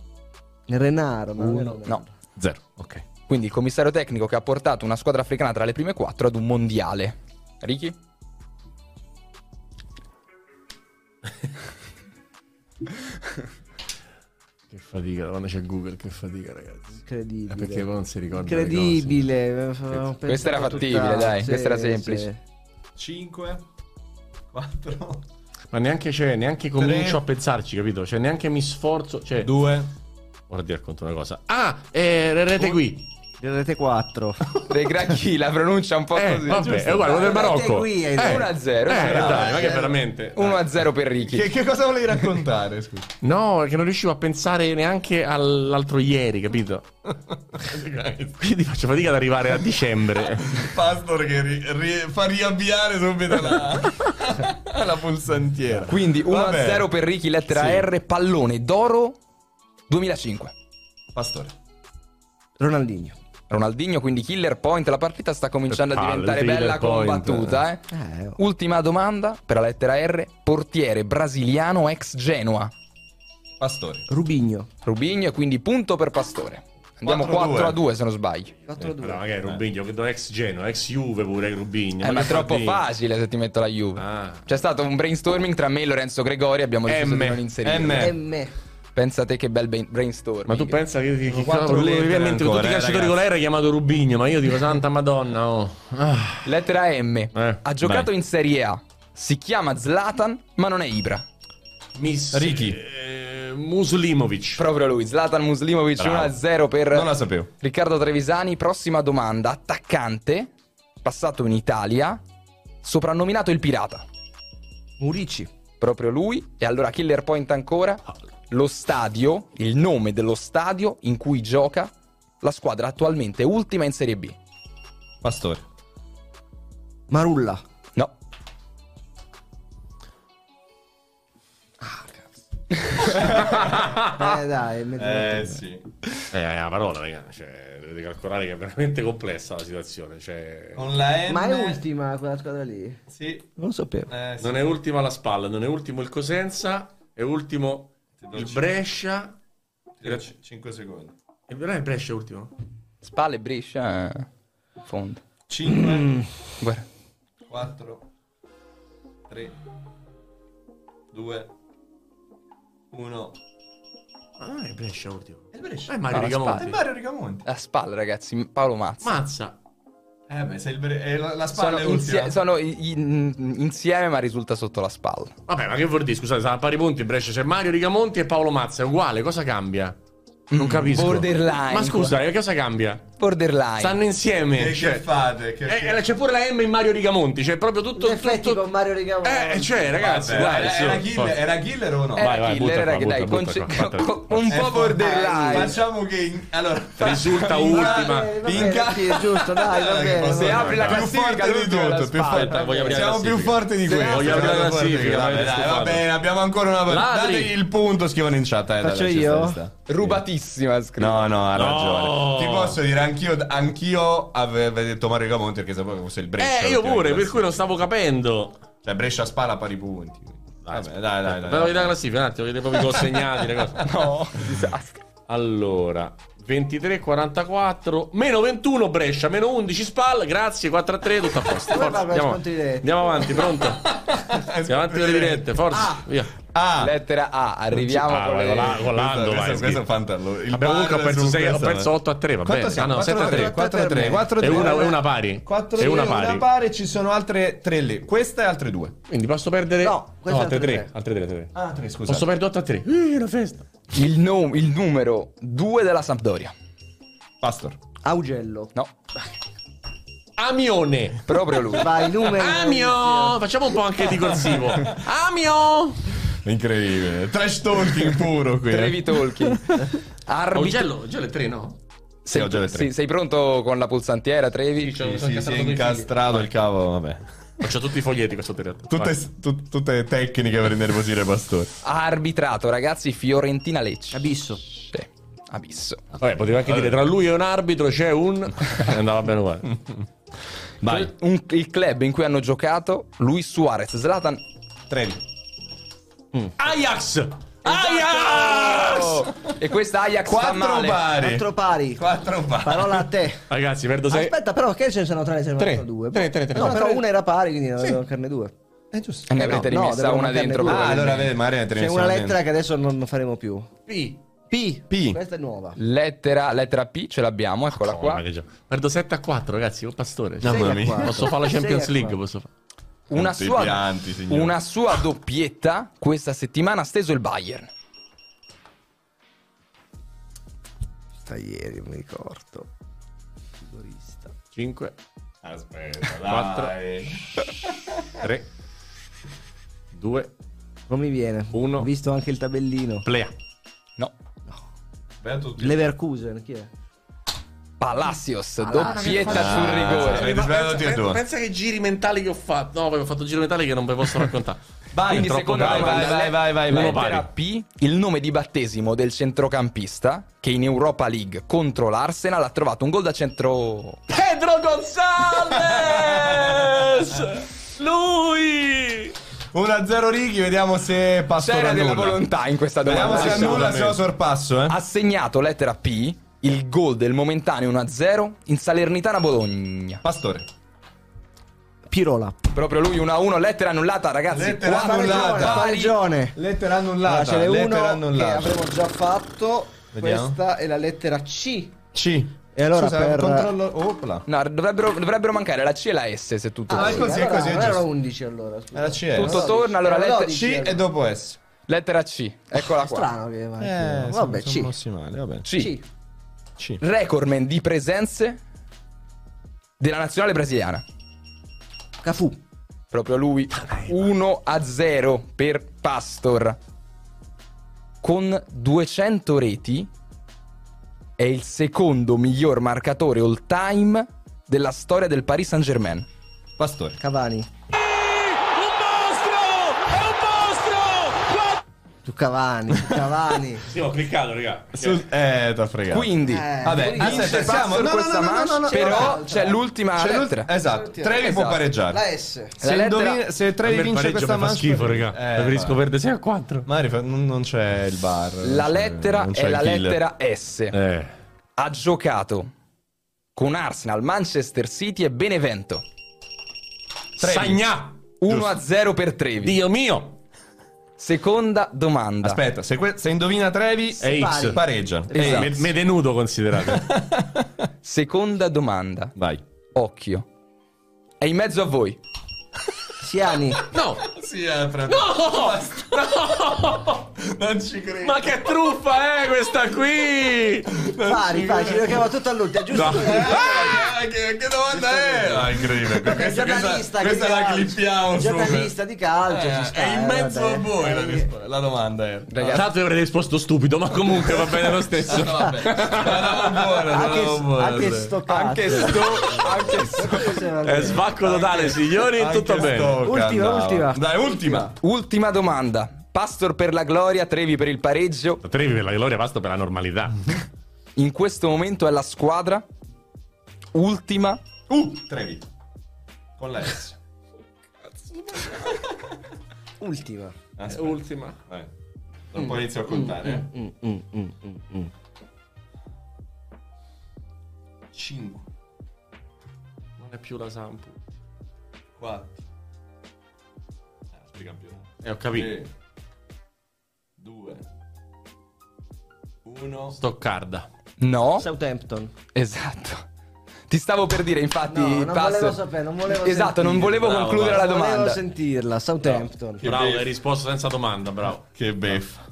Renaro, no? Uno. Renaro. No. 0. Ok. Quindi il commissario tecnico che ha portato una squadra africana tra le prime quattro ad un mondiale. Ricky? Che fatica, quando c'è Google, che fatica, ragazzi. Incredibile. Eh, perché poi non si ricorda. Incredibile. Questa era fattibile, tutta- dai, sì, questa era sì. semplice. 5, 4, Ma neanche, cioè, neanche comincio a pensarci, capito? Cioè, neanche mi sforzo. Cioè, 2. ora ti racconto una cosa. Ah, eh, rete qui. Rete 4. Dei Gracchi la pronuncia un po' Eh, così. vabbè, è uguale, quello del Marocco. qui, Eh, detto. 1 a 0. Eh, dai, ma che veramente. 1 a 0 per Ricky. Che, che cosa volevi raccontare? Scusa. No, che non riuscivo a pensare neanche all'altro ieri, capito? Quindi faccio fatica ad arrivare a dicembre. Pastor che ri- ri- fa riavviare subito la, la pulsantiera. Quindi 1 a Vabbè. 0 per Ricky, lettera Sì. R, pallone d'oro 2005. Pastore. Ronaldinho. Ronaldinho, quindi killer point. La partita sta cominciando a diventare killer bella point. combattuta. Eh. Eh, oh. Ultima domanda per la lettera R. Portiere brasiliano ex Genoa. Pastore. Rubigno. Rubigno, quindi punto per Pastore. Andiamo 4-2. 4 a 2 se non sbaglio. 4 Ma no, magari Rubigno, credo ex Genoa, ex Juve pure Rubigno. Eh, ma è troppo facile se ti metto la Juve. Ah. C'è stato un brainstorming tra me e Lorenzo Gregori. Abbiamo deciso M. di non inserire. M. M. Pensa te che bel brain- brainstorming. Ma tu pensa che, cavolo, lettere ovviamente ancora, tutti i eh, calciatori ragazzi. con l'R chiamato Rubigno, ma io dico santa madonna, oh. Ah. Lettera M. Eh, ha giocato vai. in Serie A. Si chiama Zlatan, ma non è Ibra. Miss Ricky. eh, Muslimovic. Proprio lui, Zlatan Muslimovic Bravo. 1-0 per Non la sapevo. Riccardo Trevisani. Prossima domanda. Attaccante, passato in Italia, soprannominato il Pirata. Murici. Proprio lui. E allora killer point ancora. Lo stadio, il nome dello stadio in cui gioca la squadra attualmente ultima in Serie B. Pastore. Marulla. No. Eh dai, è mezzo battuta. sì. Eh, è una parola, ragazzi. Cioè, dovete calcolare che è veramente complessa la situazione. Cioè, Con la M. Ma è ultima quella squadra lì? Sì. Non lo sapevo. Eh, sì. non è ultima la spalla, non è ultimo il Cosenza, è ultimo il. Brescia. 5 secondi. Il il Brescia è ultimo? Spalle, Brescia, eh, fondo. 5, Guarda. 4, 3, 2, 1. Ma non è il Brescia ultimo. È il Brescia. È Mario No, la Rigamonti. È Mario Rigamonti. A spalle, ragazzi. Paolo Mazza. Mazza. Eh beh, sei il Bre- è la, la spalla Sono, è insie- ultima. sono in- insieme, ma risulta sotto la spalla. Vabbè, ma che vuol dire? Scusate, a pari punti in Brescia. C'è Mario Rigamonti e Paolo Mazza. È uguale, cosa cambia? Non capisco. Borderline. Ma scusa, che cosa cambia? Borderline. Stanno insieme. Che, cioè- che fate? Che, Eh, eh, c'è pure la M in Mario Rigamonti. C'è proprio tutto. In effetti tutto- con Mario Rigamonti. Eh, cioè, ragazzi, Vabbè, dai. era, su, era, killer, era killer o no? Era Vai, vai, killer, butta era qua, dai, butta, conce- butta qua, con- un Eh, po' borderline. Facciamo che in- allora Risulta ultima. Va bene, in ca- sì, è giusto, dai, va bene, Se apri la più classifica, forte di tutto, più spalla. forte. Voglio aprire la Siamo più forti di questo. voglio aprire la classifica, va bene, abbiamo ancora una Ladri. Dategli il punto, scrivono in chat. Eh, Faccio io? Rubatissima. No, no, ha ragione. Ti posso dire, anch'io, anch'io avevo detto Mario Gamonti perché sapevo che fosse il Brescia. Eh, io pure, per cui non stavo capendo. Cioè, Brescia spalla a pari punti. Vabbè, dai, dai, dai. Però vedete la classifica, un attimo, vedete proprio i gol segnati, le cose. No, disastro. Allora, 23-44, meno 21 Brescia, meno 11 Spal, grazie, 4-3, tutto a posto. Forza, andiamo, andiamo avanti, pronto? Andiamo avanti con le dirette, forza, via. Ah, Lettera A, arriviamo Ah, con le... con la- con l'ando, questo, vai, questo, è fantastico. Il Vabbè, comunque perso, su sei- ho questo, perso eh. 8 a 3, va bene. siamo? Ah, no, 7 a 3. 4 a 3, 4 a E 3. una, e una pari. 4 e una una pari. pari, ci sono altre 3 lì. Questa e altre 2. Quindi posso perdere. No, è altre altre 3. tre. Altre 3, altre 3. Ah, 3, scusa. Posso perdere 8 a 3. Uh, una festa. Il, no- il numero 2 della Sampdoria. Pastor. Augello. No, Amione. proprio lui. Vai, numeri. Amio. Facciamo un po' anche di corsivo. Amio. Incredibile. Trash talking puro qui. Trevi Tolkien. Arbitro. Augello, Augello è 3, no? Sei, Augello è tre. sì, sei pronto con la pulsantiera, Trevi? Sì, sì, si è incastrato il cavo, vabbè. C'ho tutti i foglietti questo teatro. Tutte, tu- tutte tecniche per innervosire Pastore. Ha arbitrato, ragazzi, Fiorentina Lecce. Abisso. Sì, abisso. Vabbè, potevo anche dire tra lui e un arbitro c'è un. Andava bene uguale. Vai. Un- il club in cui hanno giocato Luis Suarez, Zlatan. Trevi. Ajax! Ajax! Oh! E questa Ajax fa 4 male. pari. Quattro pari. 4 pari. Parola a te. Ragazzi, perdo 6. Aspetta, però, che ce ne sono tre? Ce ne Tre. sono due. Tre, tre, tre. No, però una era pari, quindi ne devono carne due. È giusto. Ne Eh, avrete no, rimessa devono una metterne dentro. due. Ah, allora vedi, magari ne C'è una lettera che adesso non non faremo più. P. P. P. Questa è nuova. Lettera, lettera P, ce l'abbiamo, eccola Oh, qua. Perdo 7 a 4, ragazzi, con Pastore. Sei Mamma a mia. quattro. Posso fare la Sei Champions a League, quattro. posso fare. Una sua, pianti, una sua doppietta questa settimana ha steso il Bayern. Sta ieri, non mi ricordo. Figurista. 5, Aspetta, Quattro. dai. 3, 2, Non mi viene. Uno. Ho visto anche il tabellino. plea. No. Tutti. Leverkusen, chi è? Palacios, Palacios. doppietta Ah, sul rigore. Avete sbagliato tutti e due. pensa che giri mentali che ho fatto. No, ho fatto giri mentali che non vi posso raccontare. Vai, Quindi bravo. domanda, Vai, vai, vai, vai, vai. lettera. P, il nome di battesimo del centrocampista che in Europa League contro l'Arsenal ha trovato un gol da centro... Pedro Gonzalez! Lui! 1-0 Righi, vediamo se Pastore C'era della volontà in questa Vediamo domanda. se annulla se lo sorpasso, eh. Ha segnato lettera P il gol del momentaneo 1-0 in Salernitana Bologna. Pastore. Pirola. Proprio lui 1-1, lettera annullata, ragazzi. Lettera Quattro annullata. Fa pari. regione. Lettera Allora, annullata. ce n'è lettera uno che annullata. avremo già fatto. Vediamo. Questa è la lettera C. C. E allora Scusa, per- controllo. Opla. No, dovrebbero, dovrebbero mancare la C e la S se tutto Ah, torna. è così, è allora, così, è giusto. 11 allora. scusa. Era C. Tutto torna, allora Erano lettera 12 C e dopo S. Lettera C, eccola qua. Strano che va. Eh, Vabbè, siamo C. mossi male, vabbè. C. C. C. Recordman di presenze della nazionale brasiliana. Cafu. Proprio lui 1 a 0 per Pastor. Con 200 reti è il secondo miglior marcatore all time della storia del Paris Saint-Germain. Pastore. Cavani. Su Cavani, su Cavani. Sì, ho cliccato, raga. Sul... Eh, t'ho fregato. Quindi Eh, Vabbè, aspetta, siamo- no, questa no, no, manche, no, no, però c'è l'ultima C'è lettera. Esatto. Trevi può Esatto. pareggiare. La S. Se, La lettera- se Trevi vince questa mi fa manche schifo, raga. Eh, Preferisco perdere 6 a 4. Magari fa- non, non c'è il bar. La lettera è la lettera S. Eh. Ha giocato con Arsenal, Manchester City e Benevento. Sagna! 1 a 0 per Trevi. Dio mio! Seconda domanda. Aspetta, se, que- se indovina Trevi, È X. pareggia. Esatto. Me, me denudo, considerate. Seconda domanda. Vai. Occhio. È in mezzo a voi. Siani. No! Sì, eh, No! No! Non ci credo. Ma che truffa è questa qui? Pari, pari, ci giochiamo tutto all'ultimo, giusto? No. così. Ah, che, che domanda è? Ah, incredibile. Questa, questa, questa la clippiamo Giornalista di calcio, ci sta, È in eh, mezzo vabbè. a voi la, Eh, risposta. la domanda è. Ragazzi, Tanto avrei risposto stupido, ma comunque va bene lo stesso. Vabbè. La davo buona, Anche, buona, anche sto cazzo. anche sto, anche sto. È svacco totale, signori, Anche tutto bene. Ultima, ultima. Dai, ultima. Ultima domanda. Pastor per la gloria, Trevi per il pareggio. Trevi per la gloria, basta per la normalità. In questo momento è la squadra ultima. Uh, Trevi. Con la S. Ultima. Aspetta. Ultima. Vai. Dopo inizio a contare. eh. Mm, mm, mm, mm, mm. 5, Non è più la Sampu. 4. Campionati. Eh, ho capito. 3, 2, 1. Stoccarda. No, Southampton. esatto. Ti stavo per dire, infatti, No, non pass- volevo sapere, non volevo Esatto, non sentirla. volevo Bravo, concludere bravo. la Non volevo domanda. sentirla, Southampton. Che Bravo, hai risposto senza domanda, bravo. Che beffa.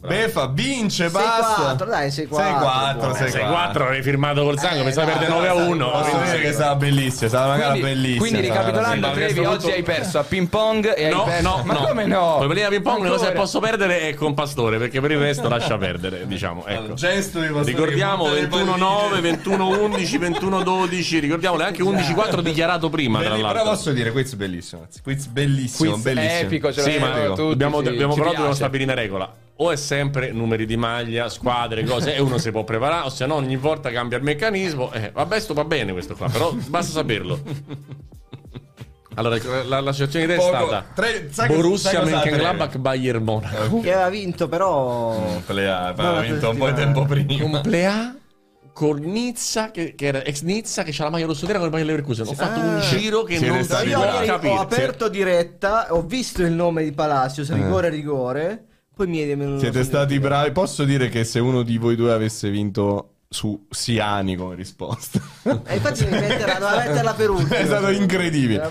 Beffa, vince, 6-4, basta. dai, 6-4. 6-4, buono. 6-4. 6-4 avevi firmato col sangue, Eh, pensavo dai, perdere 9 a 1. Posso dire che sarà bellissima, sarà una gara Quindi, bellissima. quindi ricapitolando, Trevi, oggi hai perso a ping pong e hai No, perso... no, Ma no. come no? Poi per la ping pong le cose che posso perdere è con Pastore, perché per il resto lascia perdere, diciamo. Allora, Ecco. gesto di Pastore Ricordiamo che butta le 21-9, palline. 21-11, 21-12, ricordiamole anche 11-4 dichiarato prima, tra Belli- Però l'altro. posso dire, quiz bellissimo. Quiz bellissimo, Quiz bellissimo. epico, ce Sì, l'abbiamo ma tutti, dobbiamo, sì, però dobbiamo stabilire una regola. O è sempre numeri di maglia, squadre, cose, e uno si può preparare, o se no ogni volta cambia il meccanismo. Eh, vabbè, sto va bene questo qua, però basta saperlo. Allora, la, la situazione di te è stata tre- sai Borussia Mönchengladbach Bayern Monaco. Che aveva vinto, però. Plea, Non aveva la vinto un po' di tempo prima. Un plea con Nizza, che, che era ex Nizza, che c'ha la maglia rossonera con il Bayern Leverkusen. Ho fatto un Ah. giro che non ieri capire. ho aperto diretta, ho visto il nome di Palacios, rigore, rigore. Poi mi è venuto. Siete stati bravi. Posso dire che se uno di voi due avesse vinto su Siani come risposta. E infatti devi metterla, doveva metterla per ultimo. È stato incredibile.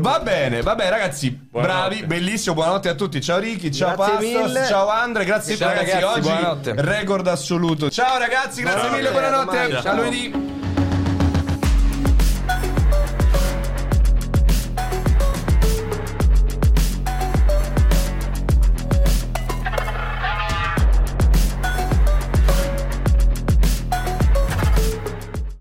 Va bene, va bene, ragazzi. Buonanotte. Bravi, bellissimo. Buonanotte a tutti. Ciao Ricky, ciao Grazie Pastos, mille. ciao Andre. Grazie Ciao, ragazzi. ragazzi, Oggi buonanotte. record assoluto. Ciao ragazzi, grazie Buonanotte, mille. Buonanotte. domani. A lunedì.